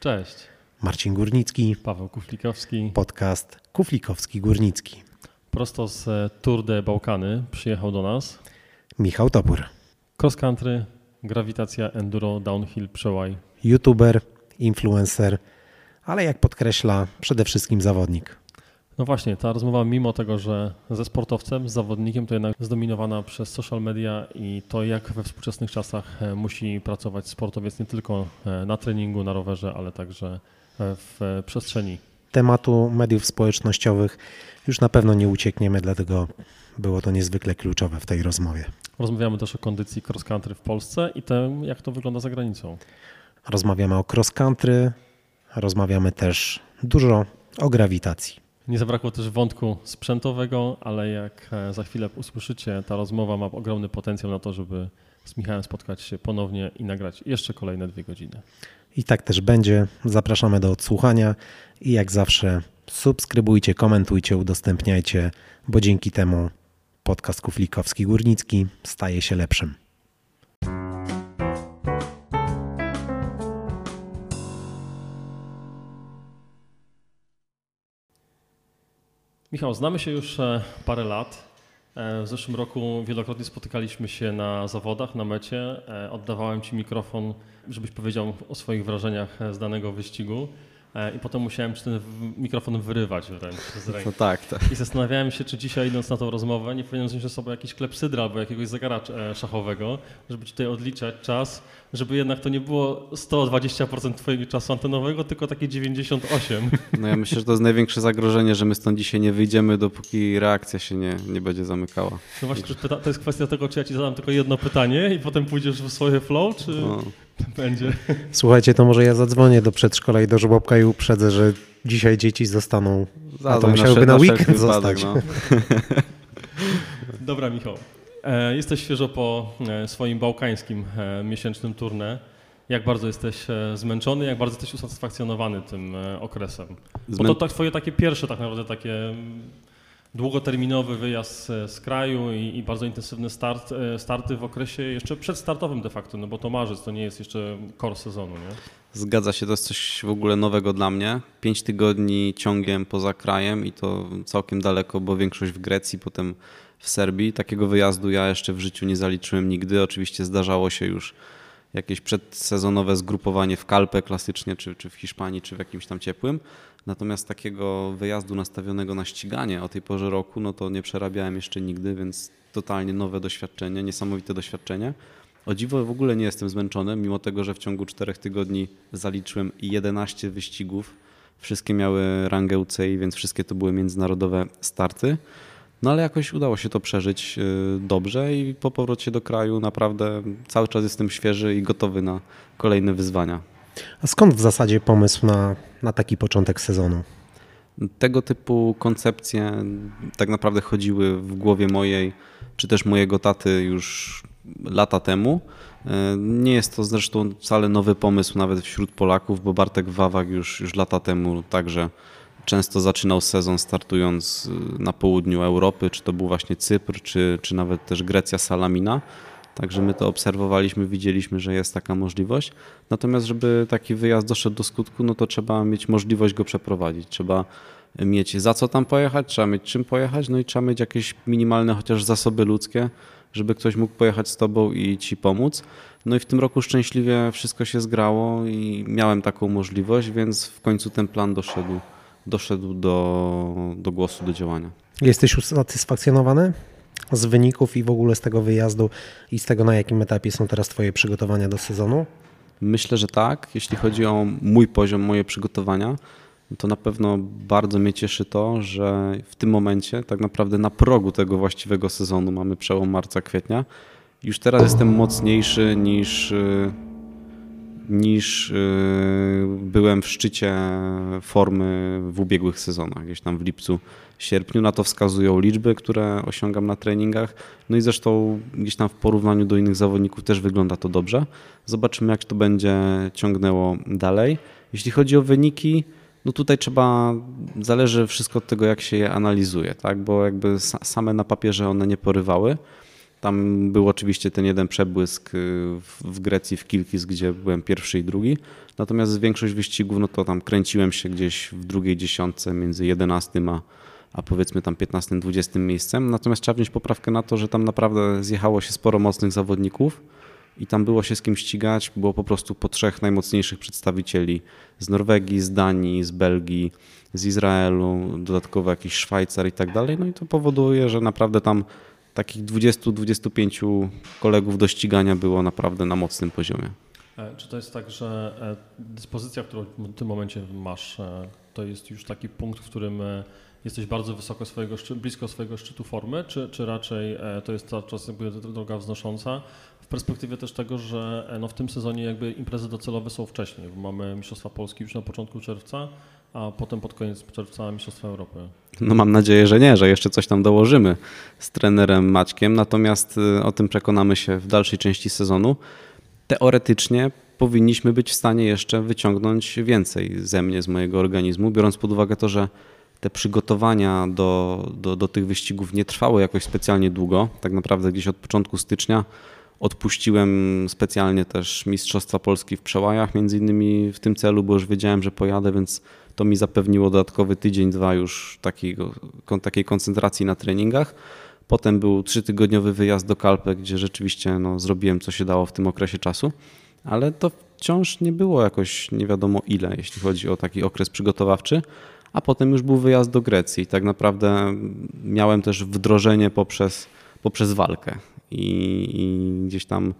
Cześć. Marcin Górnicki, Paweł Kuflikowski. podcast Kuflikowski Górnicki. Prosto z e, Tour de Bałkany przyjechał do nas. Michał Topór, Cross country, grawitacja, enduro, downhill, przełaj. youtuber, influencer, ale jak podkreśla, przede wszystkim zawodnik. No właśnie, ta rozmowa mimo tego, że ze sportowcem, z zawodnikiem, to jednak zdominowana przez social media i to jak we współczesnych czasach e, musi pracować sportowiec nie tylko e, na treningu, na rowerze, ale także e, w przestrzeni. Tematu mediów społecznościowych już na pewno nie uciekniemy, dlatego było to niezwykle kluczowe w tej rozmowie. Rozmawiamy też o kondycji cross country w Polsce i tym, jak to wygląda za granicą. Rozmawiamy o cross country, rozmawiamy też dużo o grawitacji. Nie zabrakło też wątku sprzętowego, ale jak e, za chwilę usłyszycie, ta rozmowa ma ogromny potencjał na to, żeby z Michałem spotkać się ponownie i nagrać jeszcze kolejne dwie godziny. I tak też będzie. Zapraszamy do odsłuchania i jak zawsze subskrybujcie, komentujcie, udostępniajcie, bo dzięki temu podcast Kuflikowski Górnicki staje się lepszym. Michał, znamy się już e, parę lat. E, W zeszłym roku wielokrotnie spotykaliśmy się na zawodach, na mecie. E, Oddawałem Ci mikrofon, żebyś powiedział o swoich wrażeniach z danego wyścigu. I potem musiałem ten mikrofon wyrywać wręcz z ręki. To tak, tak. I zastanawiałem się, czy dzisiaj idąc na tą rozmowę, nie powinienem wziąć ze sobą jakiś klepsydra albo jakiegoś zegara szachowego, żeby ci tutaj odliczać czas, żeby jednak to nie było 120% twojego czasu antenowego, tylko takie 98. No ja myślę, że to jest największe zagrożenie, że my stąd dzisiaj nie wyjdziemy, dopóki reakcja się nie, nie będzie zamykała. No właśnie, to, jest kwestia tego, czy ja ci zadam tylko jedno pytanie i potem pójdziesz w swoje flow, czy No, będzie? Słuchajcie, to może ja zadzwonię do przedszkola i do żłobka i uprzedzę, że dzisiaj dzieci zostaną, a to musiałyby na wszelki weekend wypadek, zostać. no. Dobra, Michał. E, jesteś świeżo po e, swoim bałkańskim e, miesięcznym turnę. Jak bardzo jesteś zmęczony, jak bardzo jesteś usatysfakcjonowany tym okresem? Bo to tak twoje takie pierwsze tak naprawdę takie mm, długoterminowy wyjazd z, kraju i, i bardzo intensywne start, starty w okresie jeszcze przedstartowym de facto, no bo to marzec, to nie jest jeszcze core sezonu, nie? Zgadza się, to jest coś w ogóle nowego dla mnie. Pięć tygodni ciągiem poza krajem i to całkiem daleko, bo większość w Grecji, potem w Serbii. Takiego wyjazdu ja jeszcze w życiu nie zaliczyłem nigdy. Oczywiście zdarzało się już jakieś przedsezonowe zgrupowanie w Kalpę klasycznie, czy, czy w Hiszpanii, czy w jakimś tam ciepłym. Natomiast takiego wyjazdu nastawionego na ściganie o tej porze roku, no to nie przerabiałem jeszcze nigdy, więc totalnie nowe doświadczenie, niesamowite doświadczenie. O dziwo w ogóle nie jestem zmęczony, mimo tego, że w ciągu czterech tygodni zaliczyłem 11 wyścigów. Wszystkie miały rangę UCI, więc wszystkie to były międzynarodowe starty. No ale jakoś udało się to przeżyć y, dobrze i po powrocie do kraju naprawdę cały czas jestem świeży i gotowy na kolejne wyzwania. A skąd w zasadzie pomysł na, na taki początek sezonu? Tego typu koncepcje tak naprawdę chodziły w głowie mojej, czy też mojego taty już lata temu. E, Nie jest to zresztą wcale nowy pomysł nawet wśród Polaków, bo Bartek Wawak już, już lata temu także często zaczynał sezon startując y, na południu Europy, czy to był właśnie Cypr, czy, czy nawet też Grecja Salamina. Także my to obserwowaliśmy, widzieliśmy, że jest taka możliwość. Natomiast, żeby taki wyjazd doszedł do skutku, no to trzeba mieć możliwość go przeprowadzić. Trzeba mieć za co tam pojechać, trzeba mieć czym pojechać, no i trzeba mieć jakieś minimalne chociaż zasoby ludzkie, żeby ktoś mógł pojechać z tobą i ci pomóc. No i w tym roku szczęśliwie wszystko się zgrało i miałem taką możliwość, więc w końcu ten plan doszedł, doszedł do, do głosu, do działania. Jesteś usatysfakcjonowany z wyników i w ogóle z tego wyjazdu i z tego, na jakim etapie są teraz Twoje przygotowania do sezonu? Myślę, że tak. Jeśli chodzi o mój poziom, moje przygotowania, to na pewno bardzo mnie cieszy to, że w tym momencie, tak naprawdę na progu tego właściwego sezonu, mamy przełom marca, kwietnia, już teraz jestem mocniejszy niż, y, niż y, byłem w szczycie formy w ubiegłych sezonach, gdzieś tam w lipcu, sierpniu. Na to wskazują liczby, które osiągam na treningach. No i zresztą gdzieś tam w porównaniu do innych zawodników też wygląda to dobrze. Zobaczymy, jak to będzie ciągnęło dalej. Jeśli chodzi o wyniki, no tutaj trzeba, zależy wszystko od tego, jak się je analizuje, tak? bo jakby sa- same na papierze one nie porywały. Tam był oczywiście ten jeden przebłysk y, w, Grecji, w Kilkis, gdzie byłem pierwszy i drugi. Natomiast większość wyścigów, no to tam kręciłem się gdzieś w drugiej dziesiątce między 11 a, a powiedzmy tam 15-20 miejscem. Natomiast trzeba wziąć poprawkę na to, że tam naprawdę zjechało się sporo mocnych zawodników i tam było się z kim ścigać. Było po prostu po trzech najmocniejszych przedstawicieli z Norwegii, z Danii, z Belgii, z Izraelu, dodatkowo jakiś Szwajcar i tak dalej. No i to powoduje, że naprawdę tam takich 20-25 kolegów do ścigania było naprawdę na mocnym poziomie. E, czy to jest tak, że e, dyspozycja, którą w tym momencie masz, e, to jest już taki punkt, w którym jesteś bardzo wysoko swojego, blisko swojego szczytu formy, czy, czy raczej to jest ta czas jakby droga wznosząca? W perspektywie też tego, że no w tym sezonie jakby imprezy docelowe są wcześniej, bo mamy Mistrzostwa Polski już na początku czerwca, a potem pod koniec czerwca Mistrzostwa Europy. No mam nadzieję, że nie, że jeszcze coś tam dołożymy z trenerem Maćkiem, natomiast y, o tym przekonamy się w dalszej części sezonu. Teoretycznie powinniśmy być w stanie jeszcze wyciągnąć więcej ze mnie, z mojego organizmu, biorąc pod uwagę to, że te przygotowania do, do, do tych wyścigów nie trwały jakoś specjalnie długo. Tak naprawdę gdzieś od początku stycznia odpuściłem specjalnie też Mistrzostwa Polski w przełajach, między innymi w tym celu, bo już wiedziałem, że pojadę, więc to mi zapewniło dodatkowy tydzień, dwa już takiego, takiej koncentracji na treningach. Potem był trzytygodniowy wyjazd do Kalpę, gdzie rzeczywiście no, zrobiłem co się dało w tym okresie czasu, ale to wciąż nie było jakoś nie wiadomo ile, jeśli chodzi o taki okres przygotowawczy. A potem już był wyjazd do Grecji. Tak naprawdę miałem też wdrożenie poprzez, poprzez walkę. I, I gdzieś tam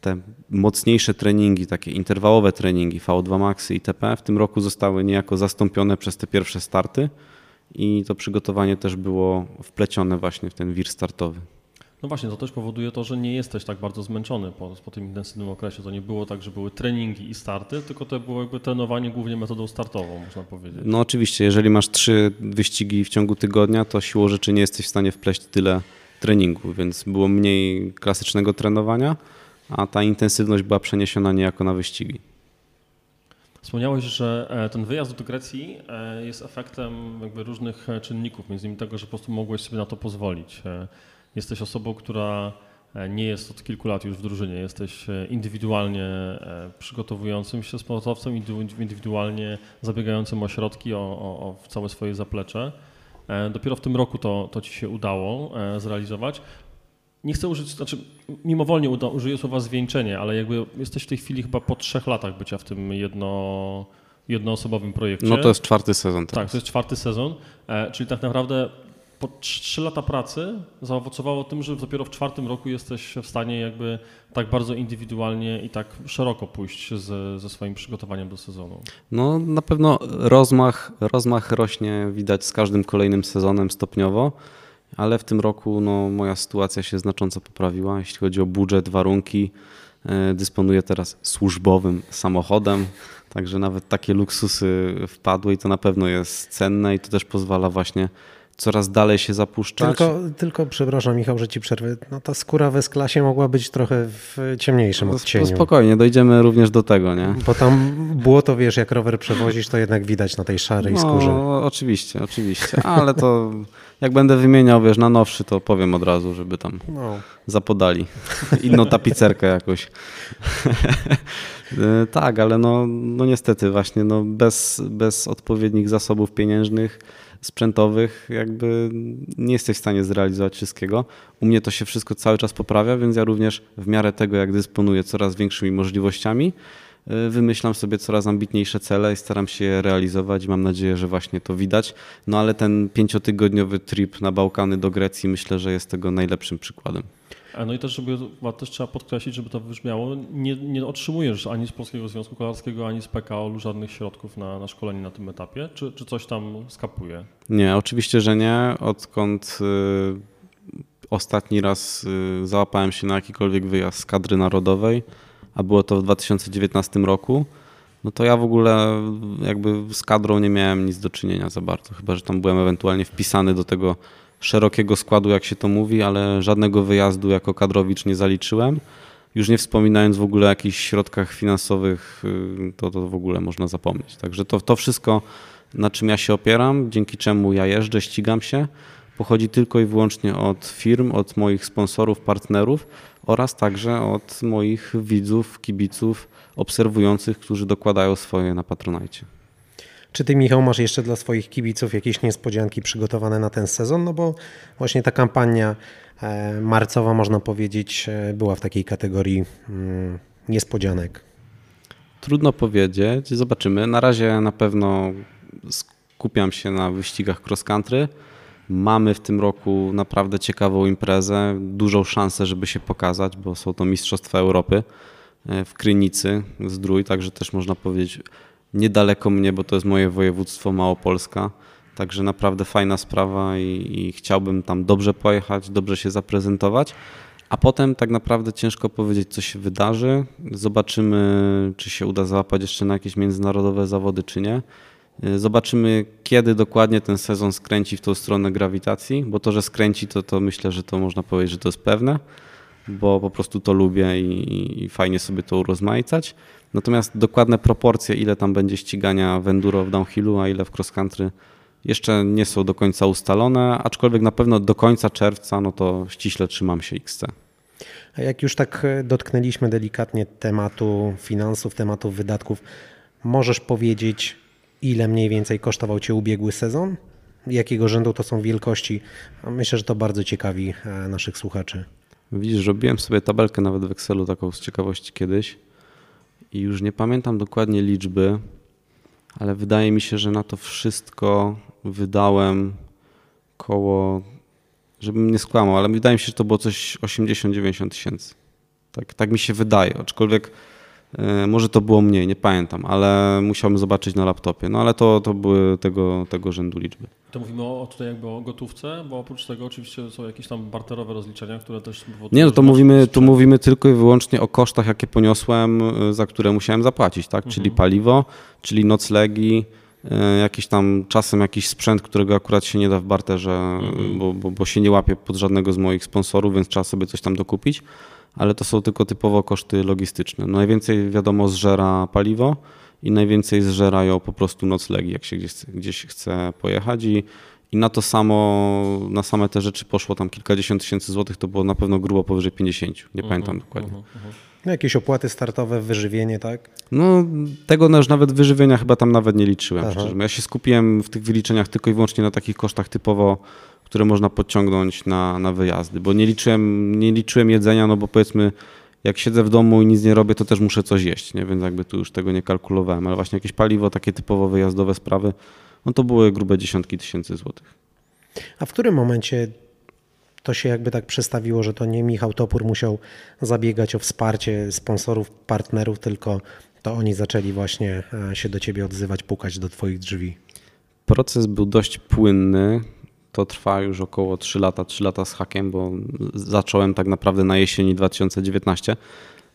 te mocniejsze treningi, takie interwałowe treningi V2 Maxy i TP w tym roku zostały niejako zastąpione przez te pierwsze starty i to przygotowanie też było wplecione właśnie w ten wir startowy. No właśnie, to też powoduje to, że nie jesteś tak bardzo zmęczony po, po tym intensywnym okresie. To nie było tak, że były treningi i starty, tylko to było jakby trenowanie głównie metodą startową, można powiedzieć. No oczywiście, jeżeli masz trzy wyścigi w ciągu tygodnia, to siłą rzeczy nie jesteś w stanie wpleść tyle treningu, więc było mniej klasycznego trenowania a ta intensywność była przeniesiona niejako na wyścigi. Wspomniałeś, że e, ten wyjazd do Grecji e, jest efektem jakby różnych e, czynników, między innymi tego, że po prostu mogłeś sobie na to pozwolić. Jesteś osobą, która nie jest od kilku lat już w drużynie, jesteś indywidualnie przygotowującym się sportowcem, indywidualnie zabiegającym o środki, o, o, o całe swoje zaplecze. Dopiero w tym roku to, to ci się udało zrealizować nie chcę użyć, znaczy mimowolnie uda, użyję słowa zwieńczenie, ale jakby jesteś w tej chwili chyba po trzech latach bycia w tym jedno, jednoosobowym projekcie. No to jest czwarty sezon. Teraz. Tak, to jest czwarty sezon, e, czyli tak naprawdę po trzy lata pracy zaowocowało tym, że dopiero w czwartym roku jesteś w stanie jakby tak bardzo indywidualnie i tak szeroko pójść z, ze swoim przygotowaniem do sezonu. No na pewno rozmach, rozmach rośnie widać z każdym kolejnym sezonem stopniowo ale w tym roku no, moja sytuacja się znacząco poprawiła, jeśli chodzi o budżet, warunki. E, dysponuję teraz służbowym samochodem, także nawet takie luksusy wpadły i to na pewno jest cenne i to też pozwala właśnie coraz dalej się zapuszczać. Tylko, tylko przepraszam Michał, że ci przerwę. No ta skóra w S-klasie mogła być trochę w ciemniejszym no, odcieniu. Spokojnie, dojdziemy również do tego, nie? Bo tam było to, wiesz, jak rower przewozisz, to jednak widać na tej szarej no, skórze. Oczywiście, oczywiście, ale to jak będę wymieniał, wiesz, na nowszy, to powiem od razu, żeby tam no. zapodali inną tapicerkę jakoś. E, tak, ale no, no niestety właśnie no bez, bez odpowiednich zasobów pieniężnych sprzętowych jakby nie jesteś w stanie zrealizować wszystkiego. U mnie to się wszystko cały czas poprawia, więc ja również w miarę tego, jak dysponuję coraz większymi możliwościami, y, wymyślam sobie coraz ambitniejsze cele i staram się je realizować. Mam nadzieję, że właśnie to widać. No ale ten pięciotygodniowy trip na Bałkany do Grecji myślę, że jest tego najlepszym przykładem. No i też, żeby, też trzeba podkreślić, żeby to wybrzmiało, nie, nie otrzymujesz ani z Polskiego Związku Kolarskiego, ani z PKO żadnych środków na, na szkolenie na tym etapie, czy, czy coś tam skapuje? Nie, oczywiście, że nie. Odkąd y, ostatni raz y, załapałem się na jakikolwiek wyjazd z kadry narodowej, a było to w 2019 roku, no to ja w ogóle jakby z kadrą nie miałem nic do czynienia za bardzo, chyba że tam byłem ewentualnie wpisany do tego szerokiego składu, jak się to mówi, ale żadnego wyjazdu jako kadrowicz nie zaliczyłem. Już nie wspominając w ogóle o jakichś środkach finansowych, y, to, to w ogóle można zapomnieć. Także to, to wszystko, na czym ja się opieram, dzięki czemu ja jeżdżę, ścigam się, pochodzi tylko i wyłącznie od firm, od moich sponsorów, partnerów oraz także od moich widzów, kibiców, obserwujących, którzy dokładają swoje na Patronajcie. Czy ty, Michał, masz jeszcze dla swoich kibiców jakieś niespodzianki przygotowane na ten sezon? No bo właśnie ta kampania e, marcowa, można powiedzieć, e, była w takiej kategorii mm, niespodzianek. Trudno powiedzieć, zobaczymy. Na razie na pewno skupiam się na wyścigach cross country. Mamy w tym roku naprawdę ciekawą imprezę, dużą szansę, żeby się pokazać, bo są to Mistrzostwa Europy e, w Krynicy, Zdrój, także też można powiedzieć niedaleko mnie, bo to jest moje województwo Małopolska. Także naprawdę fajna sprawa i, i, chciałbym tam dobrze pojechać, dobrze się zaprezentować. A potem tak naprawdę ciężko powiedzieć, co się wydarzy. Zobaczymy, czy się uda załapać jeszcze na jakieś międzynarodowe zawody, czy nie. Zobaczymy, kiedy dokładnie ten sezon skręci w tą stronę grawitacji, bo to, że skręci, to, to myślę, że to można powiedzieć, że to jest pewne, bo po prostu to lubię i, i fajnie sobie to urozmaicać. Natomiast dokładne proporcje, ile tam będzie ścigania w enduro, w downhillu, a ile w cross country, jeszcze nie są do końca ustalone, aczkolwiek na pewno do końca czerwca, no to ściśle trzymam się XC. A jak już tak e, dotknęliśmy delikatnie tematu finansów, tematu wydatków, możesz powiedzieć, ile mniej więcej kosztował Cię ubiegły sezon? Jakiego rzędu to są wielkości? Myślę, że to bardzo ciekawi e, naszych słuchaczy. Widzisz, robiłem sobie tabelkę nawet w Excelu taką z ciekawości kiedyś i już nie pamiętam dokładnie liczby, ale wydaje mi się, że na to wszystko wydałem koło, żebym nie skłamał, ale wydaje mi się, że to było coś 80-90 tysięcy. Tak, tak mi się wydaje, aczkolwiek może to było mniej, nie pamiętam, ale musiałbym zobaczyć na laptopie. No ale to, to były tego, tego rzędu liczby. To mówimy o, tutaj jakby o gotówce, bo oprócz tego oczywiście są jakieś tam barterowe rozliczenia, które też... Nie, no to mówimy, tu mówimy tylko i wyłącznie o kosztach, jakie poniosłem, y, za które musiałem zapłacić, tak? Mhm. Czyli paliwo, czyli noclegi, y, jakiś tam czasem jakiś sprzęt, którego akurat się nie da w barterze, mhm. bo, bo, bo się nie łapie pod żadnego z moich sponsorów, więc trzeba sobie coś tam dokupić, ale to są tylko typowo koszty logistyczne. No najwięcej wiadomo zżera paliwo, i najwięcej zżerają po prostu noclegi, jak się gdzieś, gdzieś chce pojechać i, i na to samo, na same te rzeczy poszło tam kilkadziesiąt tysięcy złotych, to było na pewno grubo powyżej 50, nie uh -huh, pamiętam dokładnie. Uh -huh. No jakieś opłaty startowe, wyżywienie, tak? No tego już nawet wyżywienia chyba tam nawet nie liczyłem. Ja się skupiłem w tych wyliczeniach tylko i wyłącznie na takich kosztach typowo, które można podciągnąć na, na wyjazdy, bo nie liczyłem, nie liczyłem jedzenia, no bo powiedzmy jak siedzę w domu i nic nie robię, to też muszę coś jeść, nie? więc jakby tu już tego nie kalkulowałem, ale właśnie jakieś paliwo, takie typowo wyjazdowe sprawy, no to były grube dziesiątki tysięcy złotych. A w którym momencie to się jakby tak przestawiło, że to nie Michał Topór musiał zabiegać o wsparcie sponsorów, partnerów, tylko to oni zaczęli właśnie e, się do ciebie odzywać, pukać do twoich drzwi? Proces był dość płynny to trwa już około 3 lata, 3 lata z hakiem, bo zacząłem tak naprawdę na jesieni 2019,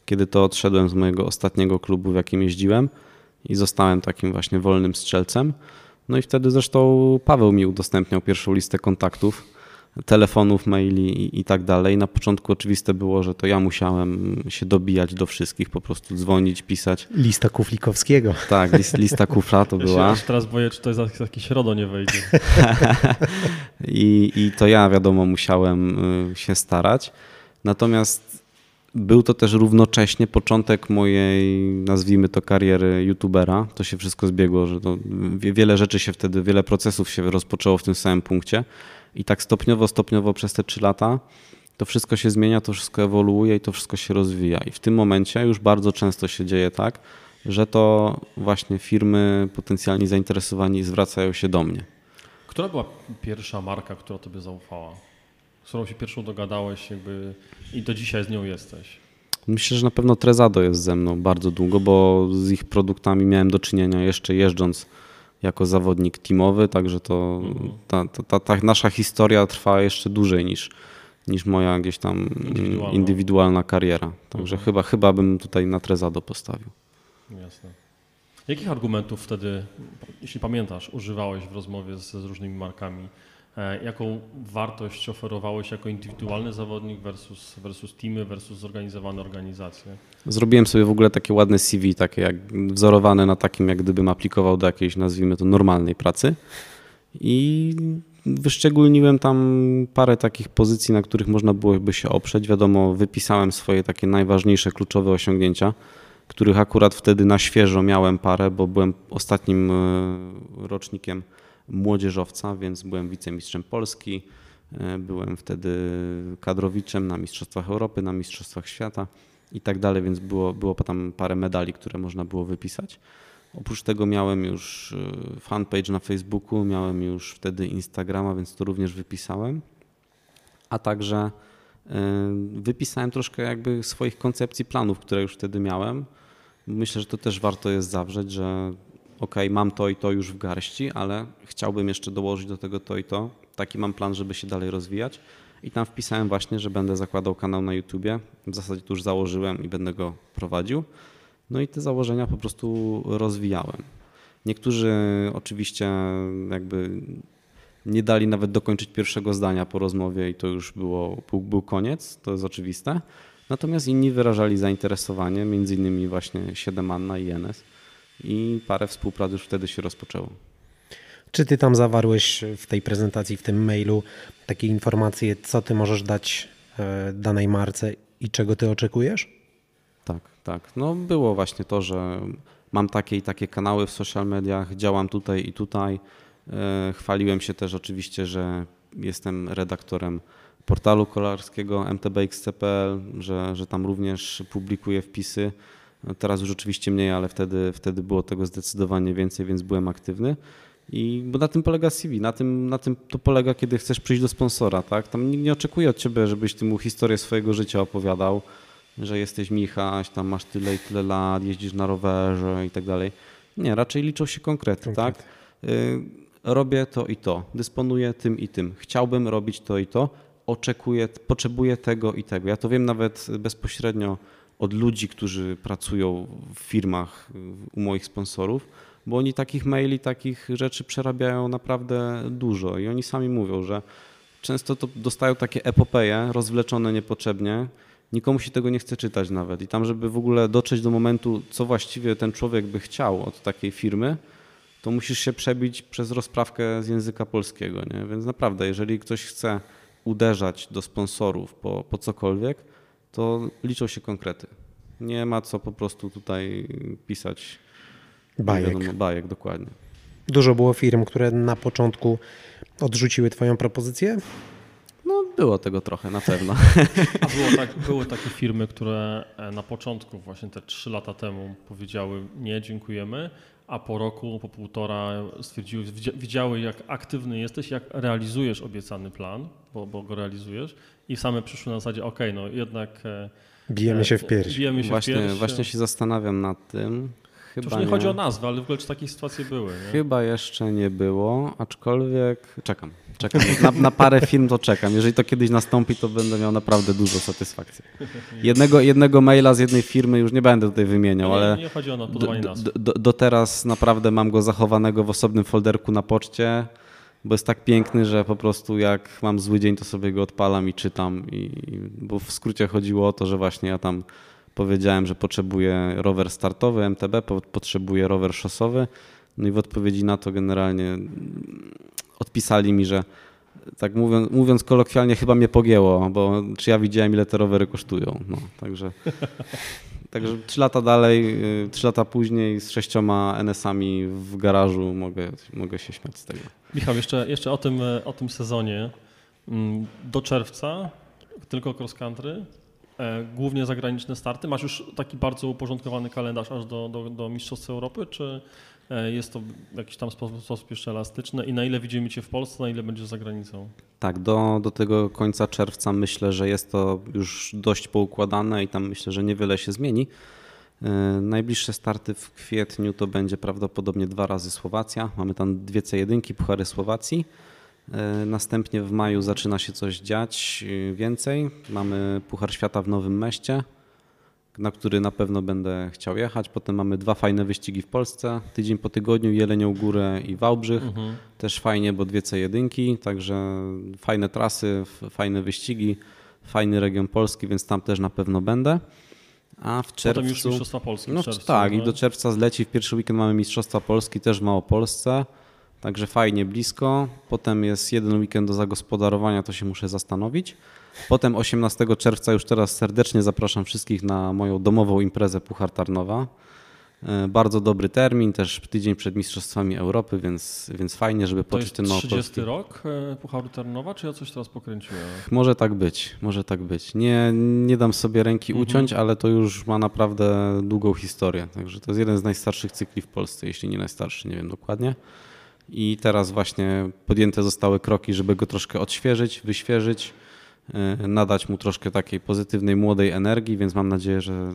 kiedy to odszedłem z mojego ostatniego klubu, w jakim jeździłem i zostałem takim właśnie wolnym strzelcem. No i wtedy zresztą Paweł mi udostępniał pierwszą listę kontaktów telefonów, maili i, i, tak dalej. Na początku oczywiste było, że to ja musiałem się dobijać do wszystkich, po prostu dzwonić, pisać. Lista Kuflikowskiego. Tak, list, lista Kufra to była. Ja się teraz boję, czy to jest jakieś RODO nie wejdzie. I, I to ja wiadomo musiałem y, się starać. Natomiast był to też równocześnie początek mojej, nazwijmy to, kariery youtubera. To się wszystko zbiegło, że to wiele rzeczy się wtedy, wiele procesów się rozpoczęło w tym samym punkcie. I tak stopniowo, stopniowo przez te trzy lata to wszystko się zmienia, to wszystko ewoluuje i to wszystko się rozwija. I w tym momencie już bardzo często się dzieje tak, że to właśnie firmy potencjalni zainteresowani zwracają się do mnie. Która była pierwsza marka, która tobie zaufała? Z którą się pierwszą dogadałeś jakby i do dzisiaj z nią jesteś? Myślę, że na pewno Trezado jest ze mną bardzo długo, bo z ich produktami miałem do czynienia jeszcze jeżdżąc jako zawodnik teamowy, także to mhm. ta, ta, ta, nasza historia trwa jeszcze dłużej niż, niż moja gdzieś tam indywidualna, indywidualna kariera. Także mhm. chyba, chyba bym tutaj na Trezado postawił. Jasne. Jakich argumentów wtedy, jeśli pamiętasz, używałeś w rozmowie z, z różnymi markami? E, jaką wartość oferowałeś jako indywidualny zawodnik versus, versus teamy, versus zorganizowane organizacje? Zrobiłem sobie w ogóle takie ładne CV, takie jak wzorowane na takim, jak gdybym aplikował do jakiejś, nazwijmy to, normalnej pracy. I wyszczególniłem tam parę takich pozycji, na których można byłoby się oprzeć. Wiadomo, wypisałem swoje takie najważniejsze, kluczowe osiągnięcia, których akurat wtedy na świeżo miałem parę, bo byłem ostatnim e, rocznikiem młodzieżowca, więc byłem wicemistrzem Polski, e, byłem wtedy kadrowiczem na Mistrzostwach Europy, na Mistrzostwach Świata i tak dalej, więc było, było tam parę medali, które można było wypisać. Oprócz tego miałem już y, fanpage na Facebooku, miałem już wtedy Instagrama, więc to również wypisałem. A także y, wypisałem troszkę jakby swoich koncepcji planów, które już wtedy miałem. Myślę, że to też warto jest zawrzeć, że ok, mam to i to już w garści, ale chciałbym jeszcze dołożyć do tego to i to. Taki mam plan, żeby się dalej rozwijać. I tam wpisałem właśnie, że będę zakładał kanał na YouTubie. W zasadzie to już założyłem i będę go prowadził. No i te założenia po prostu rozwijałem. Niektórzy oczywiście jakby nie dali nawet dokończyć pierwszego zdania po rozmowie i to już było, był, koniec, to jest oczywiste. Natomiast inni wyrażali zainteresowanie, między innymi właśnie 7 Anna i Enes i parę współprac już wtedy się rozpoczęło. Czy ty tam zawarłeś w tej prezentacji, w tym mailu takie informacje, co ty możesz dać e, danej marce i czego ty oczekujesz? Tak, tak. No było właśnie to, że mam takie i takie kanały w social mediach, działam tutaj i tutaj. E, chwaliłem się też oczywiście, że jestem redaktorem portalu kolarskiego mtbx.pl, że, że tam również publikuję wpisy. Teraz już oczywiście mniej, ale wtedy, wtedy było tego zdecydowanie więcej, więc byłem aktywny. I bo na tym polega CV, na tym, na tym to polega, kiedy chcesz przyjść do sponsora, tak? Tam nikt nie oczekuje od ciebie, żebyś ty mu historię swojego życia opowiadał, że jesteś Michaś, tam masz tyle i tyle lat, jeździsz na rowerze i tak dalej. Nie, raczej liczą się konkrety, tak? Y, robię to i to, dysponuję tym i tym, chciałbym robić to i to, oczekuję, potrzebuję tego i tego. Ja to wiem nawet bezpośrednio od ludzi, którzy pracują w firmach u moich sponsorów, bo oni takich maili, takich rzeczy przerabiają naprawdę dużo i oni sami mówią, że często to dostają takie epopeje rozwleczone niepotrzebnie, nikomu się tego nie chce czytać nawet i tam, żeby w ogóle dotrzeć do momentu, co właściwie ten człowiek by chciał od takiej firmy, to musisz się przebić przez rozprawkę z języka polskiego, nie? więc naprawdę, jeżeli ktoś chce uderzać do sponsorów po, po cokolwiek, to liczą się konkrety. Nie ma co po prostu tutaj pisać Bajek. Wiadomo, bajek, dokładnie. Dużo było firm, które na początku odrzuciły Twoją propozycję? No, było tego trochę, na pewno. A było tak, były takie firmy, które e, na początku, właśnie te trzy lata temu, powiedziały nie, dziękujemy, a po roku, po półtora stwierdziły, widziały jak aktywny jesteś, jak realizujesz obiecany plan, bo, bo go realizujesz i same przyszły na zasadzie, ok, no jednak... E, bijemy się w pierś. Bijemy się właśnie, w pierś. Właśnie się zastanawiam nad tym, Chyba to już nie, nie, chodzi o nazwę, ale w ogóle czy takie sytuacje były? Nie? Chyba jeszcze nie było, aczkolwiek czekam. Czekam. Na, na, parę film to czekam. Jeżeli to kiedyś nastąpi, to będę miał naprawdę dużo satysfakcji. Jednego, jednego maila z jednej firmy już nie będę tutaj wymieniał, nie, ale nie chodzi o nazw. Do, do, do, teraz naprawdę mam go zachowanego w osobnym folderku na poczcie, bo jest tak piękny, że po prostu jak mam zły dzień, to sobie go odpalam i czytam. I, bo w skrócie chodziło o to, że właśnie ja tam Powiedziałem, że potrzebuję rower startowy MTB, potrzebuję rower szosowy. No i w odpowiedzi na to generalnie odpisali mi, że tak mówiąc, mówiąc kolokwialnie, chyba mnie pogięło, bo czy ja widziałem, ile te rowery kosztują. No, także, także trzy lata dalej, y, trzy lata później z sześcioma NS-ami w garażu mogę, mogę się śmiać z tego. Michał, jeszcze, jeszcze o, tym, o tym sezonie. Mm, do czerwca tylko cross country, E, głównie zagraniczne starty. Masz już taki bardzo uporządkowany kalendarz aż do, do, do Mistrzostw Europy, czy e, jest to w jakiś tam sposób, sposób jeszcze elastyczne i na ile widzimy Cię w Polsce, na ile będziesz za granicą? Tak, do, do tego końca czerwca myślę, że jest to już dość poukładane i tam myślę, że niewiele się zmieni. E, najbliższe starty w kwietniu to będzie prawdopodobnie dwa razy Słowacja. Mamy tam dwie C1, Puchary Słowacji. E, następnie w maju zaczyna się coś dziać e, więcej. Mamy Puchar Świata w Nowym Meście, na który na pewno będę chciał jechać. Potem mamy dwa fajne wyścigi w Polsce. Tydzień po tygodniu Jelenią Górę i Wałbrzych. Mhm. Też fajnie, bo dwie C1, także fajne trasy, fajne wyścigi, fajny region Polski, więc tam też na pewno będę. A w czerwcu... Potem już Mistrzostwa Polski no, czerwcu, Tak, no. i do czerwca zleci. W pierwszy weekend mamy Mistrzostwa Polski też w Małopolsce. Także fajnie blisko. Potem jest jeden weekend do zagospodarowania, to się muszę zastanowić. Potem 18 czerwca już teraz serdecznie zapraszam wszystkich na moją domową imprezę Puchar Tarnowa. E, Bardzo dobry termin, też tydzień przed Mistrzostwami Europy, więc, więc fajnie, żeby poczuć ten 30 małopolski. rok e, Pucharu Tarnowa, czy ja coś teraz pokręciłem? Może tak być, może tak być. Nie, nie dam sobie ręki Mhm. uciąć, ale to już ma naprawdę długą historię. Także to jest jeden z najstarszych cykli w Polsce, jeśli nie najstarszy, nie wiem dokładnie. I teraz właśnie podjęte zostały kroki, żeby go troszkę odświeżyć, wyświeżyć, nadać mu troszkę takiej pozytywnej, młodej energii, więc mam nadzieję, że,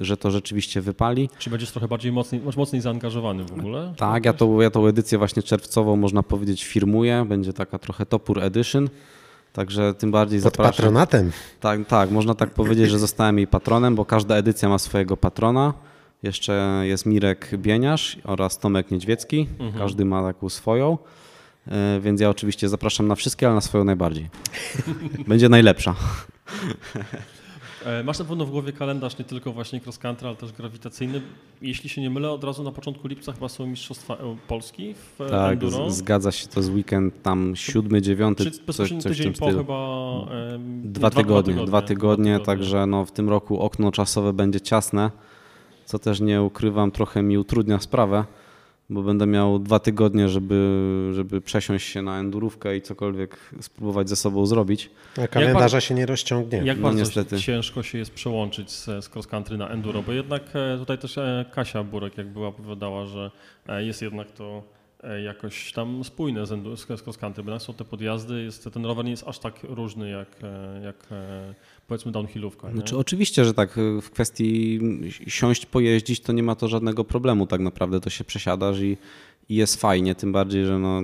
że to rzeczywiście wypali. Czy będziesz trochę bardziej mocniej, masz mocniej zaangażowany w ogóle? Tak, ja tą, ja tą edycję właśnie czerwcową, można powiedzieć, firmuję. Będzie taka trochę Topór Edition. Także tym bardziej Pod zapraszam. patronatem. Tak, tak, można tak powiedzieć, że zostałem jej patronem, bo każda edycja ma swojego patrona. Jeszcze jest Mirek Bieniasz oraz Tomek Niedźwiecki. Każdy ma taką swoją. E, Więc ja oczywiście zapraszam na wszystkie, ale na swoją najbardziej. Będzie najlepsza. E, Masz na pewno w głowie kalendarz nie tylko właśnie cross country, ale też grawitacyjny. Jeśli się nie mylę, od razu na początku lipca chyba są Mistrzostwa Eu- Polski w e, Tak, enduro. z- zgadza się, to z weekend tam siódmy, dziewiąty, Czyli coś, coś w tym stylu. chyba... em, Dwa tygodnie, dwa tygodnie, dwa także no w tym roku okno czasowe będzie ciasne, co też nie ukrywam, trochę mi utrudnia sprawę, bo będę miał dwa tygodnie, żeby, żeby przesiąść się na endurówkę i cokolwiek spróbować ze sobą zrobić. A kalendarza się nie rozciągnie. Jak No bardzo niestety. ciężko się jest przełączyć z, z cross country na enduro, bo jednak e, tutaj też e, Kasia Burek jak była opowiadała, że e, jest jednak to jakoś tam spójne z, z cross bo jednak są te podjazdy, jest, ten rower nie jest aż tak różny jak, e, jak e, powiedzmy downhillówka. Nie? Znaczy, oczywiście, że tak, w kwestii siąść, pojeździć, to nie ma to żadnego problemu tak naprawdę, to się przesiadasz i, i jest fajnie, tym bardziej, że no,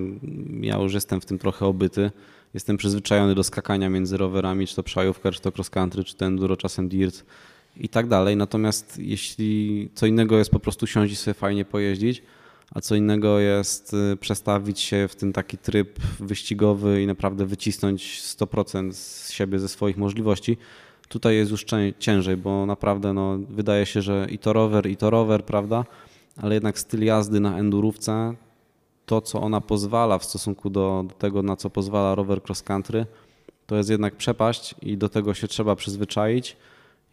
ja już jestem w tym trochę obyty. Jestem przyzwyczajony do skakania między rowerami, czy to przejówka, czy to cross country, czy to enduro, czasem dirt i tak dalej. Natomiast jeśli co innego jest po prostu siąść i sobie fajnie pojeździć, a co innego jest y, przestawić się w ten taki tryb wyścigowy i naprawdę wycisnąć 100% z siebie, ze swoich możliwości, tutaj jest już cię- ciężej, bo naprawdę no, wydaje się, że i to rower, i to rower, prawda? Ale jednak styl jazdy na endurówce, to co ona pozwala w stosunku do, do tego, na co pozwala rower cross country, to jest jednak przepaść i do tego się trzeba przyzwyczaić.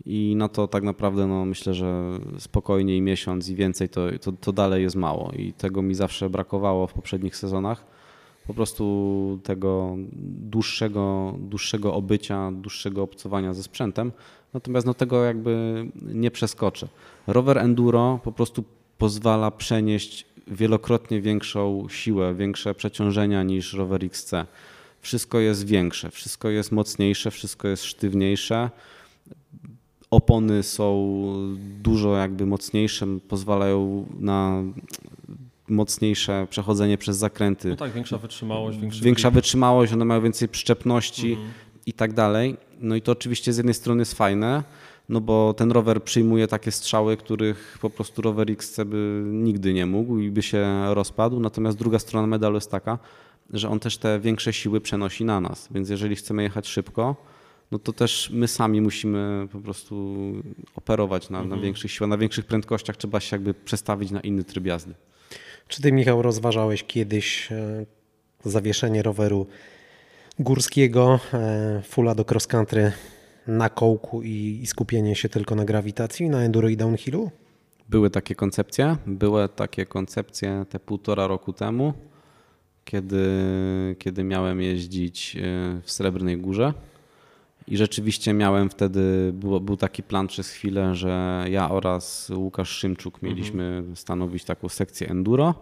I na to tak naprawdę no, myślę, że spokojnie i miesiąc i więcej to, to, to dalej jest mało. I tego mi zawsze brakowało w poprzednich sezonach. Po prostu tego dłuższego, dłuższego obycia, dłuższego obcowania ze sprzętem. Natomiast no, tego jakby nie przeskoczę. Rower enduro po prostu pozwala przenieść wielokrotnie większą siłę, większe przeciążenia niż rower XC. Wszystko jest większe, wszystko jest mocniejsze, wszystko jest sztywniejsze opony są dużo jakby mocniejsze, pozwalają na mocniejsze przechodzenie przez zakręty. No tak, większa wytrzymałość, Większa grip. wytrzymałość, one mają więcej przyczepności Mhm. i tak dalej. No i to oczywiście z jednej strony jest fajne, no bo ten rower przyjmuje takie strzały, których po prostu rower XC by nigdy nie mógł i by się rozpadł. Natomiast druga strona medalu jest taka, że on też te większe siły przenosi na nas. Więc jeżeli chcemy jechać szybko, no to też my sami musimy po prostu operować na, na większych siłach, na większych prędkościach trzeba się jakby przestawić na inny tryb jazdy. Czy ty, Michał, rozważałeś kiedyś e, zawieszenie roweru górskiego, e, fulla do cross country na kołku i, i skupienie się tylko na grawitacji, na enduro i downhillu? Były takie koncepcje, były takie koncepcje te półtora roku temu, kiedy, kiedy miałem jeździć e, w Srebrnej Górze. I rzeczywiście miałem wtedy, było, był taki plan przez chwilę, że ja oraz Łukasz Szymczuk mieliśmy stanowić taką sekcję enduro.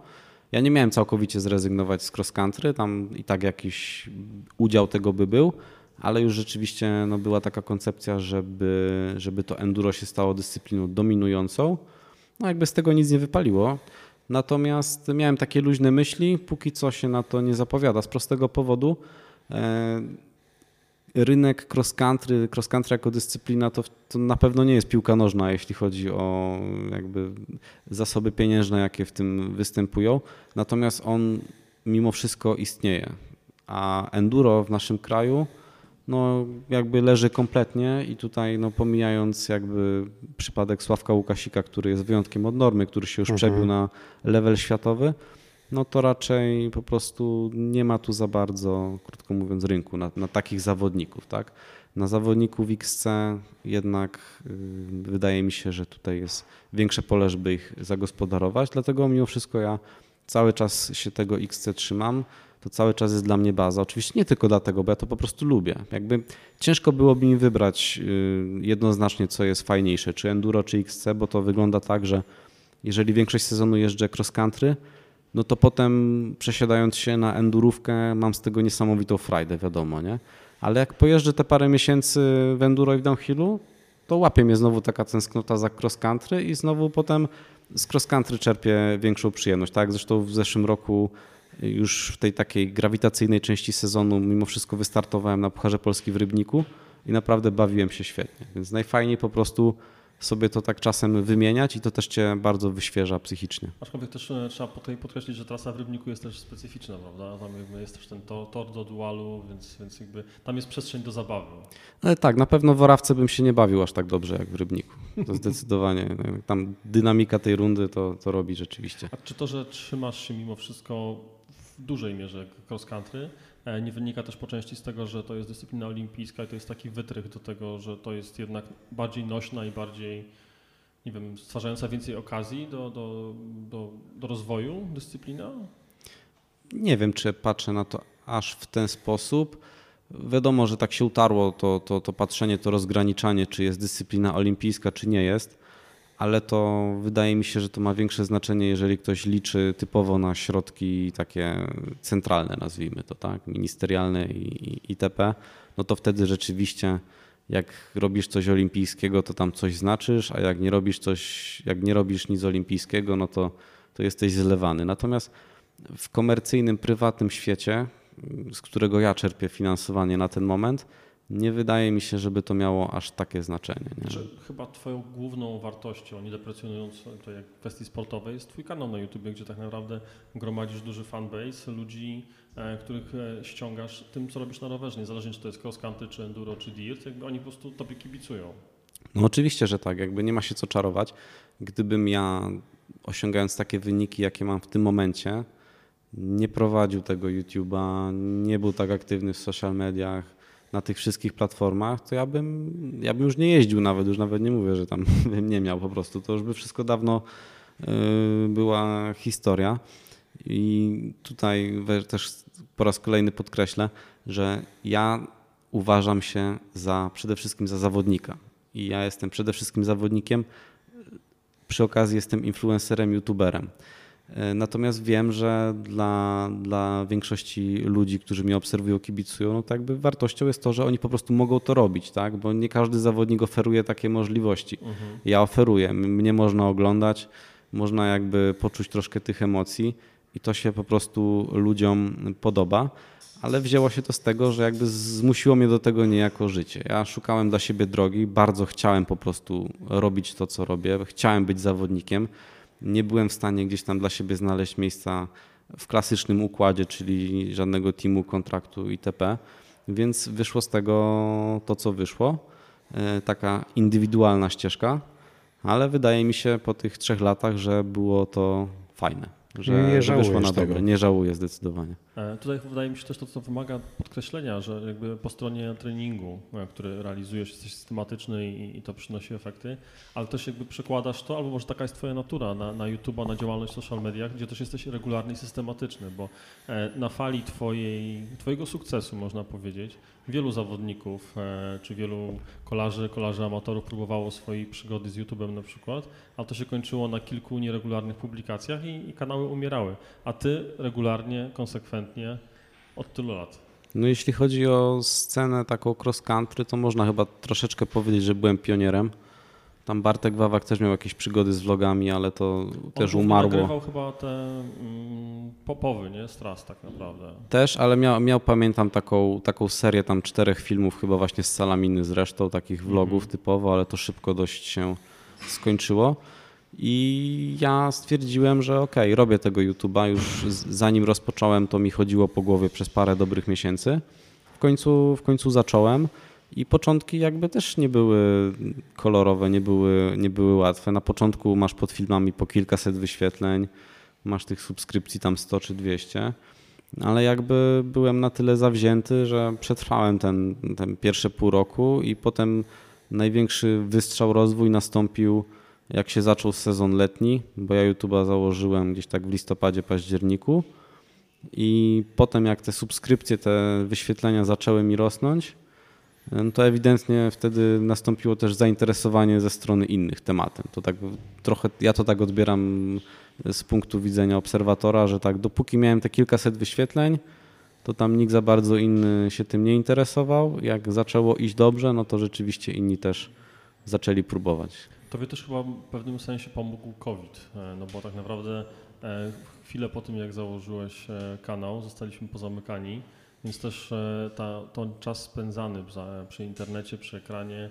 Ja nie miałem całkowicie zrezygnować z cross country, tam i tak jakiś udział tego by był, ale już rzeczywiście no, była taka koncepcja, żeby, żeby to enduro się stało dyscypliną dominującą. No jakby z tego nic nie wypaliło. Natomiast miałem takie luźne myśli, póki co się na to nie zapowiada z prostego powodu. Rynek cross country, cross country jako dyscyplina to, to na pewno nie jest piłka nożna, jeśli chodzi o jakby zasoby pieniężne, jakie w tym występują. Natomiast on mimo wszystko istnieje. A enduro w naszym kraju no jakby leży kompletnie i tutaj no pomijając jakby przypadek Sławka Łukasika, który jest wyjątkiem od normy, który się już Mhm. przebił na level światowy, no to raczej po prostu nie ma tu za bardzo, krótko mówiąc, rynku na, na takich zawodników, tak? Na zawodników XC jednak y, wydaje mi się, że tutaj jest większe pole, żeby ich zagospodarować, dlatego mimo wszystko ja cały czas się tego XC trzymam. To cały czas jest dla mnie baza. Oczywiście nie tylko dlatego, bo ja to po prostu lubię. Jakby ciężko byłoby mi wybrać y, jednoznacznie, co jest fajniejsze, czy enduro, czy XC, bo to wygląda tak, że jeżeli większość sezonu jeżdżę cross country, no to potem przesiadając się na endurówkę mam z tego niesamowitą frajdę, wiadomo, nie? Ale jak pojeżdżę te parę miesięcy w enduro i w downhillu, to łapie mnie znowu taka tęsknota za cross country i znowu potem z cross country czerpię większą przyjemność. Tak, zresztą w zeszłym roku już w tej takiej grawitacyjnej części sezonu mimo wszystko wystartowałem na Pucharze Polski w Rybniku i naprawdę bawiłem się świetnie. Więc najfajniej po prostu sobie to tak czasem wymieniać i to też cię bardzo wyświeża psychicznie. Aczkolwiek też e, trzeba tutaj podkreślić, że trasa w Rybniku jest też specyficzna, prawda? Tam jakby jest też ten tor, tor do dualu, więc, więc jakby tam jest przestrzeń do zabawy. Ale tak, na pewno w Orawce bym się nie bawił aż tak dobrze jak w Rybniku. To zdecydowanie. Tam dynamika tej rundy to, to robi rzeczywiście. A czy to, że trzymasz się mimo wszystko w dużej mierze cross country, nie wynika też po części z tego, że to jest dyscyplina olimpijska i to jest taki wytrych do tego, że to jest jednak bardziej nośna i bardziej, nie wiem, stwarzająca więcej okazji do, do, do, do rozwoju dyscyplina? Nie wiem, czy patrzę na to aż w ten sposób. Wiadomo, że tak się utarło to, to, to patrzenie, to rozgraniczanie, czy jest dyscyplina olimpijska, czy nie jest ale to wydaje mi się, że to ma większe znaczenie, jeżeli ktoś liczy typowo na środki takie centralne, nazwijmy to, tak, ministerialne i itp., no to wtedy rzeczywiście jak robisz coś olimpijskiego, to tam coś znaczysz, a jak nie robisz coś, jak nie robisz nic olimpijskiego, no to, to jesteś zlewany. Natomiast w komercyjnym, prywatnym świecie, z którego ja czerpię finansowanie na ten moment, nie wydaje mi się, żeby to miało aż takie znaczenie. Nie? Chyba twoją główną wartością, nie deprecjonując jak kwestii sportowej, jest twój kanał na YouTube, gdzie tak naprawdę gromadzisz duży fanbase ludzi, e, których e, ściągasz tym, co robisz na rowerze, niezależnie czy to jest cross country, czy enduro, czy dirt, jakby oni po prostu tobie kibicują. No oczywiście, że tak, jakby nie ma się co czarować. Gdybym ja osiągając takie wyniki, jakie mam w tym momencie, nie prowadził tego YouTube'a, nie był tak aktywny w social mediach, na tych wszystkich platformach, to ja bym, ja bym już nie jeździł nawet, już nawet nie mówię, że tam bym nie miał po prostu. To już by wszystko dawno y, była historia. I tutaj też po raz kolejny podkreślę, że ja uważam się za przede wszystkim za zawodnika. I ja jestem przede wszystkim zawodnikiem. Przy okazji jestem influencerem, youtuberem. E, natomiast wiem, że dla, dla większości ludzi, którzy mnie obserwują, kibicują, no to jakby wartością jest to, że oni po prostu mogą to robić, tak? bo nie każdy zawodnik oferuje takie możliwości. Mhm. Ja oferuję, mnie można oglądać, można jakby poczuć troszkę tych emocji i to się po prostu ludziom podoba, ale wzięło się to z tego, że jakby zmusiło mnie do tego niejako życie. Ja szukałem dla siebie drogi, bardzo chciałem po prostu robić to, co robię, chciałem być zawodnikiem, nie byłem w stanie gdzieś tam dla siebie znaleźć miejsca w klasycznym układzie, czyli żadnego teamu, kontraktu itp. Więc wyszło z tego to, co wyszło. E, taka indywidualna ścieżka, ale wydaje mi się po tych trzech latach, że było to fajne że, nie że wyszło na dobre. Tego. Nie żałuję zdecydowanie. E, tutaj wydaje mi się też to, co wymaga podkreślenia, że jakby po stronie treningu, e, który realizujesz, jesteś systematyczny i, i, to przynosi efekty, ale też jakby przekładasz to, albo może taka jest twoja natura na, na YouTube'a, na działalność w social mediach, gdzie też jesteś regularny i systematyczny, bo e, na fali twojej, twojego sukcesu, można powiedzieć, wielu zawodników, czy wielu kolarzy, kolarzy amatorów próbowało swojej przygody z YouTube'em na przykład, ale to się kończyło na kilku nieregularnych publikacjach i, i kanały umierały, a ty regularnie, konsekwentnie od tylu lat. No jeśli chodzi o scenę taką cross country, to można chyba troszeczkę powiedzieć, że byłem pionierem. Tam Bartek Wawak też miał jakieś przygody z vlogami, ale to On też umarło. On nagrywał chyba te mm, popowy, nie? Stras tak naprawdę. Też, ale miał, miał pamiętam taką, taką serię tam czterech filmów, chyba właśnie z Salaminy zresztą, takich vlogów mm -hmm. typowo, ale to szybko dość się skończyło. I ja stwierdziłem, że okej, okay, robię tego YouTube'a. Już zanim rozpocząłem, to mi chodziło po głowie przez parę dobrych miesięcy. W końcu, w końcu zacząłem. I początki jakby też nie były kolorowe, nie były, nie były łatwe. Na początku masz pod filmami po kilkaset wyświetleń, masz tych subskrypcji tam 100 czy 200, ale jakby byłem na tyle zawzięty, że przetrwałem ten, ten pierwsze pół roku i potem największy wystrzał rozwój nastąpił jak się zaczął sezon letni, bo ja YouTube'a założyłem gdzieś tak w listopadzie, październiku i potem jak te subskrypcje, te wyświetlenia zaczęły mi rosnąć, no to ewidentnie wtedy nastąpiło też zainteresowanie ze strony innych tematem. To tak trochę, ja to tak odbieram z punktu widzenia obserwatora, że tak dopóki miałem te kilkaset wyświetleń, to tam nikt za bardzo inny się tym nie interesował. Jak zaczęło iść dobrze, no to rzeczywiście inni też zaczęli próbować. Tobie też chyba w pewnym sensie pomógł COVID, e, no bo tak naprawdę e, chwilę po tym, jak założyłeś e, kanał, zostaliśmy pozamykani, więc też ta, ten czas spędzany przy internecie, przy ekranie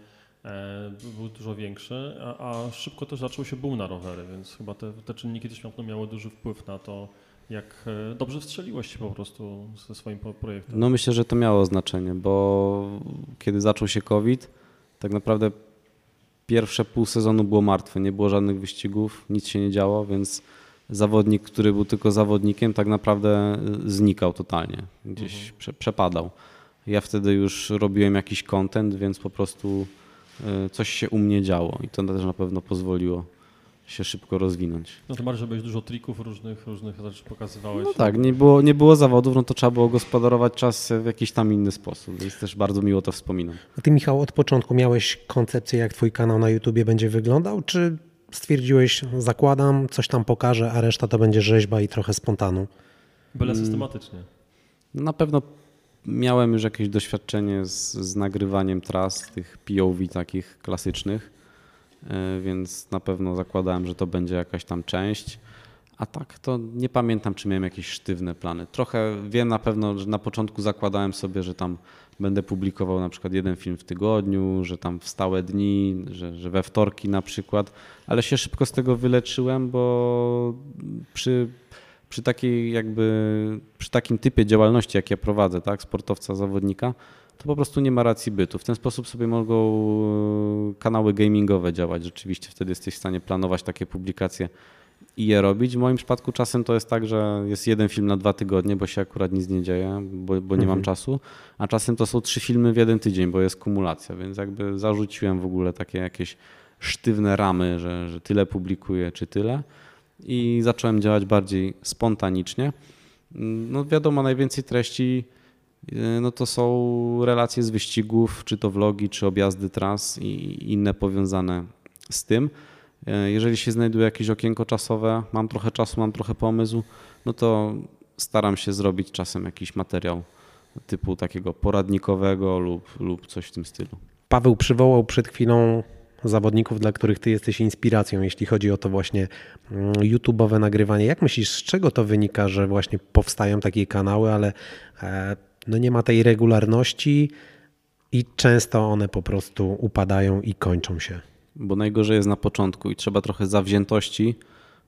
był dużo większy, a, a szybko też zaczął się boom na rowery, więc chyba te, te czynniki też miały duży wpływ na to, jak dobrze wstrzeliłeś się po prostu ze swoim projektem. No myślę, że to miało znaczenie, bo kiedy zaczął się COVID, tak naprawdę pierwsze pół sezonu było martwe, nie było żadnych wyścigów, nic się nie działo, więc zawodnik, który był tylko zawodnikiem, tak naprawdę y, znikał totalnie, gdzieś mhm. prze, przepadał. Ja wtedy już robiłem jakiś content, więc po prostu y, coś się u mnie działo i to też na pewno pozwoliło się szybko rozwinąć. No to bardziej, żebyś dużo trików różnych, różnych rzeczy pokazywałeś. No tak, nie było, nie było zawodów, no to trzeba było gospodarować czas w jakiś tam inny sposób, więc też bardzo miło to wspominam. A ty Michał od początku miałeś koncepcję, jak twój kanał na YouTubie będzie wyglądał, czy stwierdziłeś, zakładam, coś tam pokażę, a reszta to będzie rzeźba i trochę spontanu? Byle mm. systematycznie. Na pewno miałem już jakieś doświadczenie z, z nagrywaniem tras, tych POV takich klasycznych więc na pewno zakładałem, że to będzie jakaś tam część. A tak to nie pamiętam, czy miałem jakieś sztywne plany. Trochę wiem na pewno, że na początku zakładałem sobie, że tam będę publikował na przykład jeden film w tygodniu, że tam w stałe dni, że, że we wtorki na przykład, ale się szybko z tego wyleczyłem, bo przy, przy takiej jakby, przy takim typie działalności, jak ja prowadzę, tak, sportowca, zawodnika, to po prostu nie ma racji bytu. W ten sposób sobie mogą e, kanały gamingowe działać. Rzeczywiście wtedy jesteś w stanie planować takie publikacje i je robić. W moim przypadku czasem to jest tak, że jest jeden film na dwa tygodnie, bo się akurat nic nie dzieje, bo, bo nie mhm. mam czasu, a czasem to są trzy filmy w jeden tydzień, bo jest kumulacja, więc jakby zarzuciłem w ogóle takie jakieś sztywne ramy, że, że tyle publikuję czy tyle i zacząłem działać bardziej spontanicznie. No wiadomo, najwięcej treści no to są relacje z wyścigów, czy to vlogi, czy objazdy tras i inne powiązane z tym. E, jeżeli się znajduje jakieś okienko czasowe, mam trochę czasu, mam trochę pomysłu, no to staram się zrobić czasem jakiś materiał typu takiego poradnikowego lub, lub coś w tym stylu. Paweł przywołał przed chwilą zawodników, dla których ty jesteś inspiracją, jeśli chodzi o to właśnie mm, YouTube'owe nagrywanie. Jak myślisz, z czego to wynika, że właśnie powstają takie kanały, ale e, no nie ma tej regularności i często one po prostu upadają i kończą się. Bo najgorzej jest na początku i trzeba trochę zawziętości,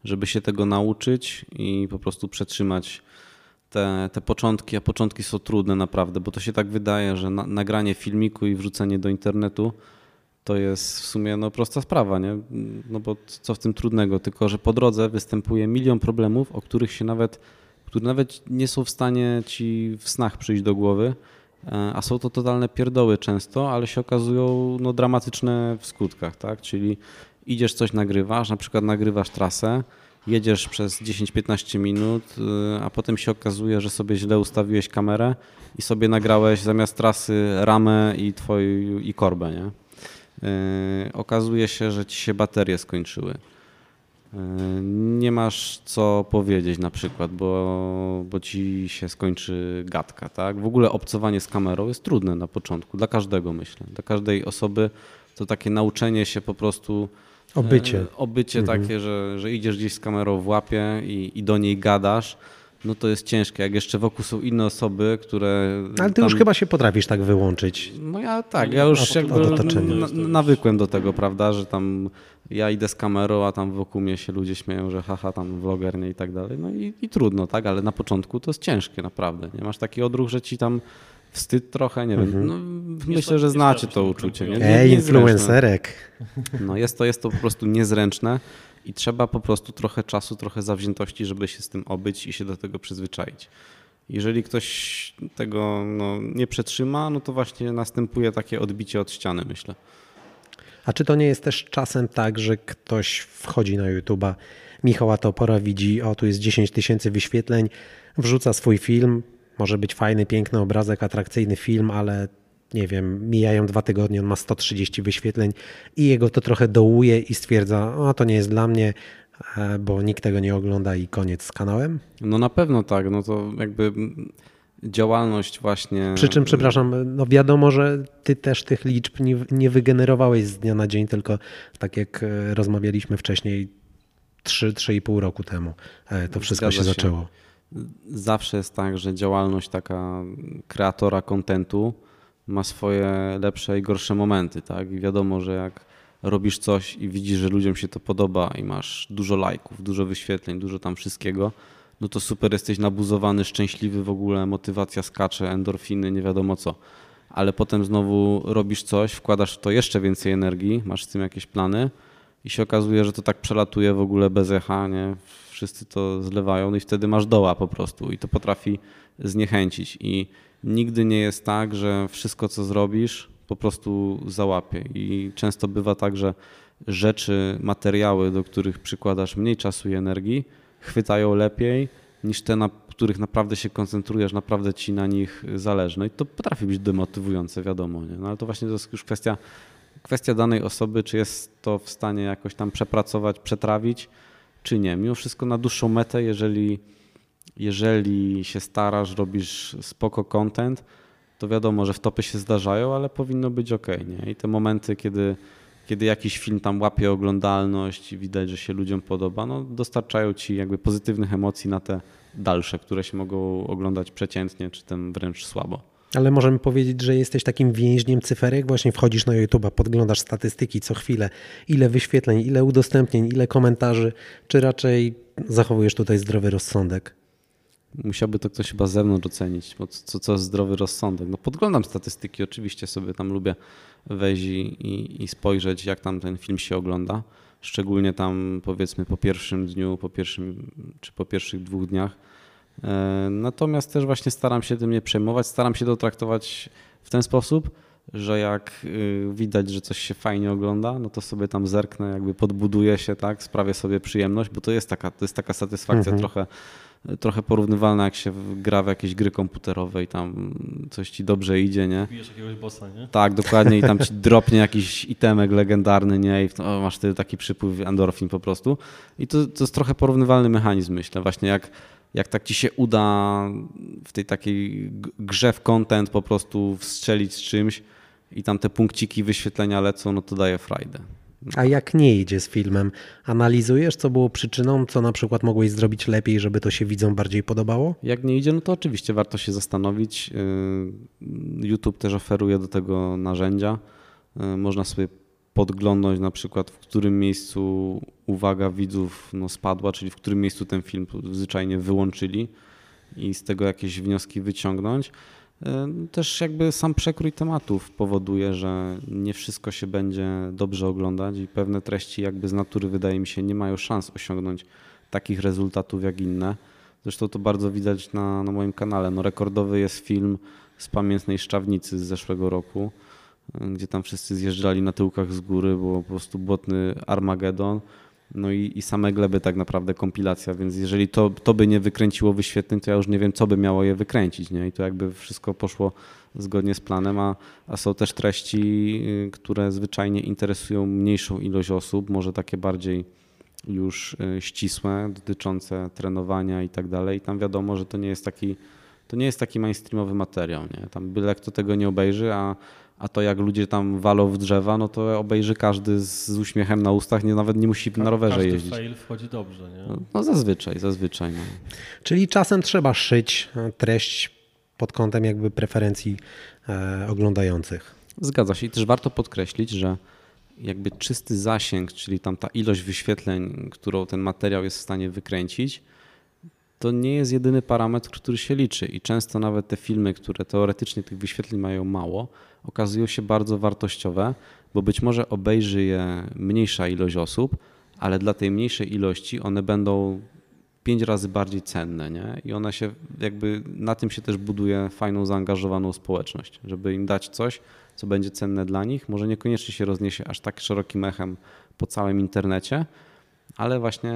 żeby się tego nauczyć i po prostu przetrzymać te, te początki, a początki są trudne naprawdę, bo to się tak wydaje, że na, nagranie filmiku i wrzucenie do internetu to jest w sumie no, prosta sprawa, nie? No bo co w tym trudnego, tylko że po drodze występuje milion problemów, o których się nawet które nawet nie są w stanie ci w snach przyjść do głowy, e, a są to totalne pierdoły często, ale się okazują no, dramatyczne w skutkach, tak? Czyli idziesz coś nagrywasz, na przykład nagrywasz trasę, jedziesz przez 10-15 minut, e, a potem się okazuje, że sobie źle ustawiłeś kamerę i sobie nagrałeś zamiast trasy ramę i twoją i korbę, nie? Yy, okazuje się, że ci się baterie skończyły. E, nie masz co powiedzieć na przykład, bo, bo ci się skończy gadka. Tak? W ogóle obcowanie z kamerą jest trudne na początku, dla każdego myślę. Dla każdej osoby to takie nauczenie się po prostu. Obycie. E, obycie mhm. takie, że, że idziesz gdzieś z kamerą w łapie i, i do niej gadasz no to jest ciężkie. Jak jeszcze wokół są inne osoby, które. Ale ty tam... już chyba się potrafisz tak wyłączyć. No ja tak, ja już jakby nawykłem do tego, prawda, że tam ja idę z kamerą, a tam wokół mnie się ludzie śmieją, że haha, tam vloger, nie i tak dalej. No i, i trudno, tak, ale na początku to jest ciężkie naprawdę. Nie masz taki odruch, że ci tam wstyd trochę, nie mhm. wiem. No, myślę, że znacie to uczucie. Nie? Ej, influencerek. No jest to, jest to po prostu niezręczne I trzeba po prostu trochę czasu, trochę zawziętości, żeby się z tym obyć i się do tego przyzwyczaić. Jeżeli ktoś tego no, nie przetrzyma, no to właśnie następuje takie odbicie od ściany, myślę. A czy to nie jest też czasem tak, że ktoś wchodzi na YouTube'a, Michała Topora widzi, o tu jest 10 tysięcy wyświetleń, wrzuca swój film, może być fajny, piękny obrazek, atrakcyjny film, ale nie wiem, mijają dwa tygodnie, on ma 130 wyświetleń i jego to trochę dołuje i stwierdza, o to nie jest dla mnie, e, bo nikt tego nie ogląda i koniec z kanałem? No na pewno tak, no to jakby działalność właśnie. Przy czym, przepraszam, no wiadomo, że ty też tych liczb nie, nie wygenerowałeś z dnia na dzień, tylko tak jak e, rozmawialiśmy wcześniej, 3-3,5 roku temu e, to wszystko się, się. zaczęło. Zawsze jest tak, że działalność taka kreatora kontentu ma swoje lepsze i gorsze momenty, tak? I wiadomo, że jak robisz coś i widzisz, że ludziom się to podoba i masz dużo lajków, dużo wyświetleń, dużo tam wszystkiego, no to super jesteś nabuzowany, szczęśliwy w ogóle, motywacja skacze, endorfiny, nie wiadomo co. Ale potem znowu robisz coś, wkładasz w to jeszcze więcej energii, masz z tym jakieś plany i się okazuje, że to tak przelatuje w ogóle bez echa, nie? Wszyscy to zlewają no i wtedy masz doła po prostu i to potrafi zniechęcić i nigdy nie jest tak, że wszystko co zrobisz po prostu załapie i często bywa tak, że rzeczy, materiały, do których przykładasz mniej czasu i energii, chwytają lepiej niż te, na których naprawdę się koncentrujesz, naprawdę ci na nich zależy. No i to potrafi być demotywujące, wiadomo, nie? No ale to właśnie to jest już kwestia, kwestia danej osoby, czy jest to w stanie jakoś tam przepracować, przetrawić, czy nie. Mimo wszystko na dłuższą metę, jeżeli, jeżeli się starasz, robisz spoko content, to wiadomo, że wtopy się zdarzają, ale powinno być ok. Nie? I te momenty, kiedy, kiedy jakiś film tam łapie oglądalność i widać, że się ludziom podoba, no dostarczają ci jakby pozytywnych emocji na te dalsze, które się mogą oglądać przeciętnie, czy tam wręcz słabo. Ale możemy powiedzieć, że jesteś takim więźniem cyferek, właśnie wchodzisz na YouTube'a, podglądasz statystyki co chwilę, ile wyświetleń, ile udostępnień, ile komentarzy, czy raczej zachowujesz tutaj zdrowy rozsądek? Musiałby to ktoś chyba z zewnątrz ocenić, bo co, co jest zdrowy rozsądek. No podglądam statystyki, oczywiście sobie tam lubię wejść i, i, spojrzeć, jak tam ten film się ogląda. Szczególnie tam powiedzmy po pierwszym dniu, po pierwszym czy po pierwszych dwóch dniach. E, Natomiast też właśnie staram się tym nie przejmować, staram się to traktować w ten sposób, że jak y, widać, że coś się fajnie ogląda, no to sobie tam zerknę, jakby podbuduję się, tak, sprawię sobie przyjemność, bo to jest taka, to jest taka satysfakcja Mhm. trochę, trochę porównywalna, jak się gra w jakieś gry komputerowe i tam coś ci dobrze idzie, nie? Bijesz jakiegoś bossa, nie? Tak, dokładnie i tam ci dropnie jakiś itemek legendarny, nie? I o, masz wtedy taki przypływ endorfin po prostu. I to, to jest trochę porównywalny mechanizm, myślę, właśnie jak, jak tak ci się uda w tej takiej grze w content po prostu wstrzelić z czymś i tam te punkciki wyświetlenia lecą, no to daje frajdę. A jak nie idzie z filmem, analizujesz, co było przyczyną, co na przykład mogłeś zrobić lepiej, żeby to się widzom bardziej podobało? Jak nie idzie, no to oczywiście warto się zastanowić. Yy, YouTube też oferuje do tego narzędzia. Yy, Można sobie podglądnąć na przykład, w którym miejscu uwaga widzów no, spadła, czyli w którym miejscu ten film zwyczajnie wyłączyli i z tego jakieś wnioski wyciągnąć. Yy, Też jakby sam przekrój tematów powoduje, że nie wszystko się będzie dobrze oglądać i pewne treści jakby z natury wydaje mi się nie mają szans osiągnąć takich rezultatów jak inne. Zresztą to bardzo widać na, na moim kanale. No, rekordowy jest film z pamiętnej Szczawnicy z zeszłego roku, y, gdzie tam wszyscy zjeżdżali na tyłkach z góry, było po prostu błotny Armagedon. No i, i same gleby tak naprawdę kompilacja, więc jeżeli to, to by nie wykręciło wyświetleń, to ja już nie wiem, co by miało je wykręcić. Nie? I to jakby wszystko poszło zgodnie z planem, a, a są też treści, y, które zwyczajnie interesują mniejszą ilość osób, może takie bardziej już y, ścisłe, dotyczące trenowania i tak dalej. I tam wiadomo, że to nie jest taki, to nie jest taki mainstreamowy materiał. Nie? Tam byle kto tego nie obejrzy, a, a to jak ludzie tam walą w drzewa, no to obejrzy każdy z, z uśmiechem na ustach, nie, nawet nie musi na rowerze Każdy jeździć. fail wchodzi dobrze, nie? No, no zazwyczaj, zazwyczaj. No. Czyli czasem trzeba szyć e, treść pod kątem jakby preferencji e, oglądających. Zgadza się i też warto podkreślić, że jakby czysty zasięg, czyli tam ta ilość wyświetleń, którą ten materiał jest w stanie wykręcić, to nie jest jedyny parametr, który się liczy. I często nawet te filmy, które teoretycznie tych wyświetleń mają mało, okazują się bardzo wartościowe, bo być może obejrzy je mniejsza ilość osób, ale dla tej mniejszej ilości one będą pięć razy bardziej cenne, nie? I ona się jakby na tym się też buduje fajną, zaangażowaną społeczność, żeby im dać coś, co będzie cenne dla nich. Może niekoniecznie się rozniesie aż tak szerokim echem po całym internecie, ale właśnie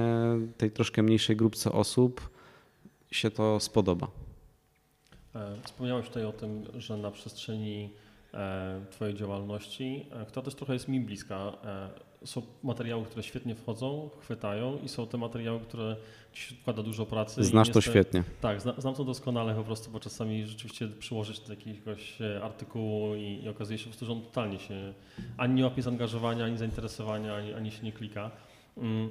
tej troszkę mniejszej grupce osób się to spodoba. E, wspomniałeś tutaj o tym, że na przestrzeni Twojej działalności, e, która też trochę jest mi bliska, są materiały, które świetnie wchodzą, chwytają i są te materiały, które ci wkłada dużo pracy. Znasz to świetnie. Tak, znam to doskonale po prostu, bo czasami rzeczywiście przyłożyć do jakiegoś artykułu i, i okazuje się po prostu, że on totalnie się ani nie łapie zaangażowania, ani zainteresowania, ani, ani się nie klika. Mm.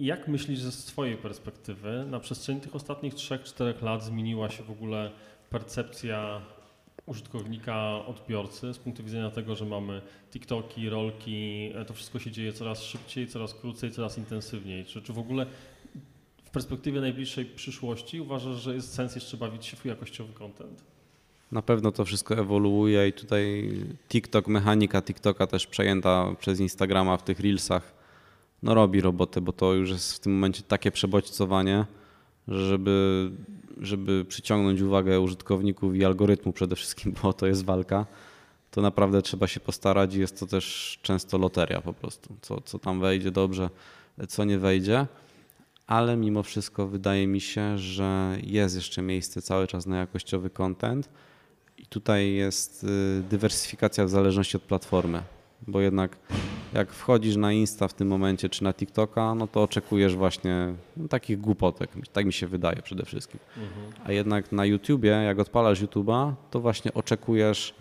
Jak myślisz ze swojej perspektywy, na przestrzeni tych ostatnich 3-4 lat zmieniła się w ogóle percepcja użytkownika, odbiorcy z punktu widzenia tego, że mamy TikToki, rolki, e, to wszystko się dzieje coraz szybciej, coraz krócej, coraz intensywniej. Czy, czy w ogóle w perspektywie najbliższej przyszłości uważasz, że jest sens jeszcze bawić się w jakościowy content? Na pewno to wszystko ewoluuje i tutaj TikTok, mechanika TikToka też przejęta przez Instagrama w tych reelsach no robi robotę, bo to już jest w tym momencie takie przebodźcowanie, żeby, żeby przyciągnąć uwagę użytkowników i algorytmu przede wszystkim, bo to jest walka, to naprawdę trzeba się postarać i jest to też często loteria po prostu, co, co tam wejdzie dobrze, co nie wejdzie, ale mimo wszystko wydaje mi się, że jest jeszcze miejsce cały czas na jakościowy content i tutaj jest y, dywersyfikacja w zależności od platformy bo jednak jak wchodzisz na Insta w tym momencie czy na TikToka, no to oczekujesz właśnie no, takich głupotek, tak mi się wydaje przede wszystkim. Mhm. A jednak na YouTubie, jak odpalasz YouTube'a, to właśnie oczekujesz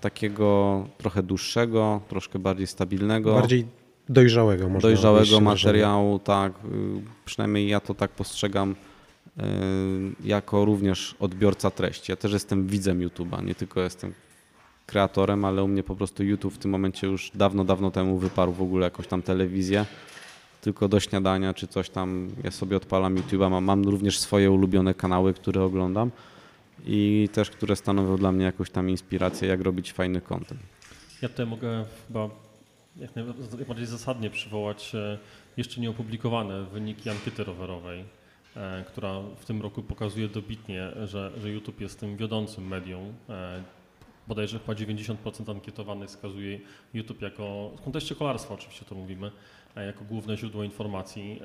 takiego trochę dłuższego, troszkę bardziej stabilnego. Bardziej dojrzałego można Dojrzałego materiału, tak. Y, przynajmniej ja to tak postrzegam y, jako również odbiorca treści. Ja też jestem widzem YouTube'a, nie tylko jestem kreatorem, ale u mnie po prostu YouTube w tym momencie już dawno, dawno temu wyparł w ogóle jakąś tam telewizję. Tylko do śniadania czy coś tam ja sobie odpalam YouTube'a. Mam, mam również swoje ulubione kanały, które oglądam i też, które stanowią dla mnie jakąś tam inspirację, jak robić fajny content. Ja tutaj mogę chyba jak najbardziej zasadnie przywołać e, jeszcze nieopublikowane wyniki ankiety rowerowej, e, która w tym roku pokazuje dobitnie, że, że YouTube jest tym wiodącym medium e, bodajże chyba 90% ankietowanych wskazuje YouTube jako, w kontekście kolarstwa oczywiście to mówimy, e, jako główne źródło informacji,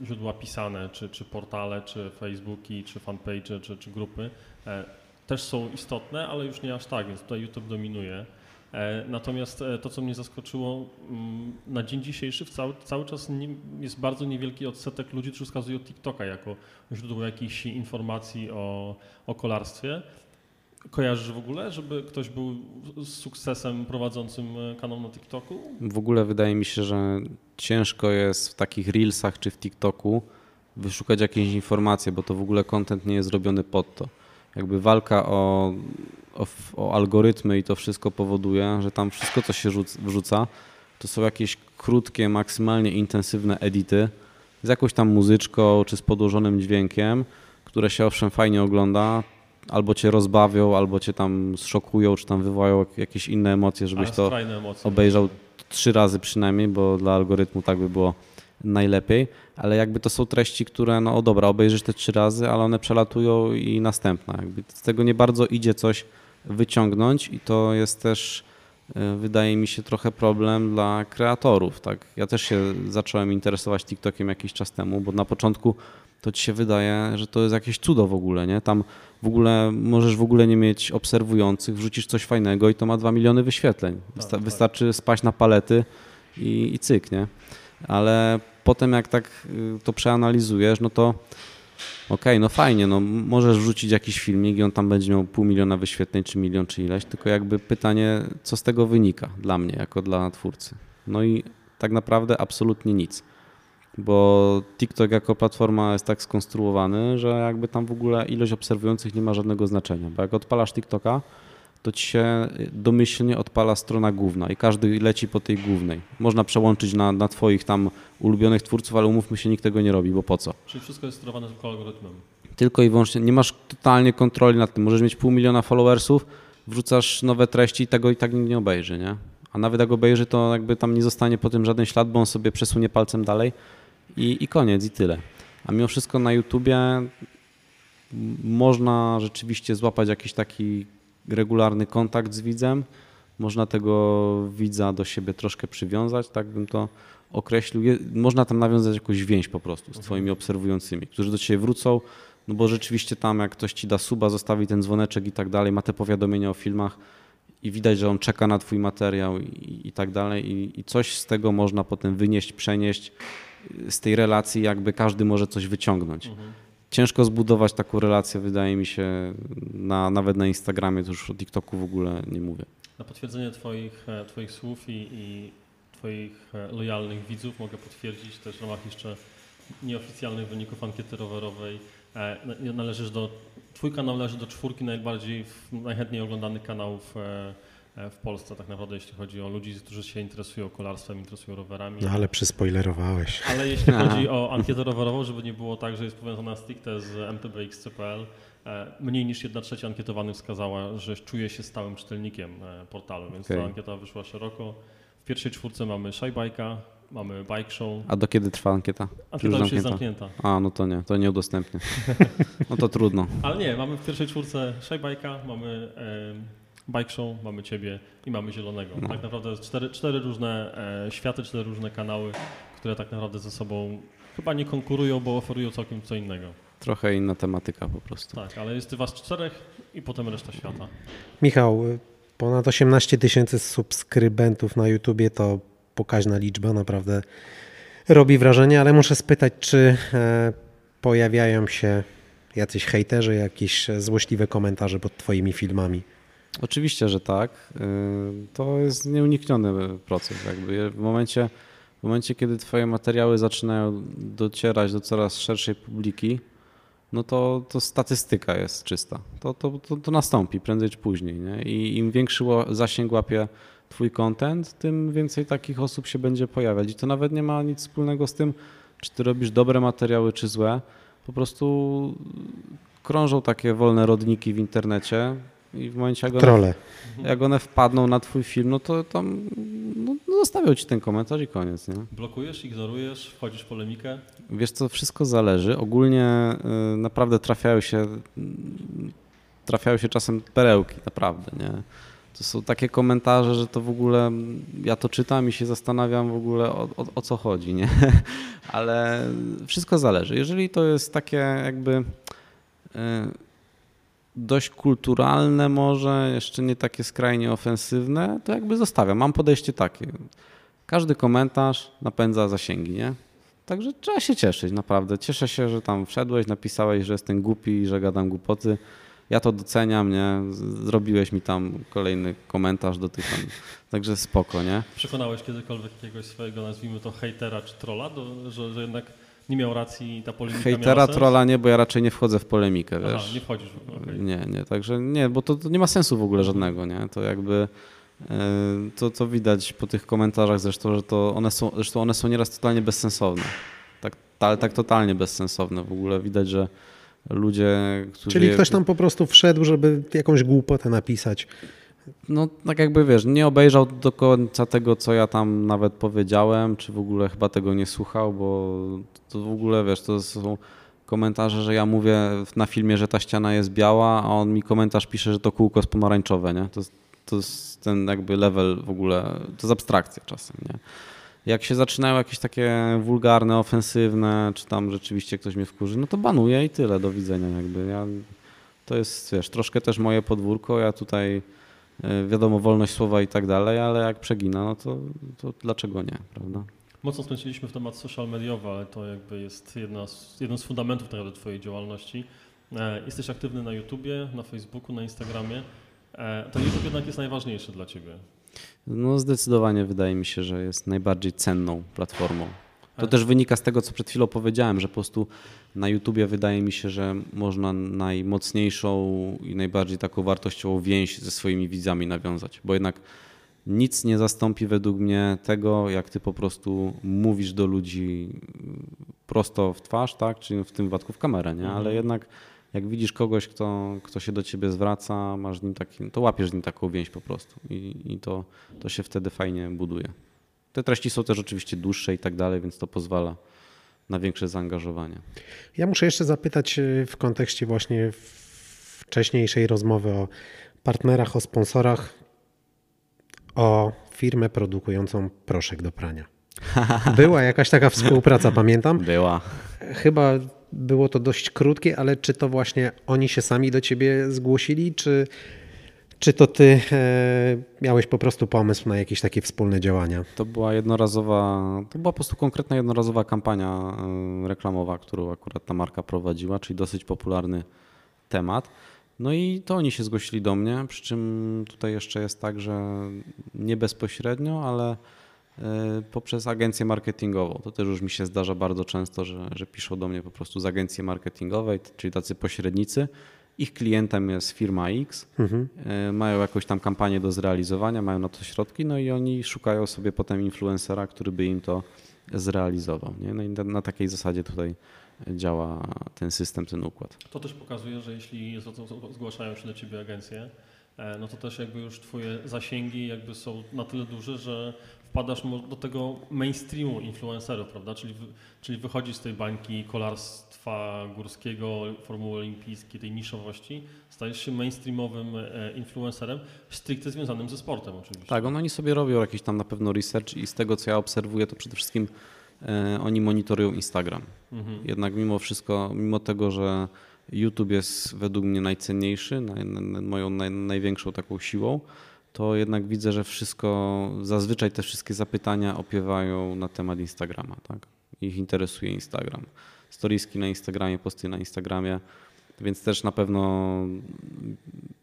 e, źródła pisane, czy, czy portale, czy Facebooki, czy fanpage, czy, czy grupy, e, też są istotne, ale już nie aż tak, więc tutaj YouTube dominuje. Natomiast to, co mnie zaskoczyło, mm, na dzień dzisiejszy cały, cały czas nie, jest bardzo niewielki odsetek ludzi, którzy wskazują TikToka jako źródło jakichś informacji o, o kolarstwie. Kojarzysz w ogóle, żeby ktoś był z sukcesem prowadzącym e, kanał na TikToku? W ogóle wydaje mi się, że ciężko jest w takich reelsach czy w TikToku wyszukać jakieś informacje, bo to w ogóle content nie jest zrobiony pod to. Jakby walka o, o, o algorytmy i to wszystko powoduje, że tam wszystko, co się wrzuca, to są jakieś krótkie, maksymalnie intensywne edity z jakąś tam muzyczką czy z podłożonym dźwiękiem, które się owszem fajnie ogląda, albo cię rozbawią, albo cię tam zszokują, czy tam wywołają jakieś inne emocje, żebyś to obejrzał trzy razy przynajmniej, bo dla algorytmu tak by było najlepiej, ale jakby to są treści, które, no dobra, obejrzysz te trzy razy, ale one przelatują i następna. Jakby z tego nie bardzo idzie coś wyciągnąć i to jest też, e, wydaje mi się, trochę problem dla kreatorów. Tak? Ja też się zacząłem interesować TikTokiem jakiś czas temu, bo na początku to ci się wydaje, że to jest jakieś cudo w ogóle, nie? Tam w ogóle możesz w ogóle nie mieć obserwujących, wrzucisz coś fajnego i to ma 2 miliony wyświetleń. Tak, tak. Wystarczy spaść na palety i, i cyk, nie? Ale potem jak tak y, to przeanalizujesz, no to okej, okay, no fajnie, no możesz wrzucić jakiś filmik i on tam będzie miał pół miliona wyświetleń, czy milion, czy ileś, tylko jakby pytanie, co z tego wynika dla mnie, jako dla twórcy. No i tak naprawdę absolutnie nic bo TikTok jako platforma jest tak skonstruowany, że jakby tam w ogóle ilość obserwujących nie ma żadnego znaczenia, bo jak odpalasz TikToka, to ci się domyślnie odpala strona główna i każdy leci po tej głównej. Można przełączyć na, na twoich tam ulubionych twórców, ale umówmy się, nikt tego nie robi, bo po co? Czyli wszystko jest sterowane tylko algorytmem. Tylko i wyłącznie, nie masz totalnie kontroli nad tym. Możesz mieć pół miliona followersów, wrzucasz nowe treści i tego i tak nikt nie obejrzy, nie? A nawet jak obejrzy, to jakby tam nie zostanie po tym żaden ślad, bo on sobie przesunie palcem dalej i, i koniec, i tyle. A mimo wszystko na YouTubie można rzeczywiście złapać jakiś taki regularny kontakt z widzem, można tego widza do siebie troszkę przywiązać, tak bym to określił. Można tam nawiązać jakąś więź po prostu z twoimi obserwującymi, którzy do ciebie wrócą, no bo rzeczywiście tam jak ktoś ci da suba, zostawi ten dzwoneczek i tak dalej, ma te powiadomienia o filmach i widać, że on czeka na twój materiał i, i tak dalej i, i coś z tego można potem wynieść, przenieść z tej relacji jakby każdy może coś wyciągnąć. Ciężko zbudować taką relację, wydaje mi się, na, nawet na Instagramie, to już o TikToku w ogóle nie mówię. Na potwierdzenie twoich, e, twoich słów i, i Twoich e, lojalnych widzów mogę potwierdzić też w ramach jeszcze nieoficjalnych wyników ankiety rowerowej. E, należysz do, twój kanał należy do czwórki najbardziej, najchętniej oglądanych kanałów w Polsce tak naprawdę, jeśli chodzi o ludzi, którzy się interesują kolarstwem, interesują rowerami. No ale przyspoilerowałeś. Ale jeśli chodzi o ankietę rowerową, żeby nie było tak, że jest powiązana stricte z MTBX.pl, E, mniej niż 1 trzecia ankietowanych wskazała, że czuje się stałym czytelnikiem e, portalu, więc okay. ta ankieta wyszła szeroko. W pierwszej czwórce mamy Shybike'a, mamy Bike Show. A do kiedy trwa ankieta? Ankieta już, już jest zamknięta. A, no to nie, to nie udostępnię. No to trudno. Ale nie, mamy w pierwszej czwórce Shybike'a, mamy e, Bike Show, mamy Ciebie i mamy Zielonego. No. Tak naprawdę cztery, cztery różne e, światy, cztery różne kanały, które tak naprawdę ze sobą chyba nie konkurują, bo oferują całkiem co innego. Trochę inna tematyka po prostu. Tak, ale jest was czterech i potem reszta świata. Michał, ponad 18 tysięcy subskrybentów na YouTubie to pokaźna liczba, naprawdę robi wrażenie, ale muszę spytać, czy e, pojawiają się jacyś hejterzy, jakieś złośliwe komentarze pod twoimi filmami? Oczywiście, że tak. E, to jest nieunikniony proces. Jakby w momencie, w momencie, kiedy twoje materiały zaczynają docierać do coraz szerszej publiki, no to, to statystyka jest czysta. To, to, to, to nastąpi prędzej czy później. Nie? I im większy zasięg łapie Twój content, tym więcej takich osób się będzie pojawiać. I to nawet nie ma nic wspólnego z tym, czy Ty robisz dobre materiały, czy złe. Po prostu krążą takie wolne rodniki w internecie, i w momencie, jak one, jak one wpadną na twój film, no to tam no, no, zostawią ci ten komentarz i koniec. Nie? Blokujesz, ignorujesz, wchodzisz w polemikę? Wiesz co, wszystko zależy. Ogólnie y, naprawdę trafiają się, trafiają się czasem perełki, naprawdę. Nie? To są takie komentarze, że to w ogóle ja to czytam i się zastanawiam w ogóle o, o, o co chodzi, nie? Ale wszystko zależy. Jeżeli to jest takie jakby y, dość kulturalne może, jeszcze nie takie skrajnie ofensywne, to jakby zostawiam. Mam podejście takie. Każdy komentarz napędza zasięgi, nie? Także trzeba się cieszyć, naprawdę. Cieszę się, że tam wszedłeś, napisałeś, że jestem głupi, że gadam głupoty. Ja to doceniam, nie? Zrobiłeś mi tam kolejny komentarz do tych tam. Także spoko, nie? Przekonałeś kiedykolwiek jakiegoś swojego, nazwijmy to, hejtera czy trolla, do, że, że jednak nie miał racji ta polemika Hejtera, trolla nie, bo ja raczej nie wchodzę w polemikę, wiesz. Aha, nie wchodzisz. Okay. Nie, nie, także nie, bo to, to, nie ma sensu w ogóle żadnego, nie? To jakby e, to, to widać po tych komentarzach zresztą, że to one są, zresztą one są nieraz totalnie bezsensowne. Tak, tak totalnie bezsensowne. W ogóle widać, że ludzie, którzy... Czyli ktoś tam po prostu wszedł, żeby jakąś głupotę napisać. No tak jakby wiesz, nie obejrzał do końca tego, co ja tam nawet powiedziałem, czy w ogóle chyba tego nie słuchał, bo to w ogóle wiesz, to są komentarze, że ja mówię na filmie, że ta ściana jest biała, a on mi komentarz pisze, że to kółko jest pomarańczowe, nie? To, to jest ten jakby level w ogóle, to jest abstrakcja czasem, nie? Jak się zaczynają jakieś takie wulgarne, ofensywne, czy tam rzeczywiście ktoś mnie wkurzy, no to banuję i tyle, do widzenia jakby. Ja, to jest, wiesz, troszkę też moje podwórko, ja tutaj wiadomo, wolność słowa i tak dalej, ale jak przegina, no to, to dlaczego nie, prawda? Mocno skręciliśmy w temat social mediowy, ale to jakby jest jedna z, jeden z fundamentów tak naprawdę Twojej działalności. E, jesteś aktywny na YouTubie, na Facebooku, na Instagramie. E, to YouTube jednak jest najważniejszy dla Ciebie. No zdecydowanie wydaje mi się, że jest najbardziej cenną platformą. To też wynika z tego, co przed chwilą powiedziałem, że po prostu na YouTubie wydaje mi się, że można najmocniejszą i najbardziej taką wartościową więź ze swoimi widzami nawiązać, bo jednak nic nie zastąpi według mnie tego, jak ty po prostu mówisz do ludzi prosto w twarz, tak? czyli w tym wypadku w kamerę, nie? ale mhm. jednak jak widzisz kogoś, kto, kto się do ciebie zwraca, masz z nim taki, to łapiesz z nim taką więź po prostu i, i to, to się wtedy fajnie buduje. Te treści są też oczywiście dłuższe i tak dalej, więc to pozwala na większe zaangażowanie. Ja muszę jeszcze zapytać y, w kontekście właśnie wcześniejszej rozmowy o partnerach, o sponsorach, o firmę produkującą proszek do prania. Była jakaś taka współpraca, pamiętam. Była. Chyba było to dość krótkie, ale czy to właśnie oni się sami do ciebie zgłosili, czy, czy to ty e, miałeś po prostu pomysł na jakieś takie wspólne działania? To była jednorazowa, to była po prostu konkretna jednorazowa kampania e, reklamowa, którą akurat ta marka prowadziła, czyli dosyć popularny temat. No i to oni się zgłosili do mnie, przy czym tutaj jeszcze jest tak, że nie bezpośrednio, ale e, poprzez agencję marketingową. To też już mi się zdarza bardzo często, że, że piszą do mnie po prostu z agencji marketingowej, czyli tacy pośrednicy. Ich klientem jest firma X, mhm. mają jakąś tam kampanię do zrealizowania, mają na to środki, no i oni szukają sobie potem influencera, który by im to zrealizował. Nie? No i na, na takiej zasadzie tutaj działa ten system, ten układ. To też pokazuje, że jeśli zgłaszają się do ciebie agencje, e, no to też jakby już twoje zasięgi jakby są na tyle duże, że wpadasz do tego mainstreamu influencerów, prawda? Czyli, czyli wychodzisz z tej bańki kolarstwa górskiego, formuły olimpijskiej, tej niszowości, stajesz się mainstreamowym e, influencerem, stricte związanym ze sportem oczywiście. Tak, oni sobie robią jakiś tam na pewno research i z tego co ja obserwuję, to przede wszystkim E, oni monitorują Instagram. Mhm. Jednak mimo wszystko, mimo tego, że YouTube jest według mnie najcenniejszy, naj, moją naj, największą taką siłą, to jednak widzę, że wszystko, zazwyczaj te wszystkie zapytania opiewają na temat Instagrama. Tak? Ich interesuje Instagram. Storieski na Instagramie, posty na Instagramie, więc też na pewno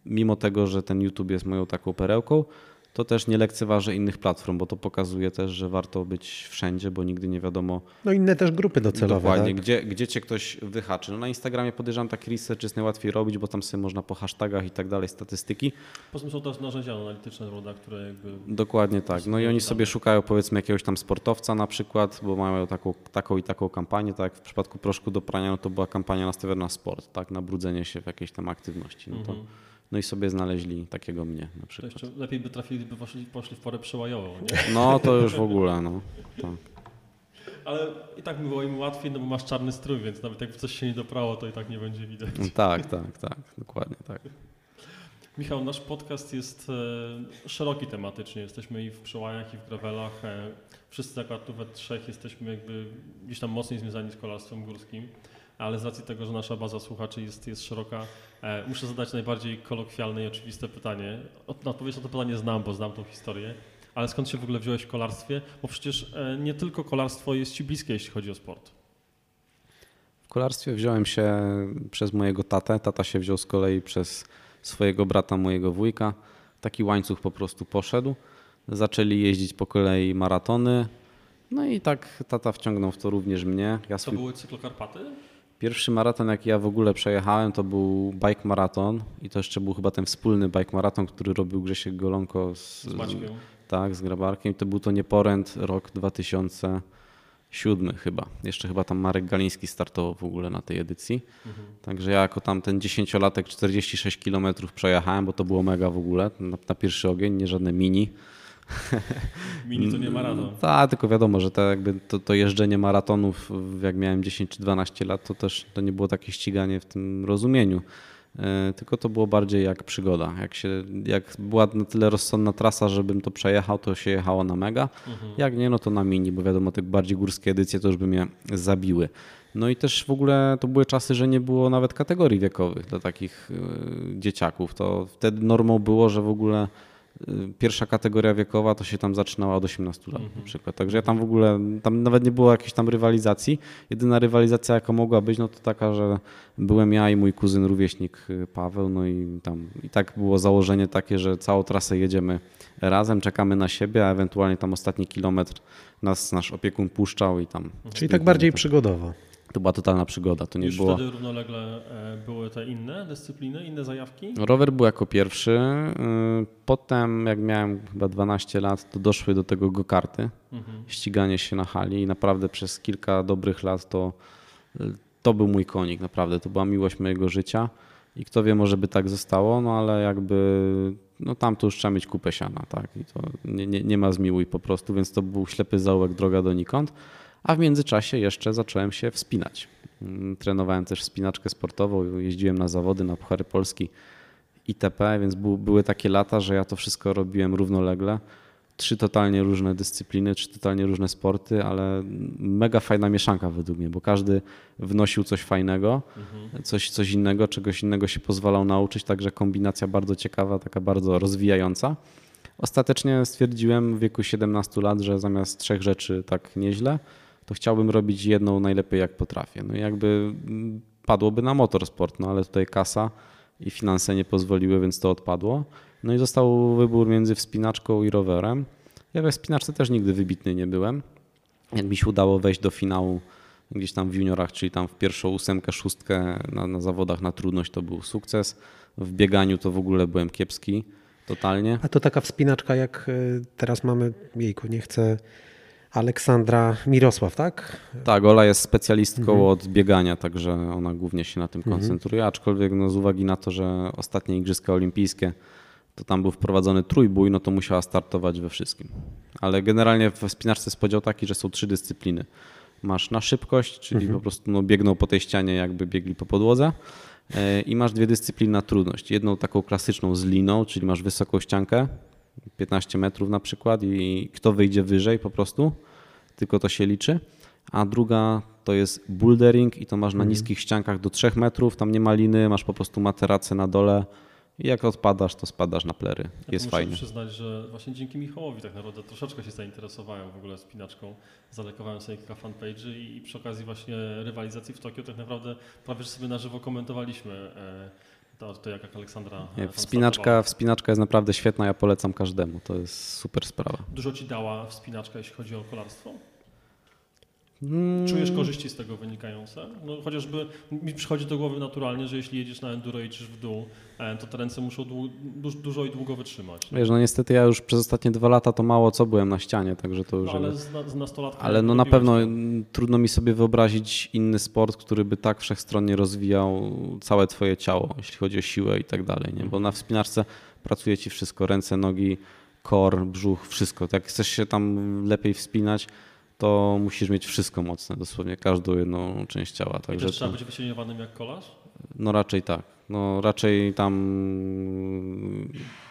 mimo tego, że ten YouTube jest moją taką perełką, to też nie lekceważę innych platform, bo to pokazuje też, że warto być wszędzie, bo nigdy nie wiadomo. No inne też grupy docelowe. Dokładnie, tak? gdzie, gdzie cię ktoś wyhaczy. No na Instagramie podejrzewam taki research jest najłatwiej robić, bo tam sobie można po hashtagach i tak dalej, statystyki. Poza tym są też narzędzia analityczne, prawda, które jakby... Dokładnie tak. No i oni sobie szukają powiedzmy jakiegoś tam sportowca na przykład, bo mają taką, taką i taką kampanię, tak w przypadku proszku do prania, no to była kampania nastawiona na sport, tak, na brudzenie się w jakiejś tam aktywności. No to mhm. No i sobie znaleźli takiego mnie na przykład. To jeszcze lepiej by trafili, gdyby poszli, poszli w porę przełajową, nie? No to już w ogóle, no. Tak. Ale i tak było im łatwiej, no bo masz czarny strój, więc nawet jak coś się nie doprało, to i tak nie będzie widać. Tak, tak, tak, dokładnie tak. Michał, nasz podcast jest e, szeroki tematycznie. Jesteśmy i w przełajach, i w gravelach. E, wszyscy akurat tu we trzech jesteśmy jakby gdzieś tam mocniej związani z kolarstwem górskim ale z racji tego, że nasza baza słuchaczy jest, jest szeroka, e, muszę zadać najbardziej kolokwialne i oczywiste pytanie. Odpowiedź na to pytanie znam, bo znam tą historię, ale skąd się w ogóle wziąłeś w kolarstwie? Bo przecież e, nie tylko kolarstwo jest ci bliskie, jeśli chodzi o sport. W kolarstwie wziąłem się przez mojego tatę. Tata się wziął z kolei przez swojego brata, mojego wujka. Taki łańcuch po prostu poszedł. Zaczęli jeździć po kolei maratony. No i tak tata wciągnął w to również mnie. Ja swój... To były cyklokarpaty? Pierwszy maraton, jaki ja w ogóle przejechałem, to był bike maraton i to jeszcze był chyba ten wspólny bike maraton, który robił Grzesiek Golonko z, z Maćkiem. Tak, z Grabarkiem. To był to nieporęt rok 2007 chyba. Jeszcze chyba tam Marek Galiński startował w ogóle na tej edycji. Mhm. Także ja jako tam ten dziesięciolatek 46 km przejechałem, bo to było mega w ogóle na, na pierwszy ogień, nie żadne mini. Mini to nie maraton. Tak, tylko wiadomo, że to, jakby to, to jeżdżenie maratonów, jak miałem 10 czy 12 lat, to też to nie było takie ściganie w tym rozumieniu. E, tylko to było bardziej jak przygoda. Jak, się, jak była na tyle rozsądna trasa, żebym to przejechał, to się jechało na mega. Mhm. Jak nie, no to na mini, bo wiadomo, te bardziej górskie edycje to już by mnie zabiły. No i też w ogóle to były czasy, że nie było nawet kategorii wiekowych dla takich e, dzieciaków. To wtedy normą było, że w ogóle pierwsza kategoria wiekowa to się tam zaczynała od 18 lat na przykład. Także ja tam w ogóle, tam nawet nie było jakiejś tam rywalizacji. Jedyna rywalizacja jaka mogła być, no to taka, że byłem ja i mój kuzyn rówieśnik y, Paweł, no i tam i tak było założenie takie, że całą trasę jedziemy razem, czekamy na siebie, a ewentualnie tam ostatni kilometr nas nasz opiekun puszczał i tam. Czyli tak bardziej przygodowo. To była totalna przygoda. To nie Już było... wtedy równolegle e, były te inne dyscypliny, inne zajawki? Rower był jako pierwszy. Y, potem, jak miałem chyba 12 lat, to doszły do tego go-karty, mhm. ściganie się na hali i naprawdę przez kilka dobrych lat to y, to był mój konik, naprawdę. To była miłość mojego życia i kto wie, może by tak zostało, no ale jakby no tam to już trzeba mieć kupę siana, tak? I to nie, nie, nie ma zmiłuj po prostu, więc to był ślepy zaułek, droga donikąd. A w międzyczasie jeszcze zacząłem się wspinać. Mm, Trenowałem też wspinaczkę sportową, jeździłem na zawody, na Puchary Polski itp., więc były takie lata, że ja to wszystko robiłem równolegle. Trzy totalnie różne dyscypliny, trzy totalnie różne sporty, ale mega fajna mieszanka według mnie, bo każdy wnosił coś fajnego, coś, coś innego, czegoś innego się pozwalał nauczyć, także kombinacja bardzo ciekawa, taka bardzo rozwijająca. Ostatecznie stwierdziłem w wieku 17 lat, że zamiast trzech rzeczy tak nieźle, to chciałbym robić jedną najlepiej jak potrafię. No i jakby mm, padłoby na motorsport, no ale tutaj kasa i finanse nie pozwoliły, więc to odpadło. No i został wybór między wspinaczką i rowerem. Ja we wspinaczce też nigdy wybitny nie byłem. Jak mi się udało wejść do finału gdzieś tam w juniorach, czyli tam w pierwszą ósemkę, szóstkę na, na zawodach na trudność to był sukces. W bieganiu to w ogóle byłem kiepski totalnie. A to taka wspinaczka jak y, teraz mamy, jejku, nie chcę, Aleksandra Mirosław, tak? Tak, Ola jest specjalistką od biegania, także ona głównie się na tym koncentruje, aczkolwiek no, z uwagi na to, że ostatnie Igrzyska Olimpijskie to tam był wprowadzony trójbój, no to musiała startować we wszystkim. Ale generalnie w spinaczce jest podział taki, że są trzy dyscypliny. Masz na szybkość, czyli po prostu no, biegną po tej ścianie, jakby biegli po podłodze. E, I masz dwie dyscypliny na trudność. Jedną taką klasyczną z liną, czyli masz wysoką ściankę, 15 metrów na przykład i kto wyjdzie wyżej po prostu, tylko to się liczy. A druga to jest bouldering i to masz na niskich ściankach do 3 metrów, tam nie ma liny, masz po prostu materacę na dole i jak odpadasz, to spadasz na plery. Ja Jest muszę fajnie. przyznać, że właśnie dzięki Michałowi tak naprawdę troszeczkę się zainteresowałem w ogóle spinaczką. Zalekowałem sobie kilka fanpage'y i, i przy okazji właśnie rywalizacji w Tokio tak naprawdę prawie że sobie na żywo komentowaliśmy e, to, to jak Aleksandra e, Nie, Wspinaczka, wspinaczka jest naprawdę świetna, ja polecam każdemu. To jest super sprawa. Dużo ci dała wspinaczka, jeśli chodzi o kolarstwo? Mm, Czujesz korzyści z tego wynikające? No, chociażby mi przychodzi do głowy naturalnie, że jeśli jedziesz na enduro i idziesz w dół, e, to te ręce muszą dużo i długo wytrzymać. Wiesz, no niestety ja już przez ostatnie dwa lata to mało co byłem na ścianie, także to już... No, ale z, na- z nastolatką Ale no na pewno to. mm, trudno mi sobie wyobrazić inny sport, który by tak wszechstronnie rozwijał całe twoje ciało, jeśli chodzi o siłę i tak dalej, nie? Bo na wspinaczce pracuje ci wszystko, ręce, nogi, kor, brzuch, wszystko. Jak chcesz się tam lepiej wspinać, to musisz mieć wszystko mocne, dosłownie każdą jedną część ciała. I Także też trzeba to, być wycieniowanym jak kolarz? no raczej tak. No raczej tam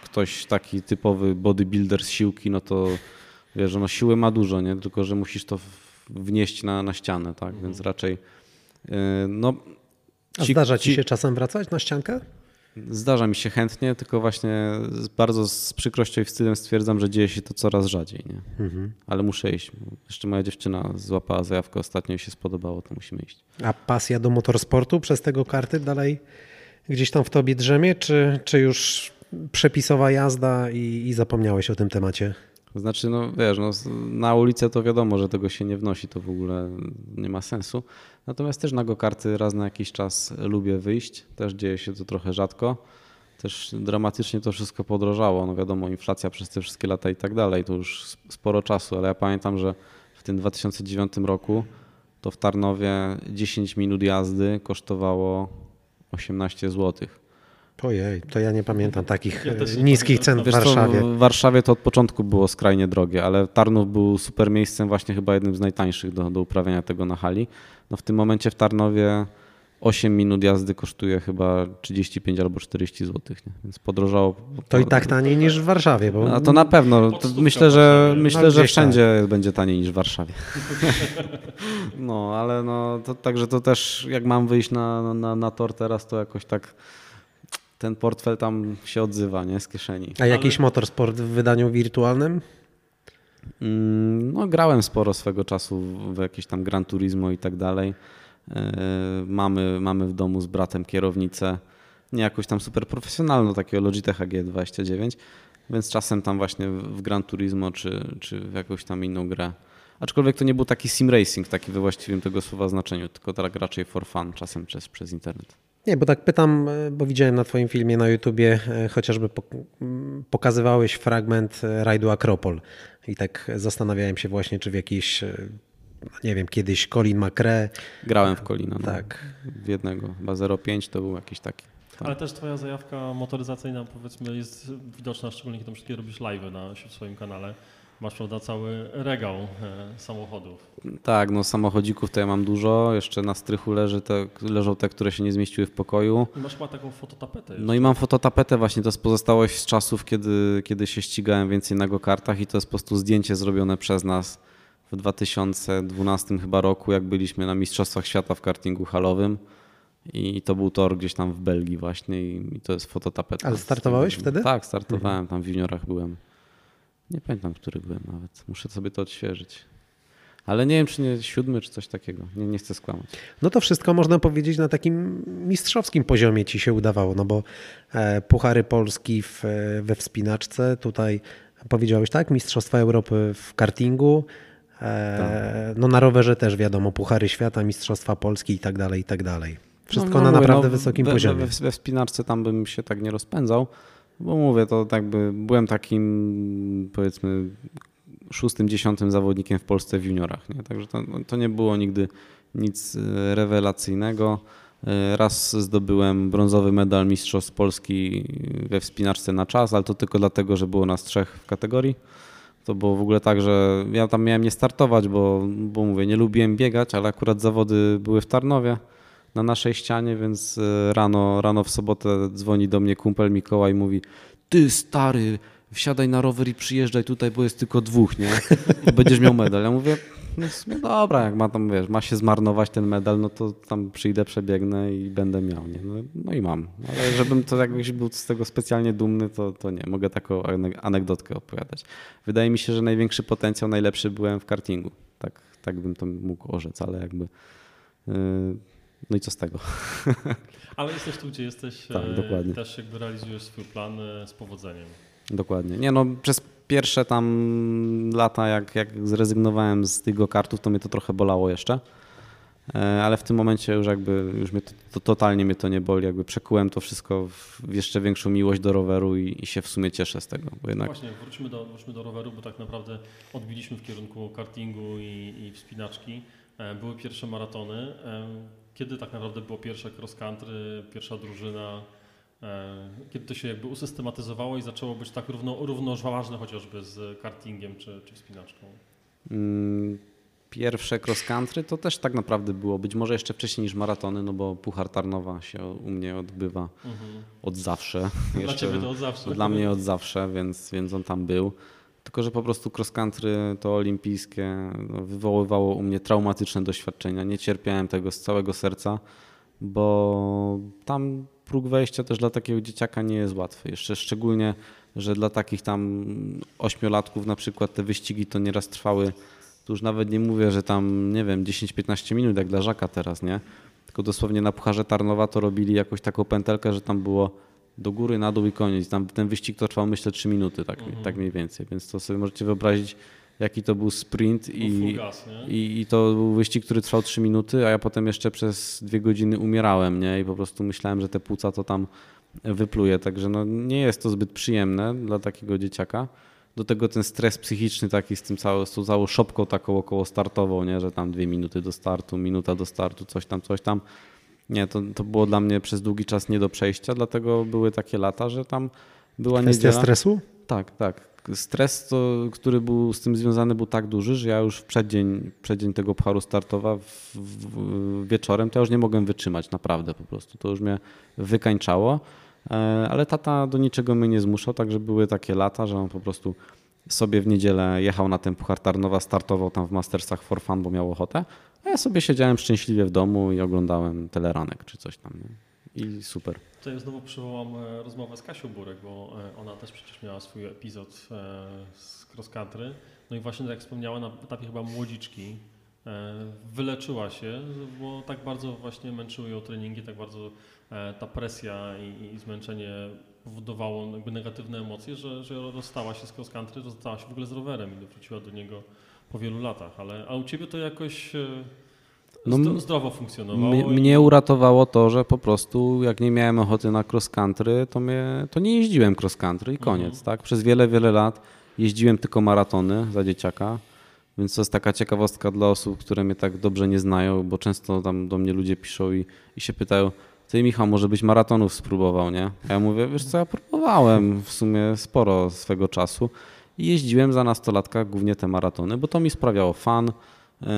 ktoś taki typowy bodybuilder z siłki, no to wiesz, że no siły ma dużo, nie? Tylko, że musisz to wnieść na, na ścianę, tak? Więc raczej yy, no A ci- zdarza ci ci- się czasem wracać na ściankę? Zdarza mi się chętnie, tylko właśnie z, bardzo z przykrością i wstydem stwierdzam, że dzieje się to coraz rzadziej, nie? Mhm. Ale muszę iść. Jeszcze moja dziewczyna złapała zajawkę ostatnio i się spodobało, to musimy iść. A pasja do motorsportu przez tego karty dalej gdzieś tam w tobie drzemie, czy, czy już przepisowa jazda i, i zapomniałeś o tym temacie? Znaczy, no wiesz, no, na ulicę to wiadomo, że tego się nie wnosi, to w ogóle nie ma sensu. Natomiast też na go-karty raz na jakiś czas lubię wyjść, też dzieje się to trochę rzadko. Też dramatycznie to wszystko podrożało, no wiadomo, inflacja przez te wszystkie lata i tak dalej, to już sp- sporo czasu, ale ja pamiętam, że w tym 2009 roku to w Tarnowie 10 minut jazdy kosztowało 18 złotych. Ojej, to ja nie pamiętam takich Ja e, niskich pamiętam. cen w Wiesz co, Warszawie. w Warszawie to od początku było skrajnie drogie, ale Tarnów był super miejscem, właśnie chyba jednym z najtańszych do, do uprawiania tego na hali. No w tym momencie w Tarnowie 8 minut jazdy kosztuje chyba 35 albo 40 zł, nie? więc podrożało. To i tak taniej niż w Warszawie, bo A to na pewno. To myślę, że, Warszawie. myślę, że wszędzie będzie taniej niż w Warszawie. No, ale no, to, także to też jak mam wyjść na, na, na tor teraz, to jakoś tak ten portfel tam się odzywa, nie? Z kieszeni. A jakiś motorsport w wydaniu wirtualnym? Mm, No, grałem sporo swego czasu w jakieś tam Gran Turismo i tak dalej. E, Mamy, mamy w domu z bratem kierownicę, nie jakąś tam super profesjonalną, takiego Logitecha G29, więc czasem tam właśnie w Gran Turismo czy, czy w jakąś tam inną grę. Aczkolwiek to nie był taki sim racing, taki we właściwym tego słowa znaczeniu, tylko tak raczej for fun, czasem przez, przez internet. Nie, bo tak pytam, e, bo widziałem na twoim filmie na YouTubie e, chociażby pokazywałeś fragment e, rajdu Akropol i tak zastanawiałem się właśnie, czy w jakiś e, nie wiem, kiedyś Colin McRae. Grałem w Kolina. No. Tak. W jednego. Chyba 0,5 to był jakiś taki. Tak. Ale też twoja zajawka motoryzacyjna powiedzmy jest widoczna, szczególnie kiedy tam wszystkie robisz live na w swoim kanale. Masz prawda cały regał e, samochodów. Tak, no samochodzików to ja mam dużo. Jeszcze na strychu leży te, leżą te, które się nie zmieściły w pokoju. I masz chyba taką fototapetę. No i mam fototapetę właśnie, to jest pozostałość z czasów, kiedy, kiedy się ścigałem więcej na go-kartach i to jest po prostu zdjęcie zrobione przez nas w 2012 chyba roku, jak byliśmy na Mistrzostwach Świata w kartingu halowym. I to był tor gdzieś tam w Belgii właśnie i, i to jest fototapeta. Ale startowałeś wtedy? Tak, startowałem, tam w juniorach byłem. Nie pamiętam, który byłem nawet. Muszę sobie to odświeżyć. Ale nie wiem, czy nie siódmy, czy coś takiego. Nie, nie chcę skłamać. No to wszystko można powiedzieć na takim mistrzowskim poziomie ci się udawało, no bo e, Puchary Polski w, e, we wspinaczce, tutaj powiedziałeś tak, Mistrzostwa Europy w kartingu, e, no na rowerze też wiadomo, Puchary Świata, Mistrzostwa Polski i tak dalej, i tak dalej. Wszystko No, no na mówię, naprawdę no, wysokim we, poziomie. We, we, we wspinaczce tam bym się tak nie rozpędzał, bo mówię, to tak by byłem takim powiedzmy szóstym, dziesiątym zawodnikiem w Polsce w juniorach. Nie? Także to, to nie było nigdy nic e, rewelacyjnego. E, Raz zdobyłem brązowy medal Mistrzostw Polski we wspinaczce na czas, ale to tylko dlatego, że było nas trzech w kategorii. To było w ogóle tak, że ja tam miałem nie startować, bo, bo mówię, nie lubiłem biegać, ale akurat zawody były w Tarnowie na naszej ścianie, więc e, rano, rano w sobotę dzwoni do mnie kumpel Mikołaj i mówi ty stary, wsiadaj na rower i przyjeżdżaj tutaj, bo jest tylko dwóch, nie? Będziesz miał medal. Ja mówię, no dobra, jak ma tam, wiesz, ma się zmarnować ten medal, no to tam przyjdę, przebiegnę i będę miał, nie? No, no i mam. Ale żebym to jakoś był z tego specjalnie dumny, to, to nie. Mogę taką ane- anegdotkę opowiadać. Wydaje mi się, że największy potencjał, najlepszy byłem w kartingu. Tak, tak bym to mógł orzec, ale jakby... No i co z tego? Ale jesteś tu, gdzie jesteś. Tak, e, dokładnie. Też jakby realizujesz swój plan e, z powodzeniem. Dokładnie. Nie no, przez pierwsze tam lata, jak, jak zrezygnowałem z tych go-kartów, to mnie to trochę bolało jeszcze. E, Ale w tym momencie już jakby, już mnie to, to totalnie mnie to nie boli, jakby przekułem to wszystko w jeszcze większą miłość do roweru i, i się w sumie cieszę z tego, bo jednak Właśnie, wróćmy do, wróćmy do roweru, bo tak naprawdę odbiliśmy w kierunku kartingu i, i wspinaczki. Były pierwsze maratony. Kiedy tak naprawdę było pierwsze cross country, pierwsza drużyna? E, Kiedy to się jakby usystematyzowało i zaczęło być tak równo, równoważne chociażby z kartingiem czy, czy wspinaczką? Mm, Pierwsze cross country to też tak naprawdę było być może jeszcze wcześniej niż maratony, no bo Puchar Tarnowa się u mnie odbywa Mhm. od zawsze. Dla Jeszcze- Ciebie to od zawsze. Dla mnie od zawsze, więc, więc on tam był. Tylko, że po prostu cross country to olimpijskie no, wywoływało u mnie traumatyczne doświadczenia. Nie cierpiałem tego z całego serca, bo tam próg wejścia też dla takiego dzieciaka nie jest łatwy. Jeszcze szczególnie, że dla takich tam ośmiolatków na przykład te wyścigi to nieraz trwały, tu już nawet nie mówię, że tam, nie wiem, 10-15 minut jak dla Żaka teraz, nie? Tylko dosłownie na Pucharze Tarnowa to robili jakąś taką pętelkę, że tam było do góry, na dół i koniec. Tam ten wyścig to trwał myślę 3 minuty, tak, tak mniej więcej. Więc to sobie możecie wyobrazić, jaki to był sprint I, i, gas, i, i to był wyścig, który trwał 3 minuty, a ja potem jeszcze przez dwie godziny umierałem, nie? I po prostu myślałem, że te płuca to tam wypluje. Także no, nie jest to zbyt przyjemne dla takiego dzieciaka. Do tego ten stres psychiczny taki z tym całą, z tą całą szopką taką około startową, nie? że tam dwie minuty do startu, minuta do startu, coś tam, coś tam. Nie, to, to było dla mnie przez długi czas nie do przejścia, dlatego były takie lata, że tam była Kwestia niedziela. stresu? Tak, tak. Stres, to, który był z tym związany, był tak duży, że ja już w przeddzień, przeddzień tego pucharu startowa w, w, wieczorem to ja już nie mogłem wytrzymać, naprawdę po prostu. To już mnie wykańczało, E, ale tata do niczego mnie nie zmuszał, także były takie lata, że on po prostu sobie w niedzielę jechał na ten puchar Tarnowa, startował tam w Mastersach for fun, bo miał ochotę, a ja sobie siedziałem szczęśliwie w domu i oglądałem teleranek czy coś tam. Nie? I super. Tutaj znowu przywołam e, rozmowę z Kasią Burek, bo e, ona też przecież miała swój epizod e, z cross country. No i właśnie tak jak wspomniała, na etapie chyba młodziczki wyleczyła się, bo tak bardzo właśnie męczyły ją treningi, tak bardzo ta presja i, i zmęczenie powodowało jakby negatywne emocje, że, że rozstała się z cross country, rozstała się w ogóle z rowerem i wróciła do niego po wielu latach. Ale, a u Ciebie to jakoś e, No, zdrowo funkcjonowało. Mnie uratowało to, że po prostu jak nie miałem ochoty na cross country, to, mnie, to nie jeździłem cross country i koniec. Mhm. Tak? Przez wiele, wiele lat jeździłem tylko maratony za dzieciaka. Więc to jest taka ciekawostka dla osób, które mnie tak dobrze nie znają, bo często tam do mnie ludzie piszą i, i się pytają, ty Michał, może byś maratonów spróbował, nie? A ja mówię, wiesz co, ja próbowałem w sumie sporo swego czasu i jeździłem za nastolatka głównie te maratony, bo to mi sprawiało fan, yy,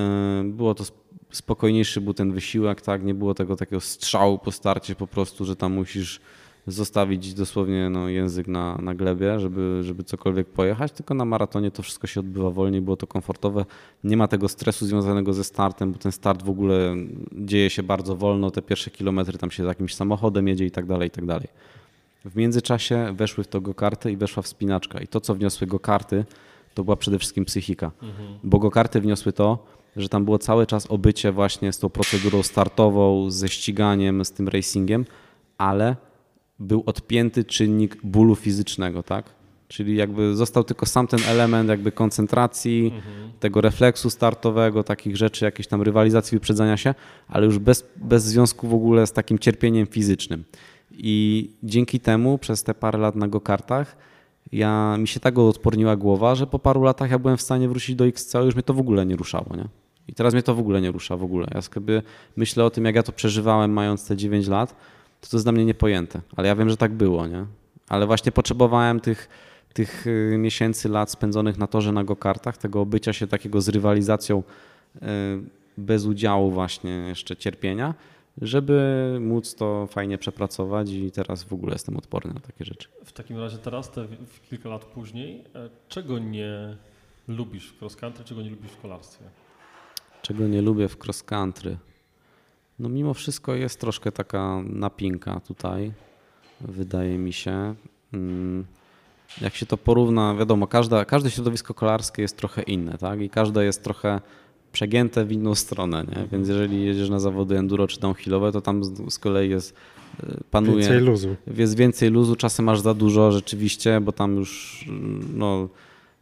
było to spokojniejszy był ten wysiłek, tak, nie było tego takiego strzału po starcie po prostu, że tam musisz zostawić dosłownie no, język na, na glebie, żeby, żeby cokolwiek pojechać, tylko na maratonie to wszystko się odbywa wolniej, było to komfortowe. Nie ma tego stresu związanego ze startem, bo ten start w ogóle dzieje się bardzo wolno, te pierwsze kilometry tam się z jakimś samochodem jedzie i tak dalej, i tak dalej. W międzyczasie weszły w to go-karty i weszła wspinaczka i to, co wniosły go-karty, to była przede wszystkim psychika, mhm. bo go-karty wniosły to, że tam było cały czas obycie właśnie z tą procedurą startową, ze ściganiem, z tym racingiem, ale był odpięty czynnik bólu fizycznego, tak? Czyli jakby został tylko sam ten element jakby koncentracji, mhm. tego refleksu startowego, takich rzeczy, jakiejś tam rywalizacji, wyprzedzania się, ale już bez, bez związku w ogóle z takim cierpieniem fizycznym. I dzięki temu przez te parę lat na go-kartach ja, mi się tak odporniła głowa, że po paru latach ja byłem w stanie wrócić do XCO już mnie to w ogóle nie ruszało. Nie? I teraz mnie to w ogóle nie rusza w ogóle. Ja sobie myślę o tym, jak ja to przeżywałem mając te 9 lat, to to jest dla mnie niepojęte. Ale ja wiem, że tak było, nie? Ale właśnie potrzebowałem tych, tych y, miesięcy, lat spędzonych na torze, na go-kartach, tego obycia się takiego z rywalizacją y, bez udziału właśnie jeszcze cierpienia, żeby móc to fajnie przepracować i teraz w ogóle jestem odporny na takie rzeczy. W takim razie teraz, te kilka lat później, e, czego nie lubisz w cross country, czego nie lubisz w kolarstwie? Czego nie lubię w cross country? No mimo wszystko jest troszkę taka napinka tutaj, wydaje mi się. Mm, jak się to porówna, wiadomo, każda, każde środowisko kolarskie jest trochę inne, tak? I każde jest trochę przegięte w inną stronę, nie? Więc jeżeli jedziesz na zawody enduro czy downhillowe, to tam z, kolei jest e, panuje... Więcej luzu. Jest więcej luzu, czasem masz za dużo rzeczywiście, bo tam już no,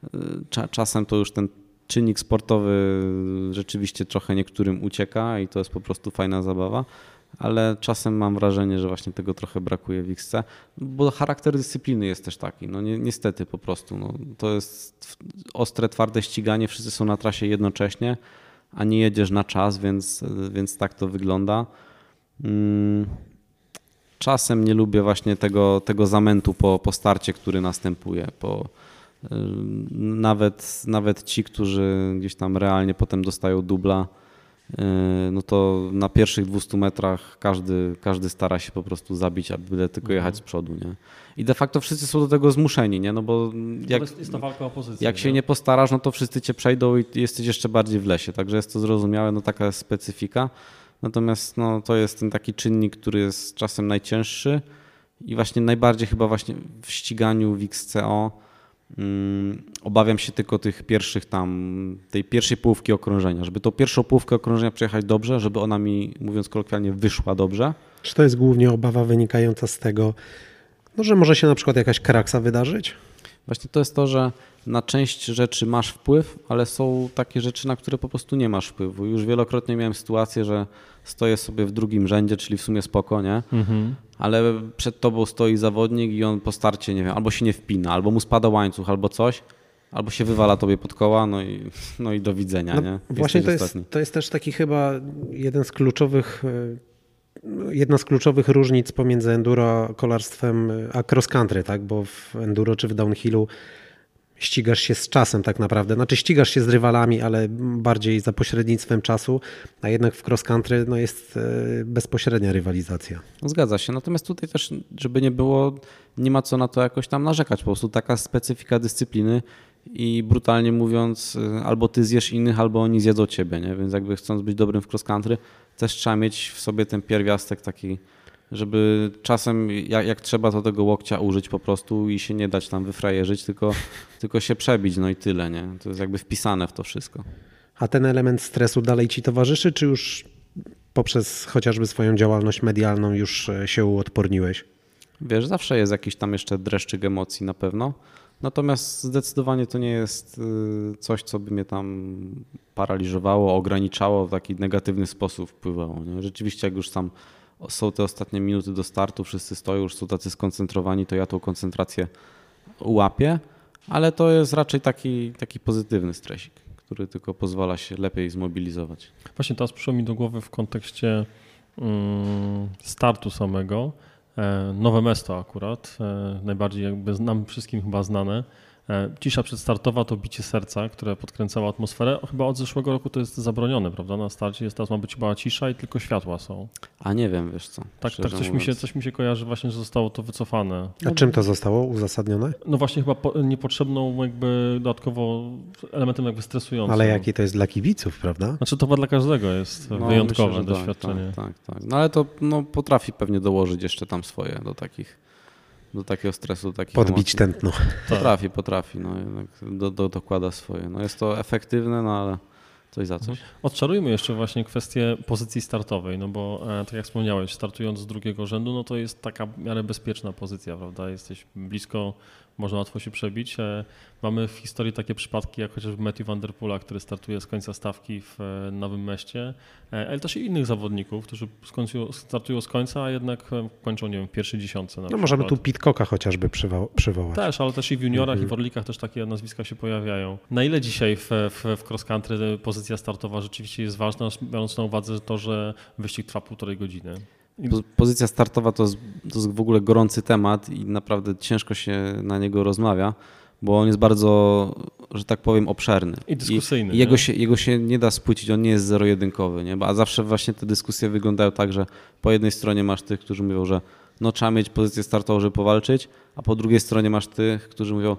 e, cza, czasem to już ten czynnik sportowy rzeczywiście trochę niektórym ucieka i to jest po prostu fajna zabawa, ale czasem mam wrażenie, że właśnie tego trochę brakuje w XC, bo charakter dyscypliny jest też taki, no ni niestety po prostu. No, to jest ostre, twarde ściganie, wszyscy są na trasie jednocześnie, a nie jedziesz na czas, więc, więc tak to wygląda. Mm, czasem nie lubię właśnie tego, tego zamętu po, po starcie, który następuje, po, nawet, nawet ci, którzy gdzieś tam realnie potem dostają dubla, y, no to na pierwszych 200 metrach każdy, każdy stara się po prostu zabić, aby tylko jechać z przodu. Nie? I de facto wszyscy są do tego zmuszeni, nie? no bo jak, jest to walka o pozycję. Jak się nie postarasz, no to wszyscy cię przejdą i jesteś jeszcze bardziej w lesie, także jest to zrozumiałe, no taka jest specyfika. Natomiast no, to jest ten taki czynnik, który jest czasem najcięższy i właśnie najbardziej chyba właśnie w ściganiu w XCO obawiam się tylko tych pierwszych tam, tej pierwszej połówki okrążenia, żeby tą pierwszą połówkę okrążenia przejechać dobrze, żeby ona mi, mówiąc kolokwialnie, wyszła dobrze. Czy to jest głównie obawa wynikająca z tego, no, że może się na przykład jakaś kraksa wydarzyć? Właśnie to jest to, że na część rzeczy masz wpływ, ale są takie rzeczy, na które po prostu nie masz wpływu. Już wielokrotnie miałem sytuację, że stoję sobie w drugim rzędzie, czyli w sumie spoko, nie? Mhm. Ale przed tobą stoi zawodnik i on po starcie, nie wiem, albo się nie wpina, albo mu spada łańcuch, albo coś, albo się wywala tobie pod koła, no i, no i do widzenia, no, nie? Właśnie to jest, to jest też taki chyba jeden z kluczowych e, jedna z kluczowych różnic pomiędzy enduro kolarstwem a cross country, tak? Bo w enduro czy w downhillu ścigasz się z czasem tak naprawdę. Znaczy ścigasz się z rywalami, ale bardziej za pośrednictwem czasu, a jednak w cross country no, jest e, bezpośrednia rywalizacja. Zgadza się. Natomiast tutaj też, żeby nie było, nie ma co na to jakoś tam narzekać. Po prostu taka specyfika dyscypliny i brutalnie mówiąc, e, albo ty zjesz innych, albo oni zjedzą ciebie. Nie? Więc jakby chcąc być dobrym w cross country, też trzeba mieć w sobie ten pierwiastek taki żeby czasem jak, jak, trzeba to tego łokcia użyć po prostu i się nie dać tam wyfrajerzyć, tylko, tylko się przebić, no i tyle, nie? To jest jakby wpisane w to wszystko. A ten element stresu dalej ci towarzyszy, czy już poprzez chociażby swoją działalność medialną już e, się uodporniłeś? Wiesz, zawsze jest jakiś tam jeszcze dreszczyk emocji na pewno, natomiast zdecydowanie to nie jest y, coś, co by mnie tam paraliżowało, ograniczało, w taki negatywny sposób wpływało. Nie? Rzeczywiście jak już sam są te ostatnie minuty do startu, wszyscy stoją, już są tacy skoncentrowani, to ja tą koncentrację łapię, ale to jest raczej taki, taki pozytywny stresik, który tylko pozwala się lepiej zmobilizować. Właśnie teraz przyszło mi do głowy w kontekście mm, startu samego. E, nowe Mesto akurat, e, najbardziej jakby nam wszystkim chyba znane. E, cisza przedstartowa to bicie serca, które podkręcało atmosferę. Chyba od zeszłego roku to jest zabronione, prawda? Na starcie jest teraz ma być chyba cisza i tylko światła są. A nie wiem, wiesz co. Tak, tak coś, mi się, coś mi się kojarzy właśnie, że zostało to wycofane. A czym to zostało uzasadnione? No właśnie chyba po, niepotrzebną jakby dodatkowo elementem jakby stresującym. Ale jakie to jest dla kibiców, prawda? Znaczy to chyba dla każdego jest no, wyjątkowe myślę, doświadczenie. Tak, tak, tak. No ale to no, potrafi pewnie dołożyć jeszcze tam swoje do takich do takiego stresu. Do takich Podbić emocji. tętno. Potrafi, potrafi. No, do, do, dokłada swoje. No, jest to efektywne, no ale coś za coś. Odczarujmy jeszcze właśnie kwestię pozycji startowej, no bo e, tak jak wspomniałeś, startując z drugiego rzędu, no to jest taka w miarę bezpieczna pozycja, prawda? Jesteś blisko można łatwo się przebić. E, mamy w historii takie przypadki, jak chociażby Matthew Van Der Poola, który startuje z końca stawki w e, Nowym Meście, e, ale też i innych zawodników, którzy startują z końca, a jednak kończą, nie wiem, pierwszy dziesiątce. no możemy tu Pitcocka chociażby przywołać. Też, ale też i w juniorach mhm. i w Orlikach też takie nazwiska się pojawiają. Na ile dzisiaj w, w, w cross country pozycja startowa rzeczywiście jest ważna, biorąc na uwadze to, że wyścig trwa półtorej godziny? Pozycja startowa to jest, to jest w ogóle gorący temat i naprawdę ciężko się na niego rozmawia, bo on jest bardzo, że tak powiem, obszerny. I dyskusyjny. I jego, się, jego się nie da spłycić, on nie jest zero-jedynkowy, nie? a zawsze właśnie te dyskusje wyglądają tak, że po jednej stronie masz tych, którzy mówią, że no trzeba mieć pozycję startową, żeby powalczyć, a po drugiej stronie masz tych, którzy mówią,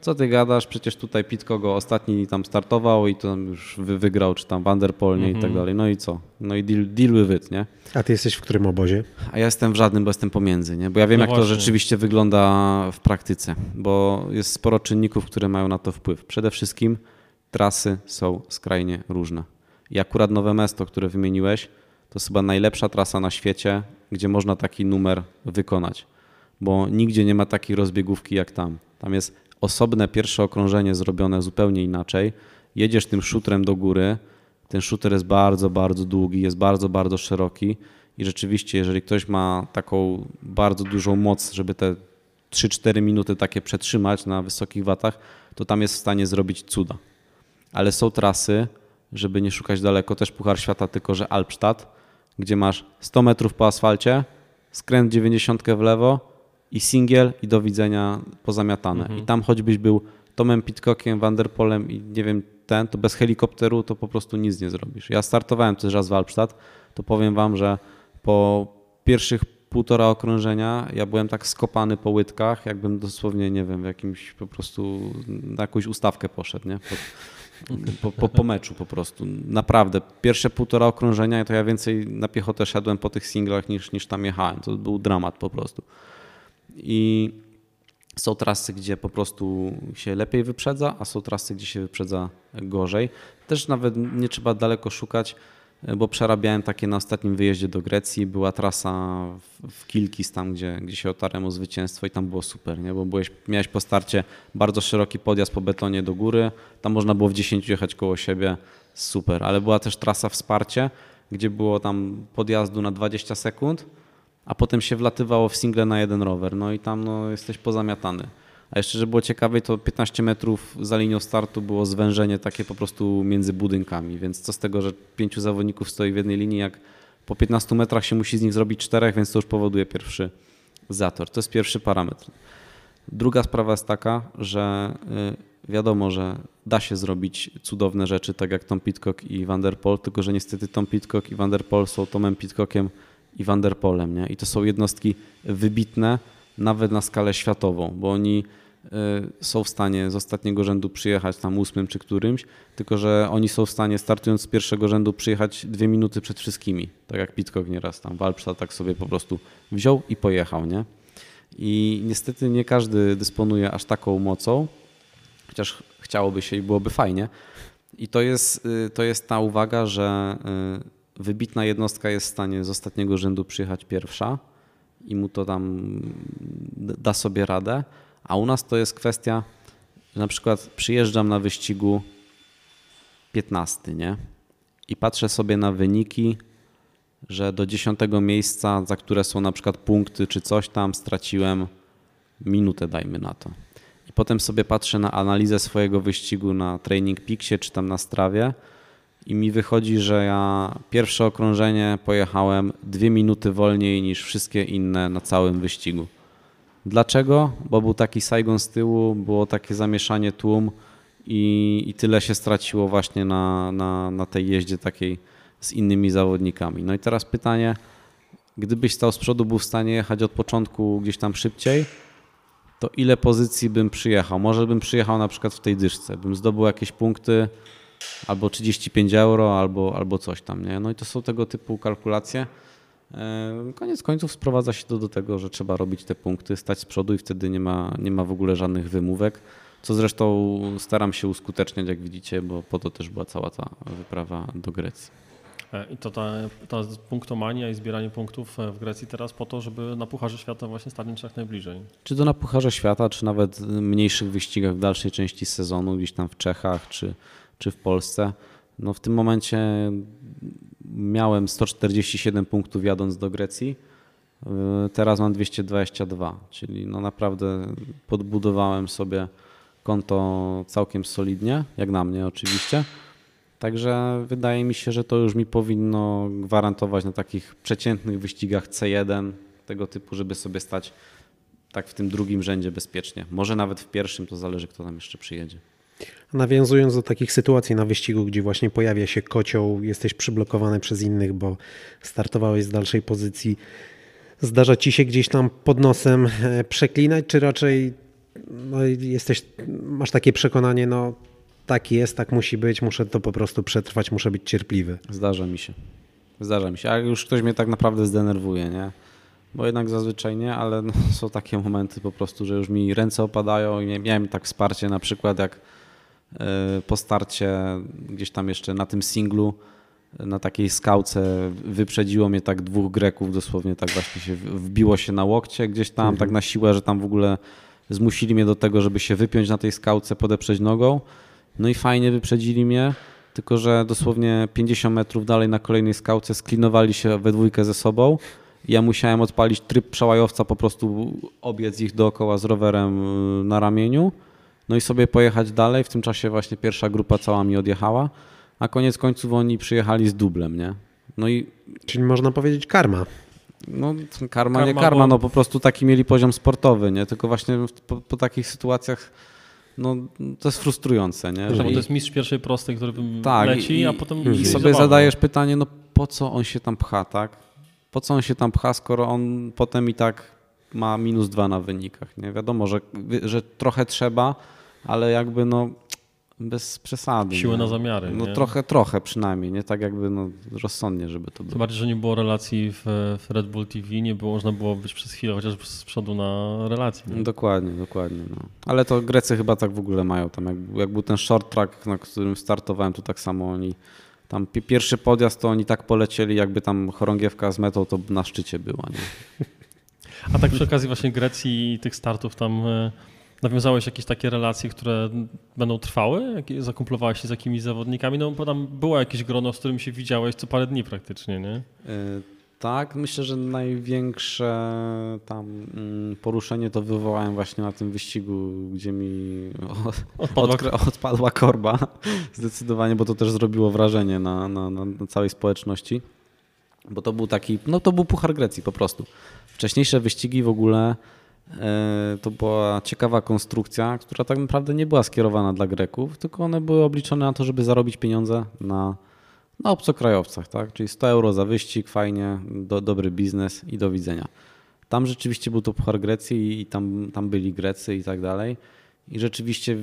co ty gadasz, przecież tutaj Pitko go ostatni tam startował i to już wygrał, czy tam Vanderpol, nie, mm -hmm. i tak mhm. dalej. No i co? No i deal, deal with it, nie? A ty jesteś w którym obozie? A ja jestem w żadnym, bo jestem pomiędzy, nie? Bo ja wiem, no jak właśnie. to rzeczywiście wygląda w praktyce, bo jest sporo czynników, które mają na to wpływ. Przede wszystkim trasy są skrajnie różne. I akurat Nowe Mesto, które wymieniłeś, to jest chyba najlepsza trasa na świecie, gdzie można taki numer wykonać, bo nigdzie nie ma takiej rozbiegówki jak tam. Tam jest osobne pierwsze okrążenie zrobione zupełnie inaczej. Jedziesz tym szutrem do góry, ten szuter jest bardzo, bardzo długi, jest bardzo, bardzo szeroki i rzeczywiście, jeżeli ktoś ma taką bardzo dużą moc, żeby te 3-4 minuty takie przetrzymać na wysokich watach, to tam jest w stanie zrobić cuda. Ale są trasy, żeby nie szukać daleko, też Puchar Świata, tylko że Alpstadt, gdzie masz 100 metrów po asfalcie, skręt 90 w lewo, i singiel i do widzenia pozamiatane. Mhm. I tam choćbyś był Tomem Pitcockiem, Vanderpolem i nie wiem, ten, to bez helikopteru to po prostu nic nie zrobisz. Ja startowałem też raz w Alpstadt, to powiem wam, że po pierwszych półtora okrążenia ja byłem tak skopany po łydkach, jakbym dosłownie, nie wiem, w jakimś po prostu na jakąś ustawkę poszedł, nie? Po, po, po, po, meczu po prostu. Naprawdę. Pierwsze półtora okrążenia to ja więcej na piechotę szedłem po tych singlach niż, niż tam jechałem. To był dramat po prostu i są trasy, gdzie po prostu się lepiej wyprzedza, a są trasy, gdzie się wyprzedza gorzej. Też nawet nie trzeba daleko szukać, bo przerabiałem takie na ostatnim wyjeździe do Grecji. Była trasa w Kilkis, tam gdzie, gdzie się otarłem o zwycięstwo i tam było super, nie? bo byłeś, miałeś po starcie bardzo szeroki podjazd po betonie do góry, tam można było w 10 jechać koło siebie, super. Ale była też trasa wsparcie, gdzie było tam podjazdu na 20 sekund, a potem się wlatywało w single na jeden rower, no i tam no, jesteś pozamiatany. A jeszcze, żeby było ciekawiej, to 15 metrów za linią startu było zwężenie takie po prostu między budynkami, więc co z tego, że pięciu zawodników stoi w jednej linii, jak po 15 metrach się musi z nich zrobić czterech, więc to już powoduje pierwszy zator. To jest pierwszy parametr. Druga sprawa jest taka, że y, wiadomo, że da się zrobić cudowne rzeczy, tak jak Tom Pitcock i Van der Pol, tylko że niestety Tom Pitcock i Van der Pol są Tomem Pitcockiem i Vanderpolem. Nie? I to są jednostki wybitne nawet na skalę światową, bo oni y, są w stanie z ostatniego rzędu przyjechać tam ósmym czy którymś, tylko że oni są w stanie startując z pierwszego rzędu przyjechać dwie minuty przed wszystkimi, tak jak Pitcock nieraz tam Walpsza tak sobie po prostu wziął i pojechał, nie? I niestety nie każdy dysponuje aż taką mocą, chociaż chciałoby się i byłoby fajnie. I to jest, y, to jest ta uwaga, że y, wybitna jednostka jest w stanie z ostatniego rzędu przyjechać pierwsza i mu to tam da sobie radę, a u nas to jest kwestia, że na przykład przyjeżdżam na wyścigu 15, nie? I patrzę sobie na wyniki, że do 10 miejsca, za które są na przykład punkty czy coś tam, straciłem minutę, dajmy na to. i potem sobie patrzę na analizę swojego wyścigu na Training Peaksie czy tam na Strawie i mi wychodzi, że ja pierwsze okrążenie pojechałem dwie minuty wolniej niż wszystkie inne na całym wyścigu. Dlaczego? Bo był taki Saigon z tyłu, było takie zamieszanie tłum i, i tyle się straciło właśnie na, na, na tej jeździe takiej z innymi zawodnikami. No i teraz pytanie, gdybyś stał z przodu, był w stanie jechać od początku gdzieś tam szybciej, to ile pozycji bym przyjechał? Może bym przyjechał na przykład w tej dyszce, bym zdobył jakieś punkty, albo 35 euro, albo, albo coś tam. Nie? No i to są tego typu kalkulacje. E, koniec końców sprowadza się to do tego, że trzeba robić te punkty, stać z przodu i wtedy nie ma, nie ma w ogóle żadnych wymówek. Co zresztą staram się uskuteczniać, jak widzicie, bo po to też była cała ta wyprawa do Grecji. E, I to ta, ta punktomania i zbieranie punktów e, w Grecji teraz po to, żeby na Pucharze Świata właśnie stanąć jak najbliżej. Czy to na Pucharze Świata, czy nawet mniejszych wyścigach w dalszej części sezonu, gdzieś tam w Czechach, czy, czy w Polsce. No w tym momencie miałem 147 punktów jadąc do Grecji, teraz mam 222, czyli no naprawdę podbudowałem sobie konto całkiem solidnie, jak na mnie oczywiście. Także wydaje mi się, że to już mi powinno gwarantować na takich przeciętnych wyścigach C1 tego typu, żeby sobie stać tak w tym drugim rzędzie bezpiecznie. Może nawet w pierwszym, to zależy kto tam jeszcze przyjedzie. Nawiązując do takich sytuacji na wyścigu, gdzie właśnie pojawia się kocioł, jesteś przyblokowany przez innych, bo startowałeś z dalszej pozycji, zdarza ci się gdzieś tam pod nosem e, przeklinać, czy raczej no, jesteś, masz takie przekonanie, no tak jest, tak musi być, muszę to po prostu przetrwać, muszę być cierpliwy. Zdarza mi się. Zdarza mi się. A już ktoś mnie tak naprawdę zdenerwuje, nie? Bo jednak zazwyczaj nie, ale no, są takie momenty po prostu, że już mi ręce opadają i miałem tak wsparcie na przykład jak po starcie gdzieś tam jeszcze na tym singlu na takiej skałce wyprzedziło mnie tak dwóch Greków, dosłownie tak właśnie się wbiło się na łokcie gdzieś tam, mhm. tak na siłę, że tam w ogóle zmusili mnie do tego, żeby się wypiąć na tej skałce, podeprzeć nogą. No i fajnie wyprzedzili mnie, tylko że dosłownie 50 metrów dalej na kolejnej skałce sklinowali się we dwójkę ze sobą. Ja musiałem odpalić tryb przełajowca, po prostu obiec ich dookoła z rowerem y, na ramieniu, no i sobie pojechać dalej. W tym czasie właśnie pierwsza grupa cała mi odjechała, a koniec końców oni przyjechali z dublem, nie? No i... Czyli można powiedzieć karma. No, karma, karma nie karma, bo... no po prostu taki mieli poziom sportowy, nie? Tylko właśnie po, po takich sytuacjach no, to jest frustrujące, nie? Że to jest mistrz pierwszej prostej, który tak, leci, i, a potem... I sobie zadajesz pytanie, no po co on się tam pcha, tak? Po co on się tam pcha, skoro on potem i tak ma minus dwa na wynikach, nie? Wiadomo, że, że trochę trzeba, ale jakby no bez przesady. Siłę nie? na zamiary. No nie? trochę, trochę przynajmniej, nie tak jakby no, rozsądnie, żeby to było. Tym bardziej, że nie było relacji w, w, Red Bull TV, nie było, można było być przez chwilę chociaż z przodu na relacji. Nie? Dokładnie, dokładnie. No. Ale to Grecy chyba tak w ogóle mają. Tam jak, jak był ten short track, na którym startowałem, to tak samo oni tam pierwszy podjazd to oni tak polecieli, jakby tam chorągiewka z metą to na szczycie była. Nie? A tak przy okazji właśnie Grecji i tych startów tam e, Nawiązałeś jakieś takie relacje, które będą trwały? Zakumplowałeś się z jakimiś zawodnikami? No bo tam było jakieś grono, z którym się widziałeś co parę dni praktycznie, nie? Yy, tak, myślę, że największe tam mm, poruszenie to wywołałem właśnie na tym wyścigu, gdzie mi odpadła, odpadła korba. Zdecydowanie, bo to też zrobiło wrażenie na, na, na całej społeczności. Bo to był taki, no to był Puchar Grecji po prostu. Wcześniejsze wyścigi w ogóle E, to była ciekawa konstrukcja, która tak naprawdę nie była skierowana dla Greków, tylko one były obliczone na to, żeby zarobić pieniądze na, na obcokrajowcach, tak? Czyli 100 euro za wyścig, fajnie, do, dobry biznes i do widzenia. Tam rzeczywiście był to Puchar Grecji i tam, tam byli Grecy i tak dalej. I rzeczywiście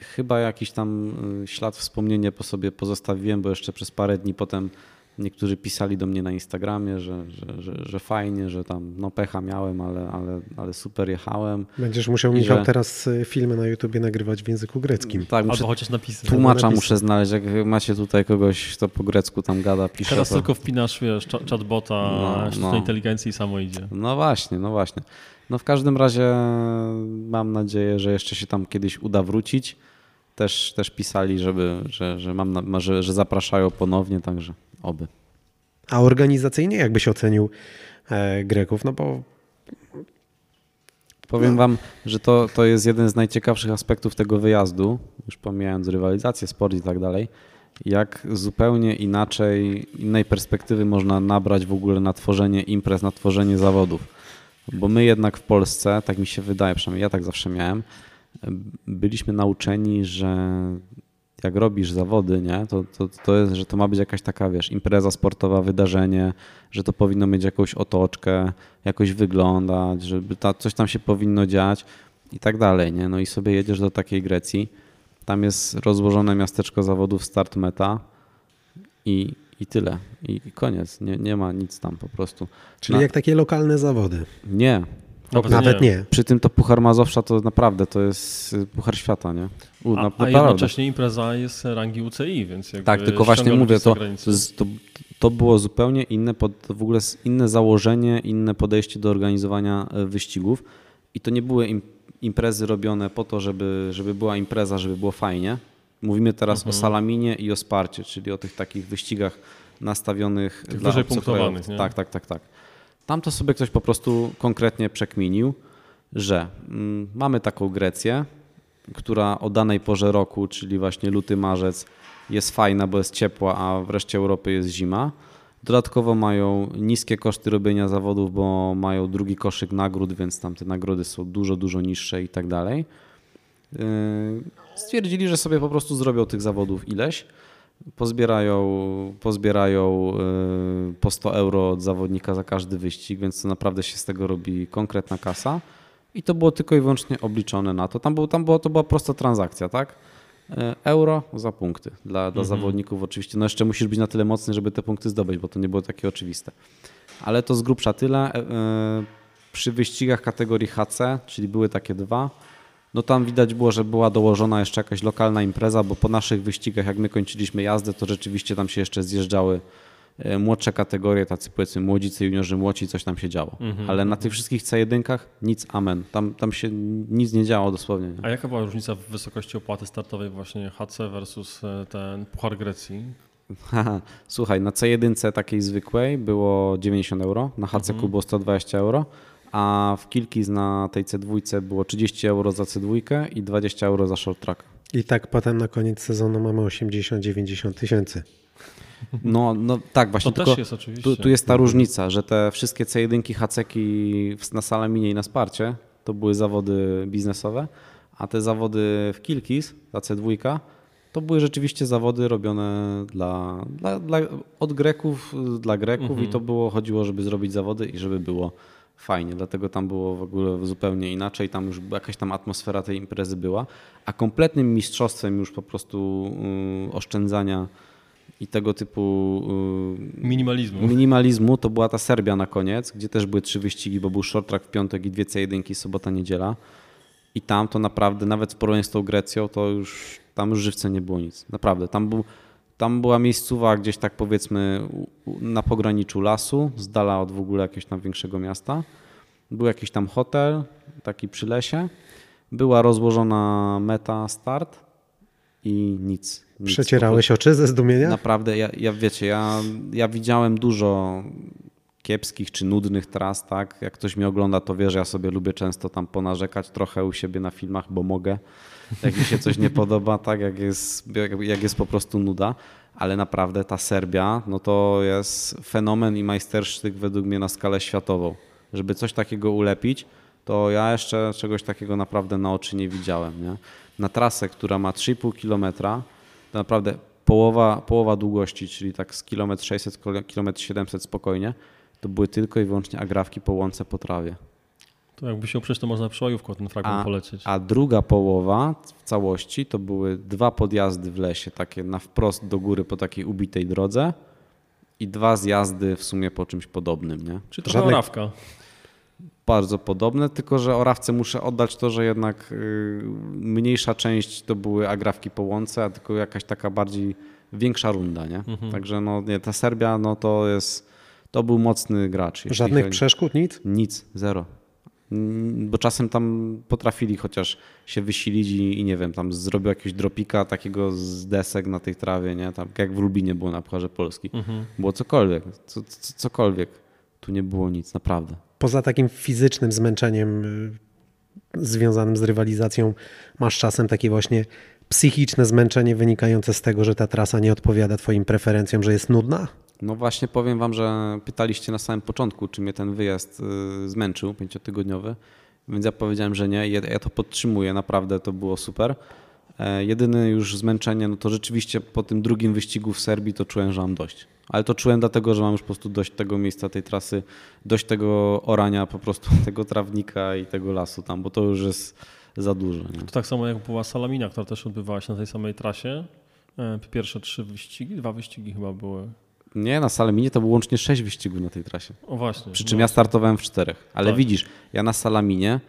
chyba jakiś tam y, ślad wspomnienia po sobie pozostawiłem, bo jeszcze przez parę dni potem Niektórzy pisali do mnie na Instagramie, że, że, że, że, fajnie, że tam no pecha miałem, ale, ale, ale super jechałem. Będziesz musiał, Michał, że... teraz y, filmy na YouTubie nagrywać w języku greckim. Tak, muszę, Albo chociaż napisy. Tłumacza napisy. muszę znaleźć, jak macie tutaj kogoś, kto po grecku tam gada, pisze. Teraz to... tylko wpinasz, wiesz, chatbota, no, sztucznej no. inteligencji i samo idzie. No właśnie, no właśnie. No w każdym razie mam nadzieję, że jeszcze się tam kiedyś uda wrócić. Też, też pisali, żeby, że, że, mam, że, że zapraszają ponownie, także Oby. A organizacyjnie jakbyś ocenił e, Greków? No bo Powiem wam, że to, to jest jeden z najciekawszych aspektów tego wyjazdu, już pomijając rywalizację, sport i tak dalej, jak zupełnie inaczej, innej perspektywy można nabrać w ogóle na tworzenie imprez, na tworzenie zawodów. Bo my jednak w Polsce, tak mi się wydaje, przynajmniej ja tak zawsze miałem, byliśmy nauczeni, że jak robisz zawody, nie, to, to, to jest, że to ma być jakaś taka, wiesz, impreza sportowa, wydarzenie, że to powinno mieć jakąś otoczkę, jakoś wyglądać, żeby ta, coś tam się powinno dziać i tak dalej, nie? No i sobie jedziesz do takiej Grecji, tam jest rozłożone miasteczko zawodów start meta i, i tyle. I koniec. Nie, nie ma nic tam po prostu. Czyli Na... jak takie lokalne zawody. Nie, nawet, Nawet nie. nie. Przy tym to Puchar Mazowsza to naprawdę to jest Puchar Świata, nie? U, a, na, a jednocześnie impreza jest rangi UCI, więc Tak, tylko właśnie mówię, to, to, to było zupełnie inne, pod, w ogóle inne założenie, inne podejście do organizowania e, wyścigów i to nie były imprezy robione po to, żeby, żeby była impreza, żeby było fajnie. Mówimy teraz mhm. o salaminie i o sparcie, czyli o tych takich wyścigach nastawionych tych dla wyżej punktowanych. Nie? Tak, tak, tak, tak. Tam to sobie ktoś po prostu konkretnie przekminił, że mm, mamy taką Grecję, która o danej porze roku, czyli właśnie luty, marzec, jest fajna, bo jest ciepła, a w reszcie Europy jest zima. Dodatkowo mają niskie koszty robienia zawodów, bo mają drugi koszyk nagród, więc tam te nagrody są dużo, dużo niższe i tak dalej. Yy, stwierdzili, że sobie po prostu zrobią tych zawodów ileś pozbierają, pozbierają y, po 100 euro od zawodnika za każdy wyścig, więc to naprawdę się z tego robi konkretna kasa. I to było tylko i wyłącznie obliczone na to. Tam, było, tam było, to była prosta transakcja, tak? Y, euro za punkty dla, dla mhm. zawodników oczywiście. No jeszcze musisz być na tyle mocny, żeby te punkty zdobyć, bo to nie było takie oczywiste. Ale to z grubsza tyle. Y, przy wyścigach kategorii HC, czyli były takie dwa, no tam widać było, że była dołożona jeszcze jakaś lokalna impreza, bo po naszych wyścigach, jak my kończyliśmy jazdę, to rzeczywiście tam się jeszcze zjeżdżały e, młodsze kategorie, tacy powiedzmy młodzicy, juniorzy, młodzi, coś tam się działo. Mhm, Ale na mhm. tych wszystkich C1 nic amen. Tam, tam się nic nie działo dosłownie. Nie? A jaka była różnica w wysokości opłaty startowej właśnie HC versus e, ten Puchar Grecji? Słuchaj, na C1 takiej zwykłej było 90 euro, na HC mhm. było 120 euro, a w Kilkis na tej C2 było 30 euro za C2 i 20 euro za short track. I tak potem na koniec sezonu mamy 80-90 tysięcy. No, no tak, właśnie. To też jest oczywiście. Tu, tu, jest ta różnica, że te wszystkie C1, HC-ki na Salaminie i na Sparcie to były zawody biznesowe, a te zawody w Kilkis, ta C2, to były rzeczywiście zawody robione dla, dla, dla od Greków dla Greków mhm. i to było, chodziło, żeby zrobić zawody i żeby było fajnie, dlatego tam było w ogóle zupełnie inaczej, tam już jakaś tam atmosfera tej imprezy była, a kompletnym mistrzostwem już po prostu y, oszczędzania i tego typu y, minimalizmu. minimalizmu to była ta Serbia na koniec, gdzie też były trzy wyścigi, bo był short track w piątek i dwie C1, sobota, niedziela. I tam to naprawdę, nawet w porównaniu z tą Grecją, to już tam już żywce nie było nic. Naprawdę. Tam był tam była miejscowa gdzieś tak powiedzmy na pograniczu lasu, z dala od w ogóle jakiegoś tam większego miasta. Był jakiś tam hotel, taki przy lesie. Była rozłożona meta start i nic. nic. Przecierałeś oczy ze zdumienia? Naprawdę, ja, ja wiecie, ja, ja widziałem dużo kiepskich czy nudnych tras, tak? Jak ktoś mnie ogląda, to wie, że ja sobie lubię często tam ponarzekać trochę u siebie na filmach, bo mogę jak mi się coś nie podoba, tak, jak jest, jak, jak jest po prostu nuda, ale naprawdę ta Serbia, no to jest fenomen i majstersztyk według mnie na skalę światową. Żeby coś takiego ulepić, to ja jeszcze czegoś takiego naprawdę na oczy nie widziałem. Nie? Na trasę, która ma 3,5 km, to naprawdę połowa, połowa długości, czyli tak z kilometr 600, kilometr 700 spokojnie, to były tylko i wyłącznie agrawki po łące po trawie. To jakby się przejść, to można przełajówką ten fragment a, polecieć. A druga połowa w całości to były dwa podjazdy w lesie, takie na wprost do góry po takiej ubitej drodze i dwa zjazdy w sumie po czymś podobnym. Nie? Czy to Żadnych... orawka? Bardzo podobne, tylko że orawce muszę oddać to, że jednak yy, mniejsza część to były agrawki po łące, a tylko jakaś taka bardziej większa runda. Nie? Mhm. Także no, nie, ta Serbia no, to jest, to był mocny gracz. Żadnych chodzi... przeszkód, nic? Nic, zero. Mm, bo czasem tam potrafili chociaż się wysilić i, i, nie wiem, tam zrobił jakiegoś dropika takiego z desek na tej trawie, nie? Tam, jak w Lubinie było na Pucharze Polski. Mhm. Było cokolwiek, co, co, cokolwiek. Tu nie było nic, naprawdę. Poza takim fizycznym zmęczeniem, y, związanym z rywalizacją masz czasem takie właśnie psychiczne zmęczenie wynikające z tego, że ta trasa nie odpowiada Twoim preferencjom, że jest nudna? No właśnie powiem Wam, że pytaliście na samym początku, czy mnie ten wyjazd y, zmęczył, pięciotygodniowy, więc ja powiedziałem, że nie. Ja, to podtrzymuję, naprawdę to było super. E, jedyne już zmęczenie, no to rzeczywiście po tym drugim wyścigu w Serbii to czułem, że mam dość. Ale to czułem dlatego, że mam już po prostu dość tego miejsca, tej trasy, dość tego orania, po prostu tego trawnika i tego lasu tam, bo to już jest za dużo. Nie? To tak samo jak była Salamina, która też odbywała się na tej samej trasie. E, Pierwsze trzy wyścigi, dwa wyścigi chyba były. Nie, na Salaminie to było łącznie sześć wyścigów na tej trasie. O właśnie. Przy no czym ja startowałem w czterech. Ale Tak. widzisz, ja na Salaminie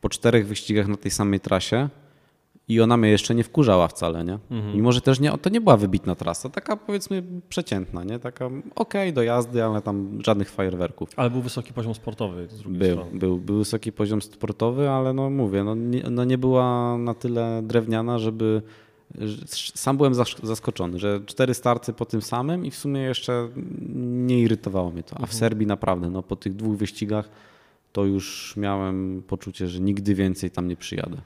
po czterech wyścigach na tej samej trasie i ona mnie jeszcze nie wkurzała wcale, nie? Mhm. Mimo, że też nie, to nie była wybitna trasa, taka powiedzmy przeciętna, nie? Taka okej do jazdy, ale tam żadnych fajerwerków. Ale był wysoki poziom sportowy z drugiej Był, strony. był, był wysoki poziom sportowy, ale no mówię, no nie, no nie była na tyle drewniana, żeby. Sam byłem zask- zaskoczony, że cztery starty po tym samym i w sumie jeszcze nie irytowało mnie to. A w Serbii naprawdę, no po tych dwóch wyścigach to już miałem poczucie, że nigdy więcej tam nie przyjadę.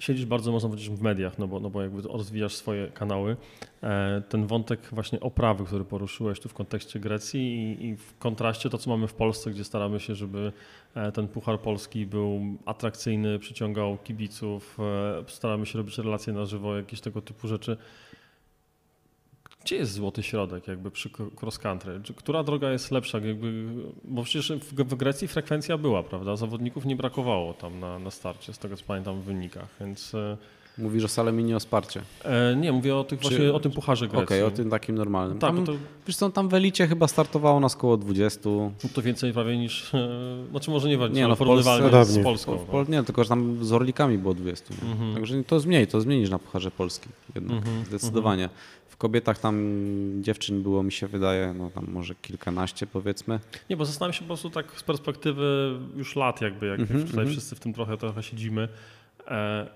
Siedzisz bardzo mocno w mediach, no bo, no bo jakby rozwijasz swoje kanały. E, Ten wątek właśnie oprawy, który poruszyłeś tu w kontekście Grecji i, i w kontraście to, co mamy w Polsce, gdzie staramy się, żeby e, ten Puchar Polski był atrakcyjny, przyciągał kibiców, e, staramy się robić relacje na żywo, jakieś tego typu rzeczy. Gdzie jest złoty środek jakby przy cross country? Czy- Która droga jest lepsza? Jakby, bo przecież w, w Grecji frekwencja była, prawda? Zawodników nie brakowało tam na, na starcie, z tego co pamiętam w wynikach, więc e, Mówisz o Salaminie o Sparcie. e, nie, mówię o, tych Czy- właśnie, o tym Pucharze Okej, Grecji. o tym takim normalnym. Tak, tam, to, Wiesz co, tam w Elicie chyba startowało nas około 20. to więcej prawie niż, e, znaczy może nie więcej, Nie, ale no, w porównywalnie Polsce- z. Polską. W no. Pol- nie, tylko że tam z Orlikami było 20. nie? Mhm. Także to jest mniej, to jest mniej niż na Pucharze Polski. Jednak, Mhm, zdecydowanie. W kobietach tam dziewczyn było, mi się wydaje, no tam może kilkanaście powiedzmy. Nie, bo zastanawiam się po prostu tak z perspektywy już lat jakby, jak Mhm, tutaj mhm. wszyscy w tym trochę, trochę siedzimy. E,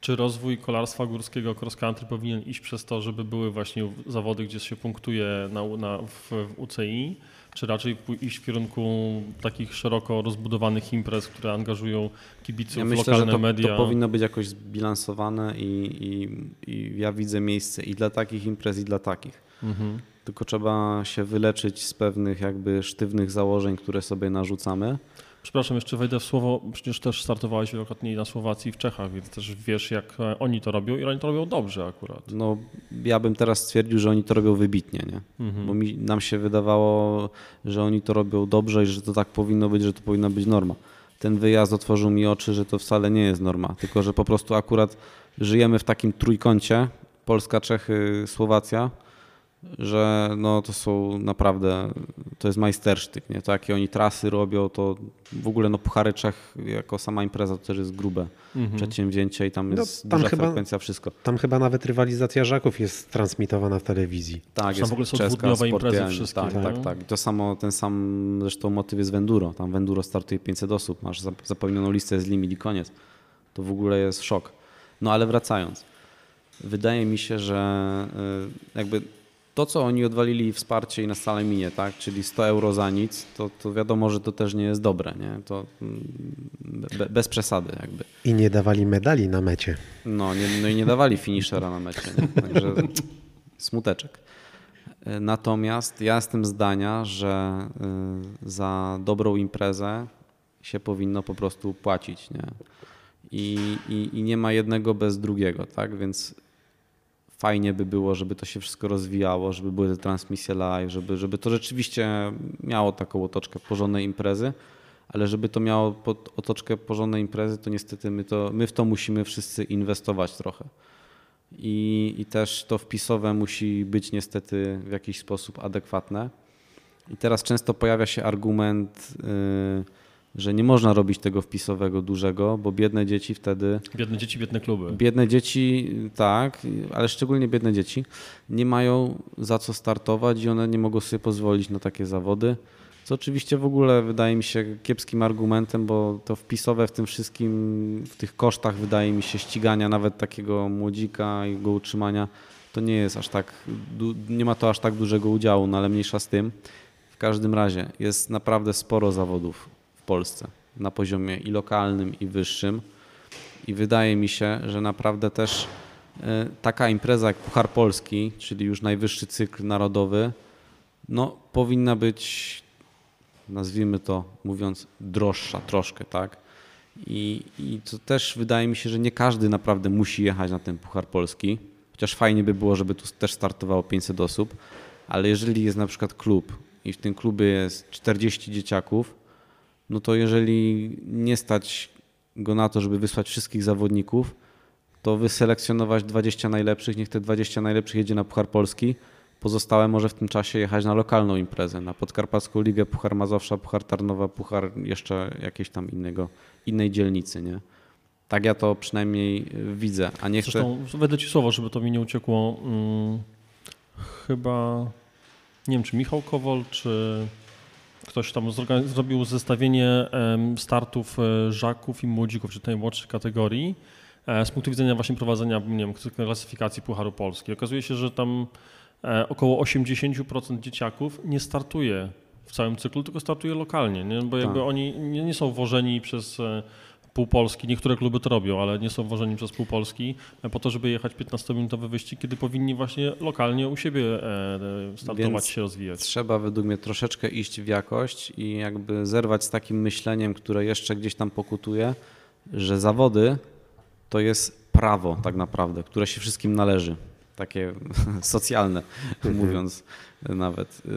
czy rozwój kolarstwa górskiego cross country powinien iść przez to, żeby były właśnie zawody, gdzie się punktuje na, na, w, w UCI, czy raczej iść w kierunku takich szeroko rozbudowanych imprez, które angażują kibiców, Ja myślę, że lokalne to, media? to powinno być jakoś zbilansowane i, i, i ja widzę miejsce i dla takich imprez, i dla takich. Mhm. Tylko trzeba się wyleczyć z pewnych jakby sztywnych założeń, które sobie narzucamy. Przepraszam, jeszcze wejdę w słowo. Przecież też startowałeś wielokrotnie na Słowacji i w Czechach, więc też wiesz, jak e, oni to robią i oni to robią dobrze akurat. No, ja bym teraz stwierdził, że oni to robią wybitnie, nie? Mhm. bo mi, nam się wydawało, że oni to robią dobrze i że to tak powinno być, że to powinna być norma. Ten wyjazd otworzył mi oczy, że to wcale nie jest norma, tylko że po prostu akurat żyjemy w takim trójkącie Polska, Czechy, Słowacja, że no to są naprawdę, to jest majstersztyk, nie? To jakie oni trasy robią, to w ogóle no Puchary Czech jako sama impreza to też jest grube Mhm. przedsięwzięcie i tam No, jest tam duża chyba- frekwencja, wszystko. Tam chyba nawet rywalizacja Żaków jest transmitowana w telewizji. Tak, jest w ogóle są czeska, imprezy wszystkie, Tak, tak, tak. I to samo, ten sam zresztą motyw jest w Enduro. Tam w Enduro startuje 500 osób, masz zap- zapełnioną listę, jest limit i koniec. To w ogóle jest szok. No ale wracając. Wydaje mi się, że y, jakby to, co oni odwalili wsparcie i na stale minie, tak, czyli 100 euro za nic, to, to wiadomo, że to też nie jest dobre, nie? To mm, be, bez przesady jakby. I nie dawali medali na mecie. No, nie, no i nie dawali finishera na mecie, nie? także smuteczek. Natomiast ja jestem zdania, że y, za dobrą imprezę się powinno po prostu płacić, nie? I, i, I nie ma jednego bez drugiego, tak? Więc fajnie by było, żeby to się wszystko rozwijało, żeby były te transmisje live, żeby, żeby to rzeczywiście miało taką otoczkę porządnej imprezy, ale żeby to miało pod- otoczkę porządnej imprezy, to niestety my, to, my w to musimy wszyscy inwestować trochę. I, I też to wpisowe musi być niestety w jakiś sposób adekwatne. I teraz często pojawia się argument, yy, że nie można robić tego wpisowego dużego, bo biedne dzieci wtedy Biedne dzieci, biedne kluby. Biedne dzieci, tak, ale szczególnie biedne dzieci, nie mają za co startować i one nie mogą sobie pozwolić na takie zawody. Co oczywiście w ogóle wydaje mi się kiepskim argumentem, bo to wpisowe w tym wszystkim, w tych kosztach wydaje mi się ścigania nawet takiego młodzika i go utrzymania, to nie jest aż tak, nie ma to aż tak dużego udziału, no ale mniejsza z tym. W każdym razie jest naprawdę sporo zawodów Polsce. na poziomie i lokalnym, i wyższym. I wydaje mi się, że naprawdę też e, taka impreza jak Puchar Polski, czyli już najwyższy cykl narodowy, no, powinna być, nazwijmy to mówiąc, droższa troszkę, tak? I, I to też wydaje mi się, że nie każdy naprawdę musi jechać na ten Puchar Polski, chociaż fajnie by było, żeby tu też startowało 500 osób, ale jeżeli jest na przykład klub i w tym klubie jest 40 dzieciaków, no to jeżeli nie stać go na to, żeby wysłać wszystkich zawodników, to wyselekcjonować 20 najlepszych, niech te 20 najlepszych jedzie na Puchar Polski, pozostałe może w tym czasie jechać na lokalną imprezę, na Podkarpacką Ligę, Puchar Mazowsza, Puchar Tarnowa, Puchar jeszcze jakiejś tam innego, innej dzielnicy, nie? Tak ja to przynajmniej widzę, a nie chcę... Zresztą ci słowo, żeby to mi nie uciekło, hmm, chyba nie wiem, czy Michał Kowol, czy ktoś tam zrobił zestawienie startów e, żaków i młodzików, czy tej młodszej kategorii, e, z punktu widzenia właśnie prowadzenia nie wiem, klasyfikacji Pucharu Polski. Okazuje się, że tam e, około 80% dzieciaków nie startuje w całym cyklu, tylko startuje lokalnie, nie? bo jakby tak. oni nie, nie są wożeni przez pół Polski. Niektóre kluby to robią, ale nie są wożeni przez pół Polski e, po to, żeby jechać 15-minutowy wyścig, kiedy powinni właśnie lokalnie u siebie e, startować Więc się, rozwijać. Trzeba według mnie troszeczkę iść w jakość i jakby zerwać z takim myśleniem, które jeszcze gdzieś tam pokutuje, że zawody to jest prawo tak naprawdę, które się wszystkim należy. Takie socjalne, mhm. mówiąc nawet. Y,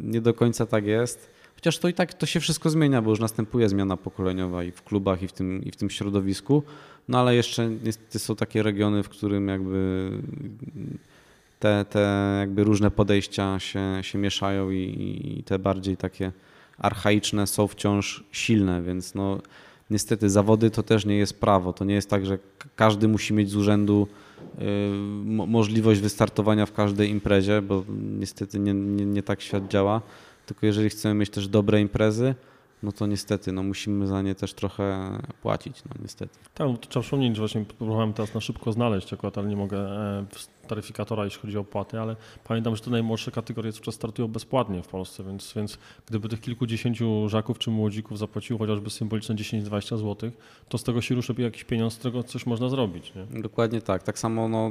nie do końca tak jest Chociaż to i tak to się wszystko zmienia, bo już następuje zmiana pokoleniowa i w klubach, i w tym, i w tym środowisku. No ale jeszcze niestety są takie regiony, w którym jakby te, te jakby różne podejścia się, się mieszają i, i te bardziej takie archaiczne są wciąż silne, więc no niestety zawody to też nie jest prawo. To nie jest tak, że każdy musi mieć z urzędu y, możliwość wystartowania w każdej imprezie, bo niestety nie, nie, nie tak świat działa tylko jeżeli chcemy mieć też dobre imprezy, no to niestety, no musimy za nie też trochę płacić, no niestety. Tak, to trzeba wspomnieć, że właśnie próbowałem teraz na szybko znaleźć akurat, ale nie mogę e, taryfikatora, jeśli chodzi o opłaty, ale pamiętam, że te najmłodsze kategorie cały czas startują bezpłatnie w Polsce, więc, więc gdyby tych kilkudziesięciu żaków czy młodzików zapłaciło chociażby symboliczne 10-20 zł, to z tego się ruszy jakiś pieniądz, z którego coś można zrobić. Nie? Dokładnie tak, tak samo no...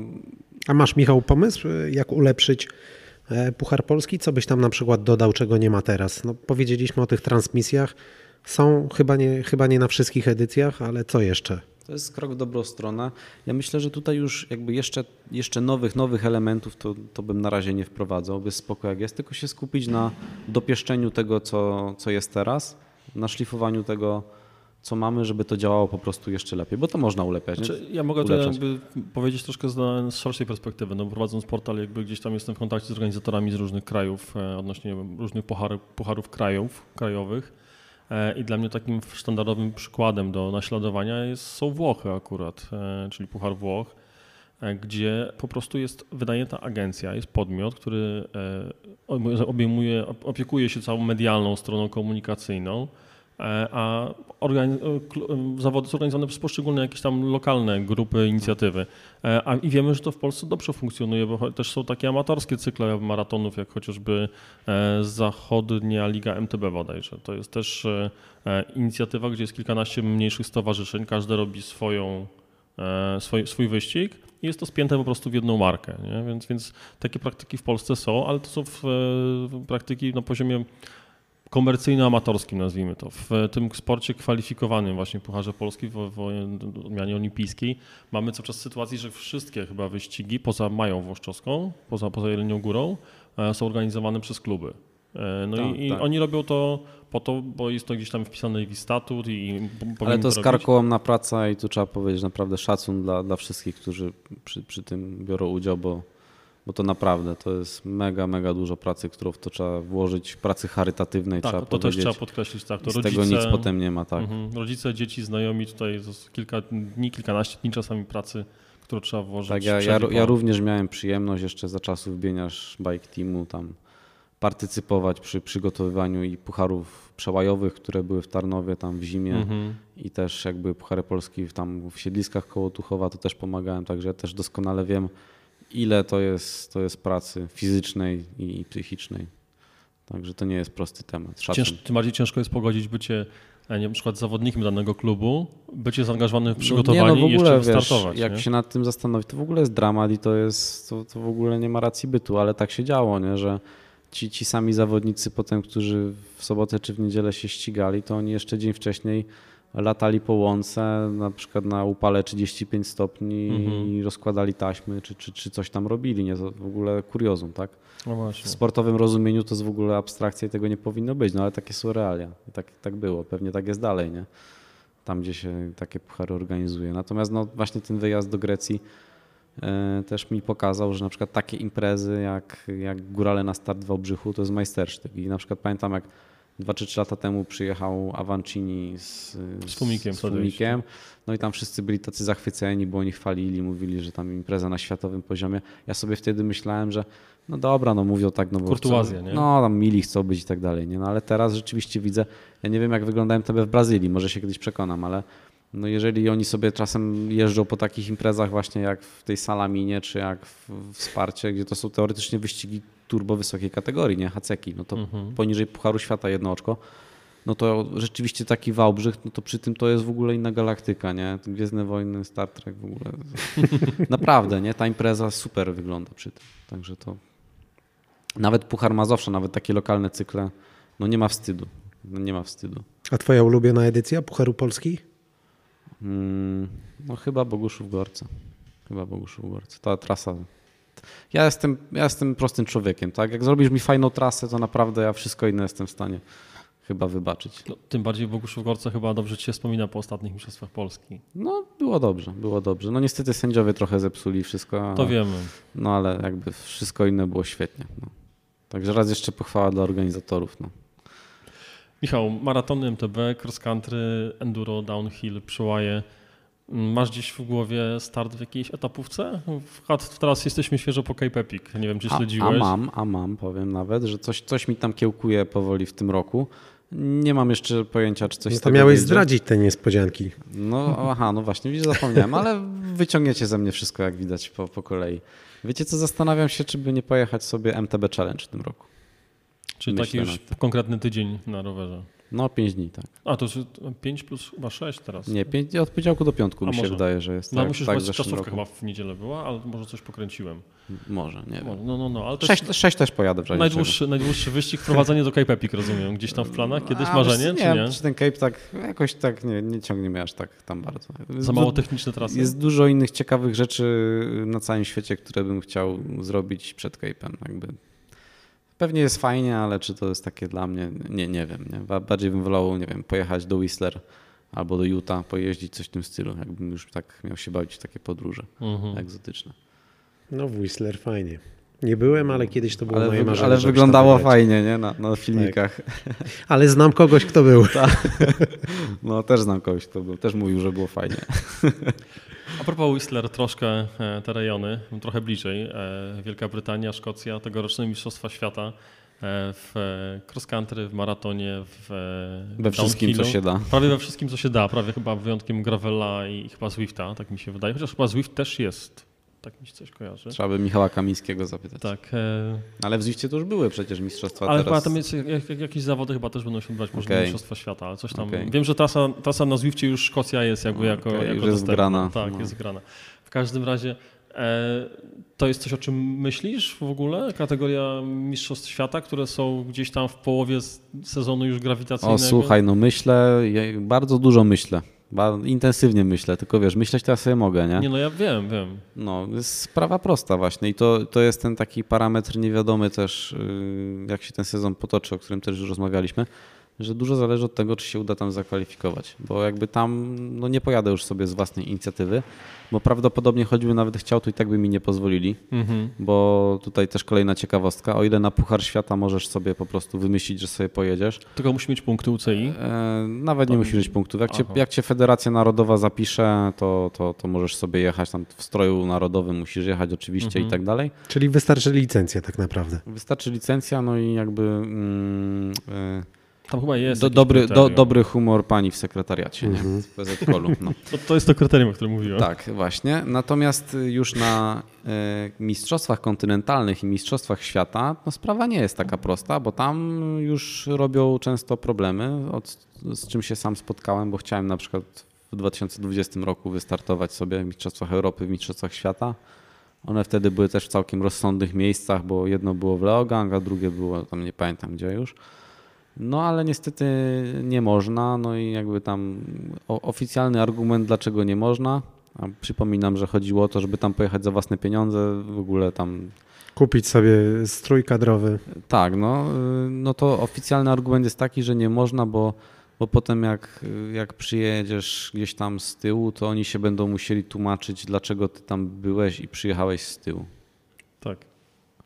A masz Michał pomysł, jak ulepszyć Puchar Polski, co byś tam na przykład dodał, czego nie ma teraz? No, powiedzieliśmy o tych transmisjach. Są chyba nie, chyba nie na wszystkich edycjach, ale co jeszcze? To jest krok w dobrą stronę. Ja myślę, że tutaj już jakby jeszcze, jeszcze nowych, nowych elementów to, to bym na razie nie wprowadzał, bez spoko jak jest, tylko się skupić na dopieszczeniu tego, co, co jest teraz, na szlifowaniu tego, co mamy, żeby to działało po prostu jeszcze lepiej, bo to można ulepiać. Znaczy, ja mogę powiedzieć troszkę z, szerszej perspektywy. No, prowadząc portal, jakby gdzieś tam jestem w kontakcie z organizatorami z różnych krajów, e, odnośnie wiem, różnych pucharów, pucharów krajów, krajowych. E, I dla mnie takim sztandarowym przykładem do naśladowania jest, są Włochy akurat, e, czyli Puchar Włoch, gdzie po prostu jest wynajęta agencja, jest podmiot, który obejmuje, opiekuje się całą medialną stroną komunikacyjną a e, zawody są organizowane przez poszczególne jakieś tam lokalne grupy, inicjatywy. E, a, I wiemy, że to w Polsce dobrze funkcjonuje, bo też są takie amatorskie cykle maratonów, jak chociażby Zachodnia Liga MTB bodajże. To jest też inicjatywa, gdzie jest kilkanaście mniejszych stowarzyszeń, każde robi swoją, swój, swój wyścig i jest to spięte po prostu w jedną markę. Nie? Więc, więc takie praktyki w Polsce są, ale to są w, w praktyki na poziomie komercyjno-amatorskim, nazwijmy to. W tym sporcie kwalifikowanym właśnie Pucharze Polski w, w odmianie olimpijskiej mamy cały czas sytuację, że wszystkie chyba wyścigi poza Mają Włoszczowską, poza, poza Jelenią Górą e, są organizowane przez kluby. E, no tak, i, tak. oni robią to po to, bo jest to gdzieś tam wpisane w statut i Ale to jest karkołomna praca i tu trzeba powiedzieć naprawdę szacun dla, dla wszystkich, którzy przy, przy tym biorą udział, bo bo to naprawdę to jest mega, mega dużo pracy, którą w to trzeba włożyć, pracy charytatywnej tak, trzeba to też trzeba podkreślić. Tak, to z rodzice, tego nic potem nie ma. Tak. Mhm, rodzice, dzieci, znajomi, tutaj kilka dni, kilkanaście dni czasami pracy, którą trzeba włożyć. Tak, ja, ja, ja, również miałem przyjemność jeszcze za czasów Bieniasz Bike Teamu tam partycypować przy przygotowywaniu i pucharów przełajowych, które były w Tarnowie tam w zimie mhm. i też jakby puchary Polski tam w siedliskach koło Tuchowa to też pomagałem, także ja też doskonale wiem, ile to jest, to jest pracy fizycznej i psychicznej. Także to nie jest prosty temat. Cięż, tym bardziej ciężko jest pogodzić bycie e, nie, na przykład zawodnikiem danego klubu, bycie zaangażowanym w No przygotowanie nie, no w i ogóle, jeszcze wiesz, wystartować. Jak nie? się nad tym zastanowić, to w ogóle jest dramat i to jest, to, to w ogóle nie ma racji bytu, ale tak się działo, nie? że ci, ci sami zawodnicy potem, którzy w sobotę czy w niedzielę się ścigali, to oni jeszcze dzień wcześniej latali po łące, na przykład na upale 35 stopni Mhm. i rozkładali taśmy, czy, czy, czy coś tam robili, nie? To w ogóle kuriozum, tak? No W sportowym rozumieniu to jest w ogóle abstrakcja i tego nie powinno być, no ale takie są realia. I tak, tak było, pewnie tak jest dalej, nie? Tam, gdzie się takie puchary organizuje. Natomiast no, właśnie ten wyjazd do Grecji e, też mi pokazał, że na przykład takie imprezy jak, jak Górale na start w Obrzychu to jest majstersztyk. I na przykład pamiętam jak dwa czy trzy lata temu przyjechał Avancini z, Z Fumikiem z Fumikiem. No i tam wszyscy byli tacy zachwyceni, bo oni chwalili, mówili, że tam impreza na światowym poziomie. Ja sobie wtedy myślałem, że no dobra, no mówią tak, no bo Kurtuazja, chcą, nie? No tam mili chcą być i tak dalej, nie? No ale teraz rzeczywiście widzę, ja nie wiem jak wygląda MTB w Brazylii, może się kiedyś przekonam, ale no jeżeli oni sobie czasem jeżdżą po takich imprezach właśnie jak w tej Salaminie, czy jak w, w Sparcie, gdzie to są teoretycznie wyścigi turbo wysokiej kategorii, nie? Haceki, no to Mhm. poniżej Pucharu Świata jedno oczko, no to rzeczywiście taki Wałbrzych, no to przy tym to jest w ogóle inna galaktyka, nie? Gwiezdne Wojny, Star Trek w ogóle. Naprawdę, nie? Ta impreza super wygląda przy tym. Także to nawet Puchar Mazowsza, nawet takie lokalne cykle, no nie ma wstydu. No nie ma wstydu. A twoja ulubiona edycja Pucharu Polski? Mm, no chyba Boguszów Gorce. Chyba Boguszów Gorce. Ta trasa. Ja jestem, ja jestem prostym człowiekiem, tak? Jak zrobisz mi fajną trasę, to naprawdę ja wszystko inne jestem w stanie chyba wybaczyć. No, tym bardziej w Boguszów Gorce chyba dobrze ci się wspomina po ostatnich mistrzostwach Polski. No, było dobrze, było dobrze. No niestety sędziowie trochę zepsuli wszystko. To wiemy. No ale jakby wszystko inne było świetnie. No. Także raz jeszcze pochwała dla organizatorów. No. Michał, maratony MTB, cross country, enduro, downhill, przełaje. Mm, Masz gdzieś w głowie start w jakiejś etapówce? W- Teraz jesteśmy świeżo po Cape Epic. Nie wiem, czy A, a śledziłeś. mam, a mam, powiem nawet, że coś, coś mi tam kiełkuje powoli w tym roku. Nie mam jeszcze pojęcia, czy coś No z to tego miałeś zdradzić te niespodzianki. No aha, no właśnie, widzisz, zapomniałem, ale wyciągniecie ze mnie wszystko, jak widać, po, po kolei. Wiecie co, zastanawiam się, czy by nie pojechać sobie MTB Challenge w tym roku. Czyli taki już konkretny tydzień na rowerze. No, pięć dni, tak. A to już 5 plus chyba 6 teraz. Nie, pięć, od poniedziałku do piątku A mi się może. wydaje, że jest No tak, musisz tak tak czasówka roku. chyba w niedzielę była, ale może coś pokręciłem. Może, nie wiem. No, no, no, ale Sześć, jest sześć też pojadę w razie czego. najdłuższy, najdłuższy wyścig, wprowadzenie do Cape Epic, rozumiem. Gdzieś tam w planach, kiedyś A, marzenie, co, czy nie? nie? Czy ten Cape tak jakoś tak nie, nie ciągnie mnie aż tak tam bardzo. Za mało techniczne trasy? Jest dużo innych ciekawych rzeczy na całym świecie, które bym chciał zrobić przed Cape'em. Jakby. Pewnie jest fajnie, ale czy to jest takie dla mnie, nie, nie wiem. Nie? Ba- Bardziej bym wolał, nie wiem, pojechać do Whistler albo do Utah, pojeździć coś w tym stylu, jakbym już tak miał się bawić w takie podróże Mhm. egzotyczne. No w Whistler fajnie. Nie byłem, ale kiedyś to było Ale, moje marzenie. ale wyglądało fajnie, nie? Na, na filmikach. Ale znam kogoś, kto był. No też znam kogoś, kto był, też mówił, że było fajnie. A propos Whistler, troszkę e, te rejony, trochę bliżej. E, Wielka Brytania, Szkocja, tegoroczne Mistrzostwa Świata e, w cross country, w maratonie, w We wszystkim, co się da. Prawie we wszystkim, co się da, prawie chyba wyjątkiem Gravela i chyba Zwifta, tak mi się wydaje. Chociaż chyba Zwift też jest, tak mi się coś kojarzy. Trzeba by Michała Kamińskiego zapytać. Tak, e, Ale w Zwifcie to już były przecież mistrzostwa ale teraz. tam jest, jak, jak, jakieś zawody chyba też będą się odbywać, może Okej. Mistrzostwa Świata, ale coś tam. Okej. Wiem, że trasa, trasa na Zwifcie już Szkocja jest jakby No, jako, okej, jako już jest dostępna. wgrana. Tak, No. jest grana. W każdym razie e, to jest coś, o czym myślisz w ogóle? Kategoria Mistrzostw Świata, które są gdzieś tam w połowie sezonu już grawitacyjnego? O słuchaj, no myślę, ja bardzo dużo myślę. Ba- intensywnie myślę, tylko wiesz, myśleć ja sobie mogę, nie? Nie, no ja wiem, wiem. No, jest sprawa prosta właśnie i to, to jest ten taki parametr niewiadomy też, yy, jak się ten sezon potoczy, o którym też już rozmawialiśmy, że dużo zależy od tego, czy się uda tam zakwalifikować, bo jakby tam no nie pojadę już sobie z własnej inicjatywy, bo prawdopodobnie choćby nawet chciał, to i tak by mi nie pozwolili, Mhm. bo tutaj też kolejna ciekawostka, o ile na Puchar Świata możesz sobie po prostu wymyślić, że sobie pojedziesz, Tylko musi mieć punkty UCI. E, Nawet nie Tam- musisz mieć punktów. Jak cię, jak cię Federacja Narodowa zapisze, to, to, to możesz sobie jechać tam w stroju narodowym, musisz jechać oczywiście Mhm. i tak dalej. Czyli wystarczy licencja tak naprawdę. Wystarczy licencja, no i jakby mm, e, Tam chyba jest. Do, dobry, do, dobry humor pani w sekretariacie, Mhm. nie? W PZKolu. No. To, to jest to kryterium, o którym mówiłem. Tak, właśnie. Natomiast już na e, mistrzostwach kontynentalnych i mistrzostwach świata no sprawa nie jest taka prosta, bo tam już robią często problemy, od, z czym się sam spotkałem, bo chciałem na przykład w 2020 roku wystartować sobie w mistrzostwach Europy, w mistrzostwach świata. One wtedy były też w całkiem rozsądnych miejscach, bo jedno było w Leogang, a drugie było tam nie pamiętam gdzie już. No ale niestety nie można, no i jakby tam oficjalny argument, dlaczego nie można, a przypominam, że chodziło o to, żeby tam pojechać za własne pieniądze, w ogóle tam Kupić sobie strój kadrowy. tak, no, no to oficjalny argument jest taki, że nie można, bo, bo potem jak, jak przyjedziesz gdzieś tam z tyłu, to oni się będą musieli tłumaczyć, dlaczego ty tam byłeś i przyjechałeś z tyłu. Tak.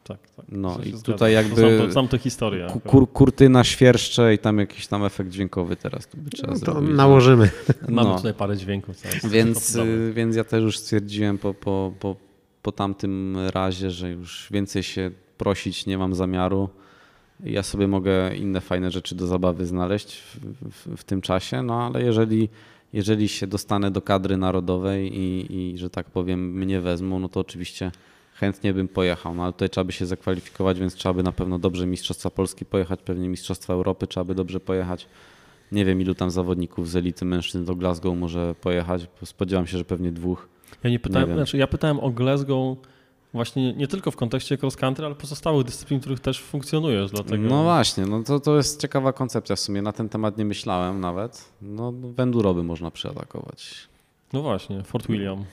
Tak, tak. No To i zgadza. tutaj jakby- to, znam tę historię. Ku- Kur, kurtyna świerszcze i tam jakiś tam efekt dźwiękowy teraz tu by trzeba No to zrobić. nałożymy. Mamy no. tutaj parę dźwięków. Teraz Więc, to y, więc ja też już stwierdziłem po, po, po, po tamtym razie, że już więcej się prosić nie mam zamiaru. Ja sobie mogę inne fajne rzeczy do zabawy znaleźć w, w, w tym czasie, no ale jeżeli, jeżeli się dostanę do kadry narodowej i, i, że tak powiem, mnie wezmą, no to oczywiście chętnie bym pojechał. No ale tutaj trzeba by się zakwalifikować, więc trzeba by na pewno dobrze Mistrzostwa Polski pojechać, pewnie Mistrzostwa Europy trzeba by dobrze pojechać. Nie wiem, ilu tam zawodników z elity mężczyzn do Glasgow może pojechać. bo Spodziewam się, że pewnie dwóch. Ja nie pytałem, wiem. znaczy ja pytałem o Glasgow właśnie nie tylko w kontekście cross country, ale pozostałych dyscyplin, w których też funkcjonujesz, dlatego No właśnie, no to, to jest ciekawa koncepcja w sumie. Na ten temat nie myślałem nawet. No, w enduro by można przeatakować. no właśnie, Fort William.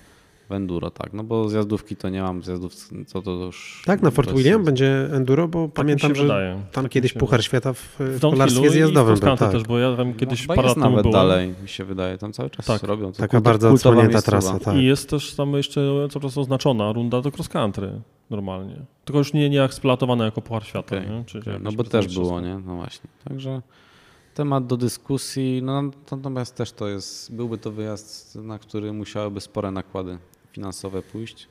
W enduro, tak. No bo zjazdówki to nie mam, zjazdów to, to już... Tak, na Fort William będzie enduro, bo Tak mi pamiętam, że wydaje. tam Tak kiedyś Puchar. Świata w, w kolarstwie i w zjazdowym był. Tak. też, bo ja tam No, kiedyś chyba parę jest lat temu nawet byłem. dalej, mi się wydaje. Tam cały czas Tak. robią. To Taka bardzo odsłonięta trasa. Tak. I jest też tam jeszcze co prostu oznaczona runda do cross country normalnie. Tylko już nie, nie eksploatowana jako Puchar Świata. Okej, Nie? Jakieś No bo też mistrzostwo. było, nie? No właśnie. Także temat do dyskusji. No natomiast też to jest, byłby to wyjazd, na który musiałyby spore nakłady finansowe pójść.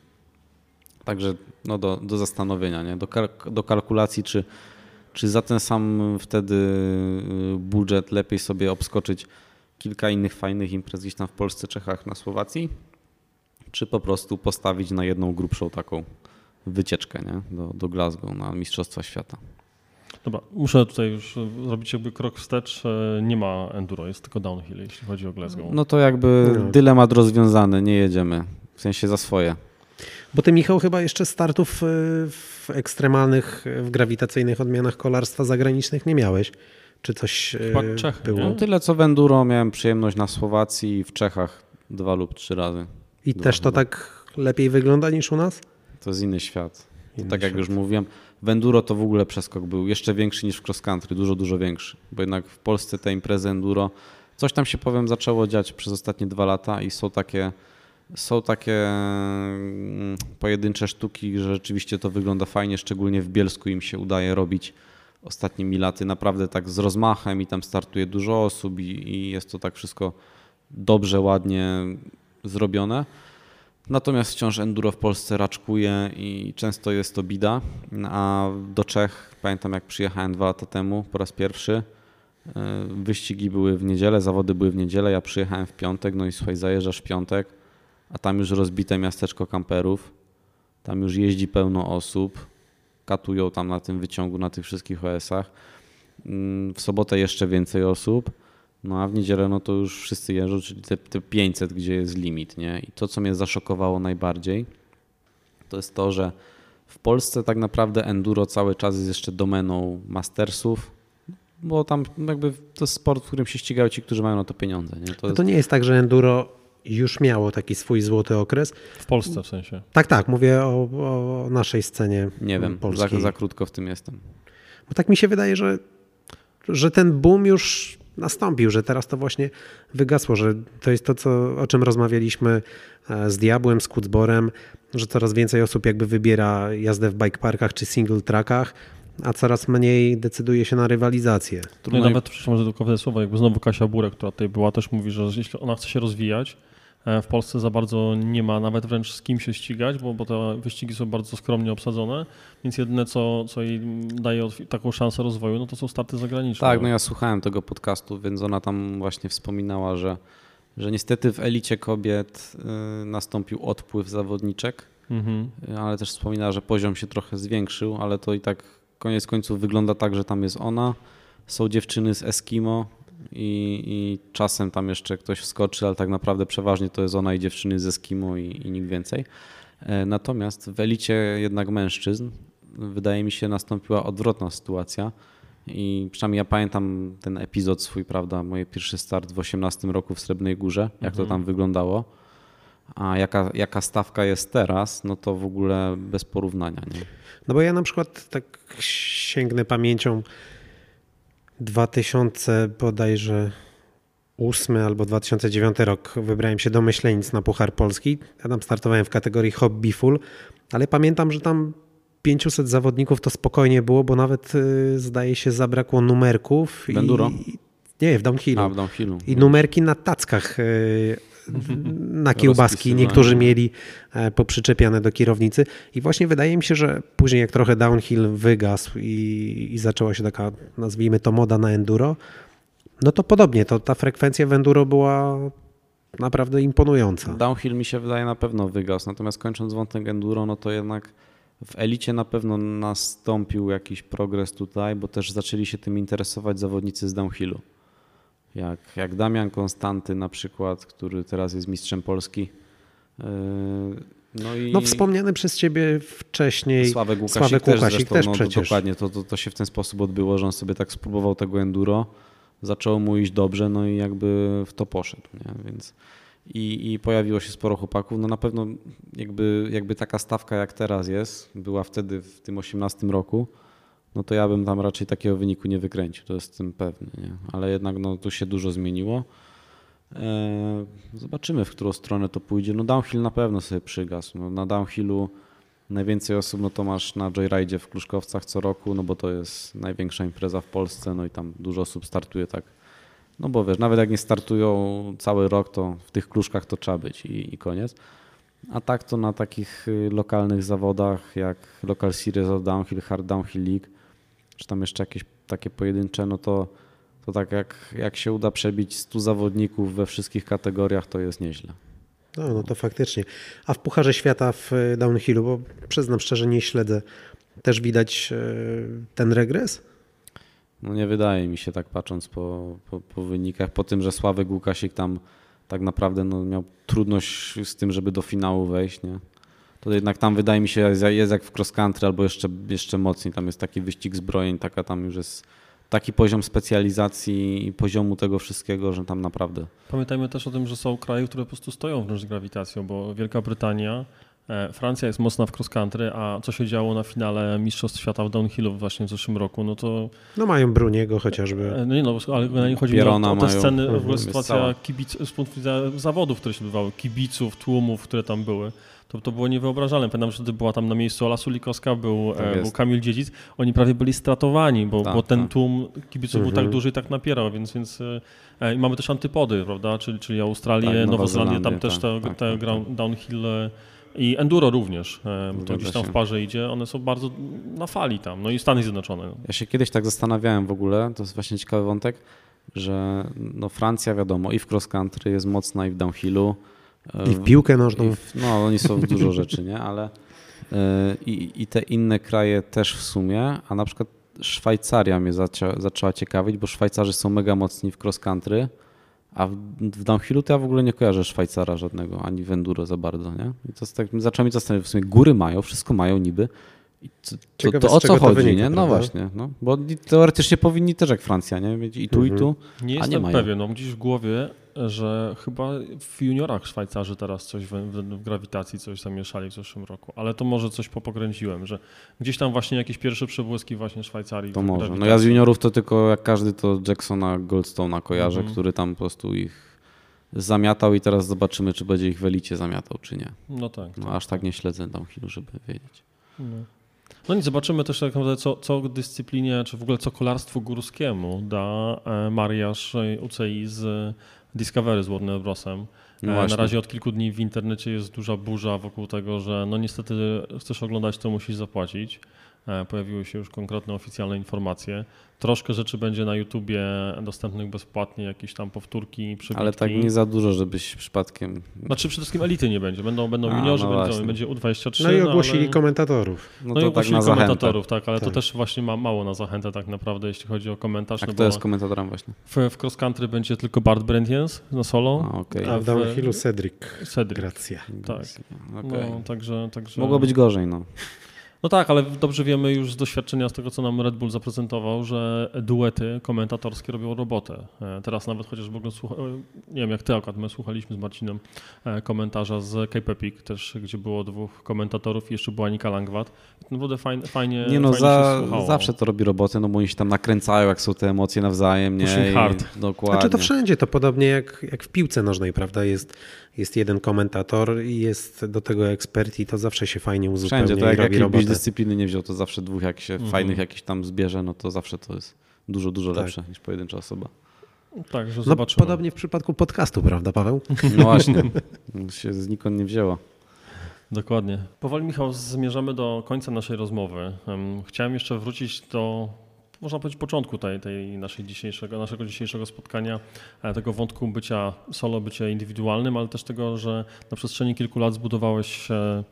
Także no do, do zastanowienia, nie? Do, kalk- do kalkulacji, czy, czy za ten sam wtedy y, budżet lepiej sobie obskoczyć kilka innych fajnych imprez gdzieś tam w Polsce, Czechach, na Słowacji, czy po prostu postawić na jedną grubszą taką wycieczkę nie? Do, do Glasgow na Mistrzostwa Świata. Dobra, muszę tutaj już zrobić jakby krok wstecz. E, Nie ma enduro, jest tylko downhill, jeśli chodzi o Glasgow. No to jakby dylemat rozwiązany, nie jedziemy. W sensie za swoje. Bo ty, Michał, chyba jeszcze startów y, w ekstremalnych, y, w grawitacyjnych odmianach kolarstwa zagranicznych nie miałeś. Czy coś y, Chyba Czechy, było? nie? Tyle co w enduro miałem przyjemność na Słowacji i w Czechach dwa lub trzy razy. I Dwa też to chyba. tak lepiej wygląda niż u nas? To jest inny świat. Inny tak jak świat. już mówiłem, w enduro to w ogóle przeskok był jeszcze większy niż w cross country, dużo, dużo większy. Bo jednak w Polsce te imprezy enduro, coś tam się powiem zaczęło dziać przez ostatnie dwa lata i są takie, są takie mm, pojedyncze sztuki, że rzeczywiście to wygląda fajnie, szczególnie w Bielsku im się udaje robić ostatnimi laty naprawdę tak z rozmachem i tam startuje dużo osób i, i jest to tak wszystko dobrze, ładnie zrobione. Natomiast wciąż enduro w Polsce raczkuje i często jest to bida. A do Czech pamiętam jak przyjechałem dwa lata temu po raz pierwszy. y, Wyścigi były w niedzielę, zawody były w niedzielę, ja przyjechałem w piątek, no i słuchaj, zajeżdżasz w piątek, a tam już rozbite miasteczko kamperów, tam już jeździ pełno osób, katują tam na tym wyciągu, na tych wszystkich OS-ach. Mm, W sobotę jeszcze więcej osób. No a w niedzielę no to już wszyscy jeżdżą, czyli te, te 500, gdzie jest limit, nie? I to, co mnie zaszokowało najbardziej, to jest to, że w Polsce tak naprawdę enduro cały czas jest jeszcze domeną mastersów, bo tam jakby to jest sport, w którym się ścigają ci, którzy mają na to pieniądze, nie? To No jest, to nie jest tak, że enduro już miało taki swój złoty okres. W Polsce w sensie. Tak, tak, mówię o, o naszej scenie nie wiem, za, polskiej. za krótko w tym jestem. Bo tak mi się wydaje, że, że ten boom już nastąpił, że teraz to właśnie wygasło, że to jest to, co, o czym rozmawialiśmy e, z Diabłem, z Kucborem, że coraz więcej osób jakby wybiera jazdę w bike parkach czy single trackach, a coraz mniej decyduje się na rywalizację. No i nawet, przepraszam, że tylko słowo, jakby znowu Kasia Burek, która tutaj była, też mówi, że jeśli ona chce się rozwijać, w Polsce za bardzo nie ma nawet wręcz z kim się ścigać, bo, bo te wyścigi są bardzo skromnie obsadzone, więc jedyne co, co jej daje taką szansę rozwoju, no to są starty zagraniczne. Tak, no ja słuchałem tego podcastu, więc ona tam właśnie wspominała, że, że niestety w elicie kobiet y, nastąpił odpływ zawodniczek, mhm. ale też wspominała, że poziom się trochę zwiększył, ale to i tak koniec końców wygląda tak, że tam jest ona, są dziewczyny z Eskimo, i, i, czasem tam jeszcze ktoś wskoczy, ale tak naprawdę przeważnie to jest ona i dziewczyny ze Eskimo i, i nikt więcej. E, natomiast w elicie jednak mężczyzn wydaje mi się nastąpiła odwrotna sytuacja i przynajmniej ja pamiętam ten epizod swój, prawda, moje pierwszy start w 18 roku w Srebrnej Górze, jak mhm. to tam wyglądało. A jaka, jaka stawka jest teraz, no to w ogóle bez porównania. Nie? No bo ja na przykład tak sięgnę pamięcią 2000 bodajże 8 albo 2009 rok wybrałem się do Myślenic na Puchar Polski. Ja tam startowałem w kategorii hobby full, ale pamiętam, że tam 500 zawodników to spokojnie było, bo nawet y, zdaje się zabrakło numerków. Enduro? I, nie, w downhillu. A, w downhillu. I numerki na tackach y, na kiełbaski. Niektórzy mieli e, poprzyczepiane do kierownicy. I właśnie wydaje mi się, że później jak trochę downhill wygasł i, i zaczęła się taka, nazwijmy to moda na enduro, no to podobnie, to ta frekwencja w enduro była naprawdę imponująca. Downhill mi się wydaje na pewno wygasł, natomiast kończąc wątek enduro, no to jednak w elicie na pewno nastąpił jakiś progres tutaj, bo też zaczęli się tym interesować zawodnicy z downhillu jak, jak Damian Konstanty na przykład, który teraz jest mistrzem Polski. Yy, no, i no wspomniany przez ciebie wcześniej Sławek Łukasik, Sławek też, Łukasik zresztą, też no, przecież. Dokładnie, to, to, to się w ten sposób odbyło, że on sobie tak spróbował tego enduro, zaczęło mu iść dobrze, no i jakby w to poszedł, nie? więc i, i pojawiło się sporo chłopaków. No na pewno jakby, jakby taka stawka jak teraz jest, była wtedy w tym 18 roku, no to ja bym tam raczej takiego wyniku nie wykręcił, to jestem pewny. Nie? Ale jednak no, tu się dużo zmieniło. E, zobaczymy, w którą stronę to pójdzie. No downhill na pewno sobie przygasł. No, na downhillu najwięcej osób no to masz na joyride w Kluszkowcach co roku, no bo to jest największa impreza w Polsce, no i tam dużo osób startuje tak. No bo wiesz, nawet jak nie startują cały rok, to w tych kluszkach to trzeba być i, i koniec. A tak to na takich y, lokalnych zawodach jak Local Series of Downhill, Hard Downhill League, czy tam jeszcze jakieś takie pojedyncze, no to, to tak jak, jak się uda przebić 100 zawodników we wszystkich kategoriach, to jest nieźle. No, no to faktycznie. A w Pucharze Świata w e, downhillu, bo przyznam szczerze, nie śledzę, też widać e, ten regres? No nie wydaje mi się tak patrząc po, po, po wynikach, po tym, że Sławek Łukasik tam tak naprawdę no, miał trudność z tym, żeby do finału wejść, nie? To jednak tam wydaje mi się jest jak w cross country albo jeszcze, jeszcze mocniej. Tam jest taki wyścig zbrojeń, taka tam już jest taki poziom specjalizacji i poziomu tego wszystkiego, że tam naprawdę. Pamiętajmy też o tym, że są kraje, które po prostu stoją wręcz z grawitacją, bo Wielka Brytania, Francja jest mocna w cross country, a co się działo na finale Mistrzostw Świata w downhillu właśnie w zeszłym roku, no to... No mają Bruniego chociażby. E, no nie no, ale na nie chodzi o, o te sceny, w ogóle mhm. sytuacja kibic, z punktu widzenia zawodów, które się odbywały, kibiców, tłumów, które tam były to, to było niewyobrażalne. Pamiętam, że była tam na miejscu Ola Sulikowska, był, tak e, był Kamil Dziedzic. Oni prawie byli stratowani, bo, tak, bo ten tak. tłum kibiców mhm. był tak mhm. duży i tak napierał, więc, więc e, i mamy też antypody, prawda, czyli, czyli Australię, tak, Zelandię, tam też te, tak, te tak, downhill e, i enduro również, to gdzieś tam w parze idzie, one są bardzo na fali tam, no i Stany Zjednoczone. Ja się kiedyś tak zastanawiałem w ogóle, to jest właśnie ciekawy wątek, że no Francja wiadomo i w cross country jest mocna i w downhillu, i w piłkę nożną. W, no, oni są w dużo rzeczy, nie? Ale e, i, i te inne kraje też w sumie, a na przykład Szwajcaria mnie zaczęła, zaczęła ciekawić, bo Szwajcarzy są mega mocni w cross country, a w, w downhillu to ja w ogóle nie kojarzę Szwajcara żadnego, ani w enduro za bardzo, nie? I to tak, zacząłem mi zastanawiać, w sumie góry mają, wszystko mają niby, to, to, to o co chodzi, wynika, nie? No prawda? właśnie, no, bo teoretycznie powinni też jak Francja, nie? Mieć i tu, mhm. i tu, Nie jestem nie pewien, no gdzieś w głowie, że chyba w juniorach Szwajcarzy teraz coś w, w, w, grawitacji coś zamieszali w zeszłym roku, ale to może coś popokręciłem, że gdzieś tam właśnie jakieś pierwsze przebłyski właśnie Szwajcarii. To może. No ja z juniorów to tylko jak każdy to Jacksona Goldstone'a kojarzę, mhm. który tam po prostu ich zamiatał i teraz zobaczymy, czy będzie ich w elicie zamiatał, czy nie. No tak. No tak, aż tak, tak nie śledzę downhillu, żeby wiedzieć. No. No nic, zobaczymy też tak naprawdę, co, co dyscyplinie, czy w ogóle co kolarstwu górskiemu da e, mariaż UCI z Discovery z Warner Brosem. No E, Na razie od kilku dni w internecie jest duża burza wokół tego, że no niestety chcesz oglądać, to musisz zapłacić. E, Pojawiły się już konkretne oficjalne informacje. Troszkę rzeczy będzie na YouTubie dostępnych bezpłatnie, jakieś tam powtórki, przebitki. Ale tak nie za dużo, żebyś przypadkiem... Znaczy przede wszystkim elity nie będzie. Będą, będą A, juniorzy, no będą, będzie U23. No i ogłosili ale... komentatorów. No, No, i to tak ogłosili zachętę. komentatorów, tak, ale to Tak. też właśnie ma mało na zachętę tak naprawdę, jeśli chodzi o komentarz. A no kto bo jest komentatorem właśnie? w, w cross country będzie tylko Bart Brentians na solo. A, okej. A w downhillu Cedric. Cedric. Gracja. Tak. Okej. No, także, także... Mogło być gorzej, no. No tak, ale dobrze wiemy już z doświadczenia, z tego co nam Red Bull zaprezentował, że duety komentatorskie robią robotę. E, Teraz nawet chociażby ogląd- słucha- e, nie wiem jak ty akurat, my słuchaliśmy z Marcinem e, komentarza z Cape Epic też, gdzie było dwóch komentatorów i jeszcze była Nika Langwat. Naprawdę fajnie, fajnie, Nie no, fajnie za, zawsze to robi robotę, no bo oni się tam nakręcają, jak są te emocje nawzajem, nie? Pushing I- hard. Dokładnie. Znaczy to wszędzie, to podobnie jak, jak w piłce nożnej, prawda? Jest, jest jeden komentator i jest do tego ekspert i to zawsze się fajnie uzupełnia Wszędzie, to i jak robi dyscypliny nie wziął, to zawsze dwóch jak się Mhm. fajnych jakichś tam zbierze, no to zawsze to jest dużo, dużo Tak. lepsze niż pojedyncza osoba. Tak, że No zobaczymy. podobnie w przypadku podcastu, prawda Paweł? No właśnie, się znikąd nie wzięło. Dokładnie. Powoli, Michał, zmierzamy do końca naszej rozmowy. Em, Chciałem jeszcze wrócić do, można powiedzieć, początku tej, tej naszej dzisiejszego, naszego dzisiejszego spotkania, e, tego wątku bycia solo, bycia indywidualnym, ale też tego, że na przestrzeni kilku lat zbudowałeś e,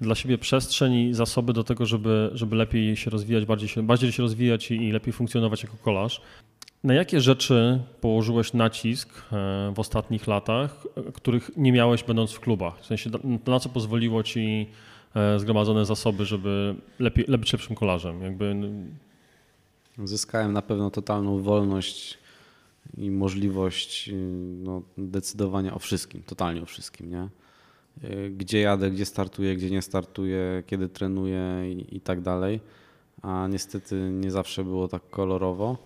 dla siebie przestrzeń i zasoby do tego, żeby, żeby lepiej się rozwijać, bardziej się, bardziej się rozwijać i, lepiej funkcjonować jako kolarz. Na jakie rzeczy położyłeś nacisk e, w ostatnich latach, których nie miałeś będąc w klubach? W sensie na- co pozwoliło ci zgromadzone zasoby, żeby lepiej, być lepszym kolarzem? Jakby, Zyskałem na pewno totalną wolność i możliwość y, no, decydowania o wszystkim, totalnie o wszystkim, nie? Y, Gdzie jadę, gdzie startuję, gdzie nie startuję, kiedy trenuję i, i tak dalej. A niestety nie zawsze było tak kolorowo.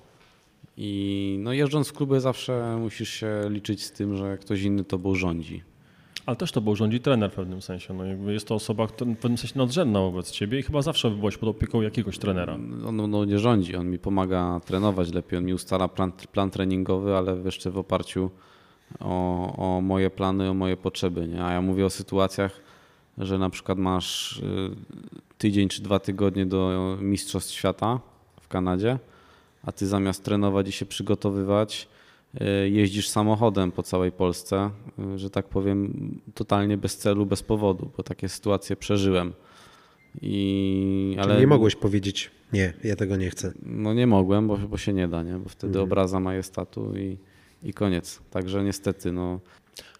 I no, jeżdżąc w klubie zawsze musisz się liczyć z tym, że ktoś inny tobą rządzi. Ale też to był rządzi trener w pewnym sensie. No jakby jest to osoba w pewnym sensie nadrzędna wobec ciebie i chyba zawsze byłeś pod opieką jakiegoś trenera. On no, nie rządzi, on mi pomaga trenować lepiej, on mi ustala plan, plan treningowy, ale jeszcze w oparciu o, o moje plany, o moje potrzeby. Nie? A ja mówię o sytuacjach, że na przykład masz y, tydzień czy dwa tygodnie do Mistrzostw Świata w Kanadzie, a ty zamiast trenować i się przygotowywać, jeździsz samochodem po całej Polsce, y, że tak powiem, totalnie bez celu, bez powodu, bo takie sytuacje przeżyłem. I, Czyli nie mogłeś powiedzieć, nie, ja tego nie chcę. no nie mogłem, bo, bo się nie da, nie? bo wtedy Mhm. obraza majestatu i, i koniec. Także niestety, no,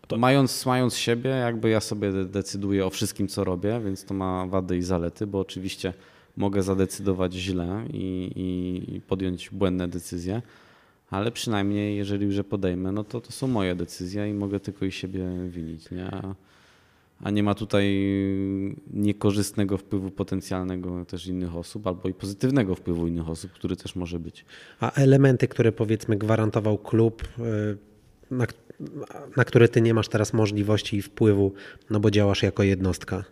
To- mając, mając siebie, jakby ja sobie de- decyduję o wszystkim, co robię, więc to ma wady i zalety, bo oczywiście mogę zadecydować źle i, i, i podjąć błędne decyzje, ale przynajmniej jeżeli już je podejmę, no to to są moje decyzje i mogę tylko i siebie winić, nie? A, a nie ma tutaj niekorzystnego wpływu potencjalnego też innych osób, albo i pozytywnego wpływu innych osób, który też może być. A elementy, które powiedzmy gwarantował klub, y, na, na które ty nie masz teraz możliwości i wpływu, no bo działasz jako jednostka.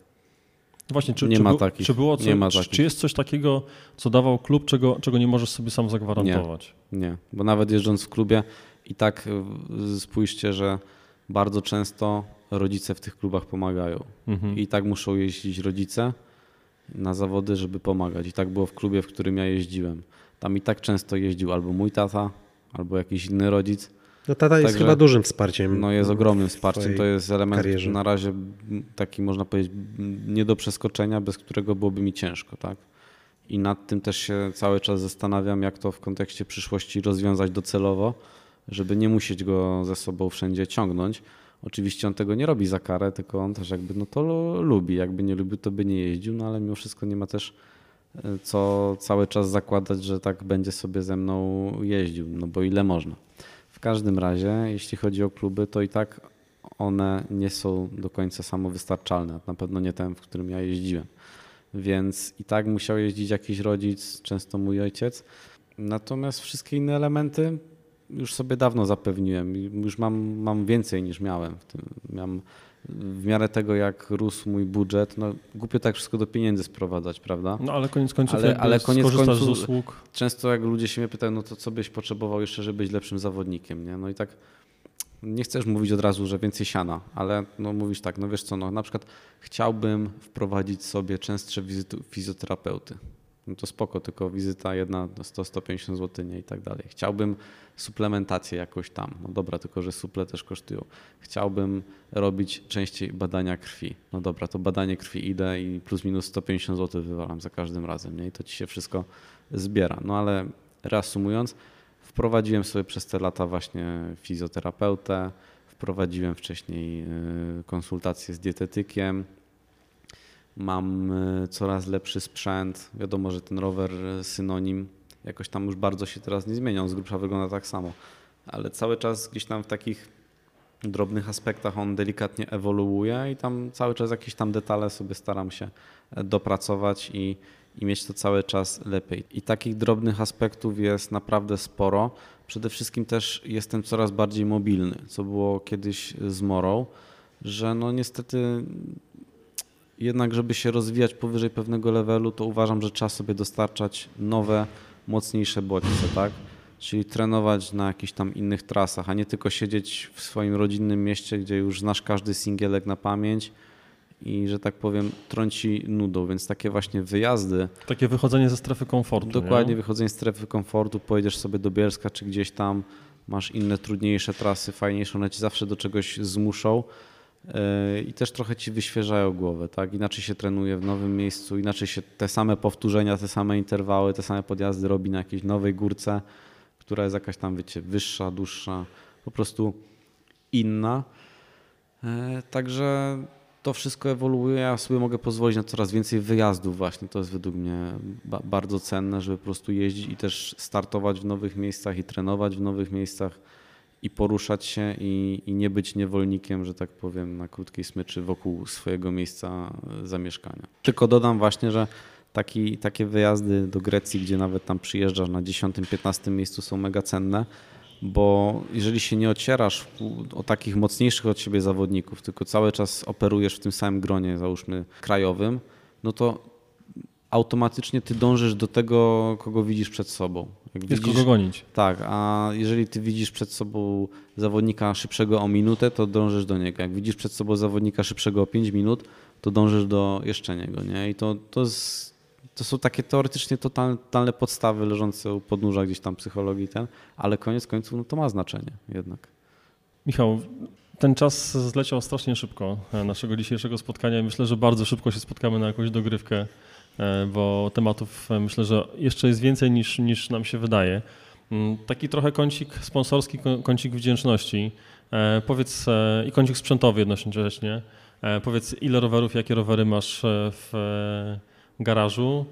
Właśnie, czy, Nie czy, ma był- takich. czy było co, Nie ma czy, takich. czy jest coś takiego, co dawał klub, czego, czego nie możesz sobie sam zagwarantować? Nie, bo nawet jeżdżąc w klubie i tak y, spójrzcie, że bardzo często rodzice w tych klubach pomagają. Mhm. I tak muszą jeździć rodzice na zawody, żeby pomagać. I tak było w klubie, w którym ja jeździłem. Tam i tak często jeździł albo mój tata, albo jakiś inny rodzic. No tata jest Także- chyba dużym wsparciem. No jest ogromnym wsparciem. To jest element karierze. na razie taki, można powiedzieć, nie do przeskoczenia, bez którego byłoby mi ciężko. Tak? I nad tym też się cały czas zastanawiam, jak to w kontekście przyszłości rozwiązać docelowo, żeby nie musieć go ze sobą wszędzie ciągnąć. Oczywiście on tego nie robi za karę, tylko on też jakby no to lu- lubi. Jakby nie lubił, to by nie jeździł, no ale mimo wszystko nie ma też e, co cały czas zakładać, że tak będzie sobie ze mną jeździł, no bo ile można. W każdym razie, jeśli chodzi o kluby, to i tak one nie są do końca samowystarczalne. Na pewno nie ten, w którym ja jeździłem. Więc i tak musiał jeździć jakiś rodzic, często mój ojciec. Natomiast wszystkie inne elementy już sobie dawno zapewniłem. Już mam, mam więcej niż miałem. W, tym. Miałem w miarę tego, jak rósł mój budżet, no głupio tak wszystko do pieniędzy sprowadzać, prawda? No ale koniec końców Ale- ale koniec końców- z usług. Często jak ludzie się mnie pytają, no to co byś potrzebował jeszcze, żeby być lepszym zawodnikiem, nie? No i tak nie chcesz mówić od razu, że więcej siana, ale no mówisz tak, no wiesz co, no na przykład chciałbym wprowadzić sobie częstsze wizyty fizjoterapeuty. No to spoko, tylko wizyta jedna 100-150 zł nie i tak dalej. Chciałbym suplementację jakoś tam. No dobra, tylko że suple też kosztują. Chciałbym robić częściej badania krwi. No dobra, to badanie krwi idę i plus minus 150 zł wywalam za każdym razem, nie? I to ci się wszystko zbiera. No ale reasumując, wprowadziłem sobie przez te lata właśnie fizjoterapeutę, wprowadziłem wcześniej y, konsultacje z dietetykiem, mam y, coraz lepszy sprzęt. Wiadomo, że ten rower y, synonim jakoś tam już bardzo się teraz nie zmienia, on z grubsza wygląda tak samo, ale cały czas gdzieś tam w takich drobnych aspektach on delikatnie ewoluuje i tam cały czas jakieś tam detale sobie staram się e, dopracować i, i mieć to cały czas lepiej. I takich drobnych aspektów jest naprawdę sporo. Przede wszystkim też jestem coraz bardziej mobilny, co było kiedyś z Morą, że no niestety jednak, żeby się rozwijać powyżej pewnego levelu, to uważam, że trzeba sobie dostarczać nowe, mocniejsze bodźce, tak? Czyli trenować na jakichś tam innych trasach, a nie tylko siedzieć w swoim rodzinnym mieście, gdzie już znasz każdy singielek na pamięć i, że tak powiem, trąci nudą. Więc takie właśnie wyjazdy. Takie wychodzenie ze strefy komfortu. Dokładnie, nie? wychodzenie z strefy komfortu, pojedziesz sobie do Bielska czy gdzieś tam, masz inne, trudniejsze trasy, fajniejsze, one ci zawsze do czegoś zmuszą. Yy, i też trochę ci wyświeżają głowę, tak? Inaczej się trenuje w nowym miejscu, inaczej się te same powtórzenia, te same interwały, te same podjazdy robi na jakiejś nowej górce, która jest jakaś tam, wiecie, wyższa, dłuższa, po prostu inna. Yy, także to wszystko ewoluuje. Ja sobie mogę pozwolić na coraz więcej wyjazdów właśnie. To jest według mnie bardzo cenne, żeby po prostu jeździć i też startować w nowych miejscach i trenować w nowych miejscach i poruszać się i, i, nie być niewolnikiem, że tak powiem, na krótkiej smyczy wokół swojego miejsca e, zamieszkania. Tylko dodam właśnie, że taki, takie wyjazdy do Grecji, gdzie nawet tam przyjeżdżasz na 10-15 miejscu są mega cenne, bo jeżeli się nie ocierasz o takich mocniejszych od siebie zawodników, tylko cały czas operujesz w tym samym gronie, załóżmy krajowym, no to automatycznie ty dążysz do tego, kogo widzisz przed sobą. Jak Jest widzisz, kogo gonić. Tak, a jeżeli ty widzisz przed sobą zawodnika szybszego o minutę, to dążysz do niego. Jak widzisz przed sobą zawodnika szybszego o 5 minut, to dążysz do jeszcze niego. Nie? I to, to, jest, to są takie teoretycznie totalne, totalne podstawy leżące u podnóża gdzieś tam psychologii, ten, ale koniec końców no, to ma znaczenie jednak. Michał, ten czas zleciał strasznie szybko e, naszego dzisiejszego spotkania. Myślę, że bardzo szybko się spotkamy na jakąś dogrywkę bo tematów e, myślę, że jeszcze jest więcej niż, niż nam się wydaje. Mm, taki trochę kącik sponsorski, kącik wdzięczności. E, powiedz i kącik sprzętowy jednocześnie. Powiedz, ile rowerów, jakie rowery masz w garażu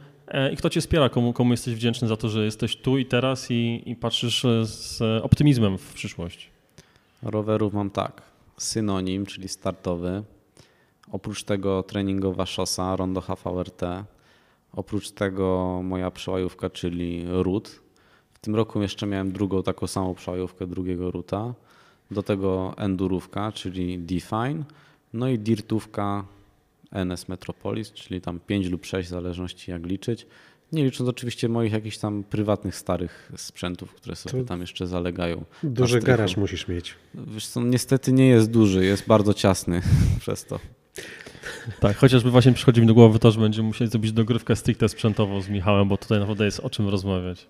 i kto cię wspiera, komu, komu jesteś wdzięczny za to, że jesteś tu i teraz i, i patrzysz z optymizmem w przyszłość. Rowerów mam tak. Synonim, czyli startowy. Oprócz tego treningowa szosa Rondo HVRT Oprócz tego moja przełajówka, czyli RUT. W tym roku jeszcze miałem drugą taką samą przełajówkę drugiego ruta. Do tego endurówka, czyli Define. No i dirtówka NS Metropolis, czyli tam 5 lub 6 w zależności jak liczyć. Nie licząc oczywiście moich jakichś tam prywatnych, starych sprzętów, które sobie to tam jeszcze zalegają. Duży garaż musisz mieć. Wiesz co, niestety nie jest duży, jest bardzo ciasny przez to. Tak, chociażby właśnie przychodzi mi do głowy to, że będziemy musieli zrobić dogrywkę stricte sprzętową z Michałem, bo tutaj naprawdę jest o czym rozmawiać.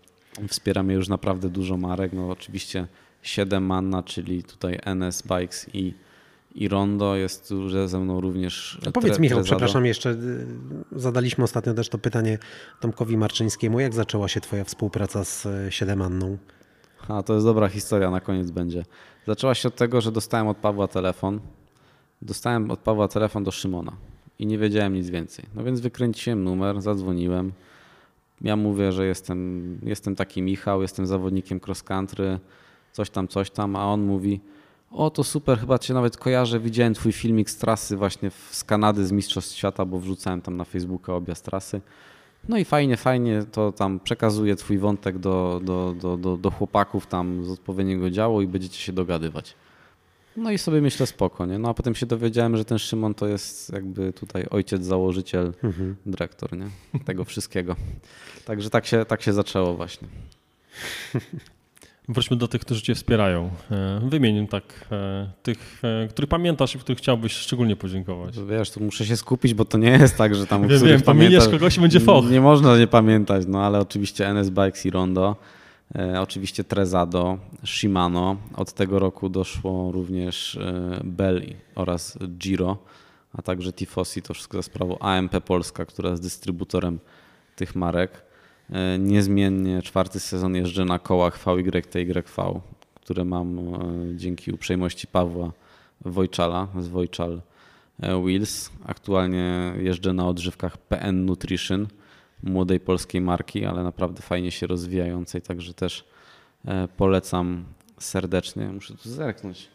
Wspiera mnie już naprawdę dużo marek. No oczywiście 7 Manna, czyli tutaj NS Bikes i, i Rondo jest tu ze mną również. A powiedz tre, Michał, przepraszam jeszcze, y, zadaliśmy ostatnio też to pytanie Tomkowi Marczyńskiemu. Jak zaczęła się twoja współpraca z 7 Manną? A, to jest dobra historia, na koniec będzie. Zaczęła się od tego, że dostałem od Pawła telefon dostałem od Pawła telefon do Szymona i nie wiedziałem nic więcej. No więc wykręciłem numer, zadzwoniłem. Ja mówię, że jestem, jestem taki Michał, jestem zawodnikiem cross country, coś tam, coś tam, a on mówi: O, to super, chyba cię nawet kojarzę. Widziałem twój filmik z trasy właśnie z Kanady, z Mistrzostw Świata, bo wrzucałem tam na Facebooka objazd trasy. No i fajnie, fajnie, to tam przekazuję twój wątek do, do, do, do, do chłopaków tam z odpowiedniego działu i będziecie się dogadywać. No i sobie myślę spoko, nie? No a potem się dowiedziałem, że ten Szymon to jest jakby tutaj ojciec, założyciel, mhm. dyrektor, nie? Tego wszystkiego. Także tak się, tak się zaczęło właśnie. Wróćmy do tych, którzy Cię wspierają. E, Wymień tak e, tych, e, których pamiętasz i których chciałbyś szczególnie podziękować. Wiesz, tu muszę się skupić, bo to nie jest tak, że tam Wiem, wiem, pamiętasz- kogoś będzie foch. Nie można nie pamiętać, no ale oczywiście NS Bikes i Rondo, oczywiście Trezado, Shimano. Od tego roku doszło również e, Belli oraz Giro, a także Tifosi, to wszystko za sprawą AMP Polska, która jest dystrybutorem tych marek. E, Niezmiennie czwarty sezon jeżdżę na kołach VY TYV, które mam e, dzięki uprzejmości Pawła Wojczala z Wojczal e, Wheels. Aktualnie jeżdżę na odżywkach PN Nutrition, młodej polskiej marki, ale naprawdę fajnie się rozwijającej, także też e, polecam serdecznie. Muszę tu zerknąć.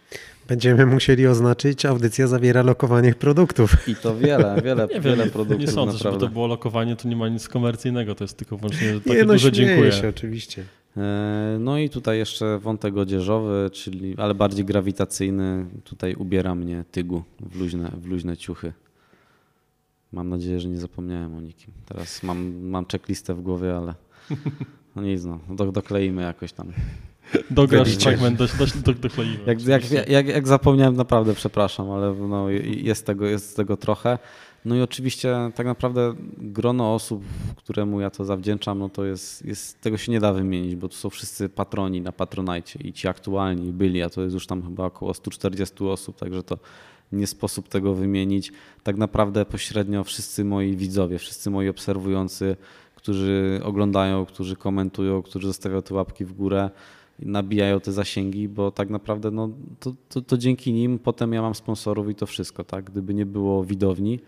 Będziemy musieli oznaczyć, audycja zawiera lokowanie produktów. I to wiele, wiele, Nie wiele wiem, produktów nie sądzę, żeby naprawdę. to było lokowanie, to nie ma nic komercyjnego, to jest tylko wyłącznie takie Nie no, duże dziękuję. się oczywiście. E, No i tutaj jeszcze wątek odzieżowy, czyli ale bardziej grawitacyjny. Tutaj ubiera mnie tygu w luźne, w luźne ciuchy. Mam nadzieję, że nie zapomniałem o nikim. Teraz mam, mam checklistę w głowie, ale no nic, no, do, dokleimy jakoś tam. Dograsz fragment, dość, dość, do, dokleimy. Jak, jak, jak, jak zapomniałem, naprawdę przepraszam, ale no, jest, tego, jest tego trochę. No i oczywiście tak naprawdę grono osób, któremu ja to zawdzięczam, no to jest, jest tego się nie da wymienić, bo to są wszyscy patroni na Patronajcie i ci aktualni byli, a to jest już tam chyba około 140 osób, także to nie sposób tego wymienić. Tak naprawdę pośrednio wszyscy moi widzowie, wszyscy moi obserwujący, którzy oglądają, którzy komentują, którzy zostawiają te łapki w górę, nabijają te zasięgi, bo tak naprawdę no, to, to, to dzięki nim potem ja mam sponsorów i to wszystko. Tak? Gdyby nie było widowni,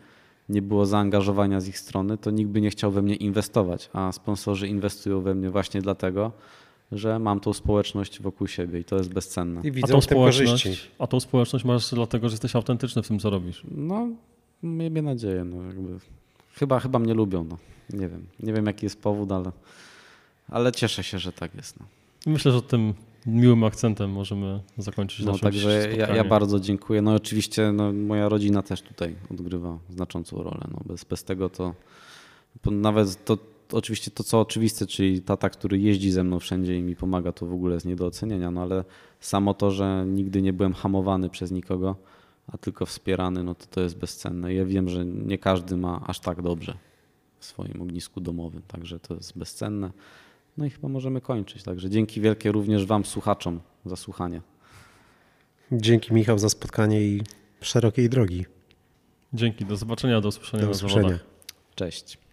nie było zaangażowania z ich strony, to nikt by nie chciał we mnie inwestować, a sponsorzy inwestują we mnie właśnie dlatego, że mam tą społeczność wokół siebie i to jest bezcenne. I A widzą tą, korzyści. społeczność, a tą społeczność masz dlatego, że jesteś autentyczny w tym, co robisz. No, miejmy nadzieję. No, jakby. Chyba, chyba mnie lubią. No. Nie wiem. Nie wiem, jaki jest powód, ale, ale cieszę się, że tak jest. No. Myślę, że tym miłym akcentem możemy zakończyć No, nasze także ja, ja bardzo dziękuję. No i oczywiście no, moja rodzina też tutaj odgrywa znaczącą rolę. No, bez, bez tego to nawet to oczywiście to, co oczywiste, czyli tata, który jeździ ze mną wszędzie i mi pomaga, to w ogóle jest nie do ocenienia, no ale samo to, że nigdy nie byłem hamowany przez nikogo, a tylko wspierany, no to to jest bezcenne. Ja wiem, że nie każdy ma aż tak dobrze w swoim ognisku domowym, także to jest bezcenne. No i chyba możemy kończyć. Także dzięki wielkie również Wam, słuchaczom, za słuchanie. Dzięki Michał za spotkanie i szerokiej drogi. Dzięki, do zobaczenia, do usłyszenia Do usłyszenia. Cześć.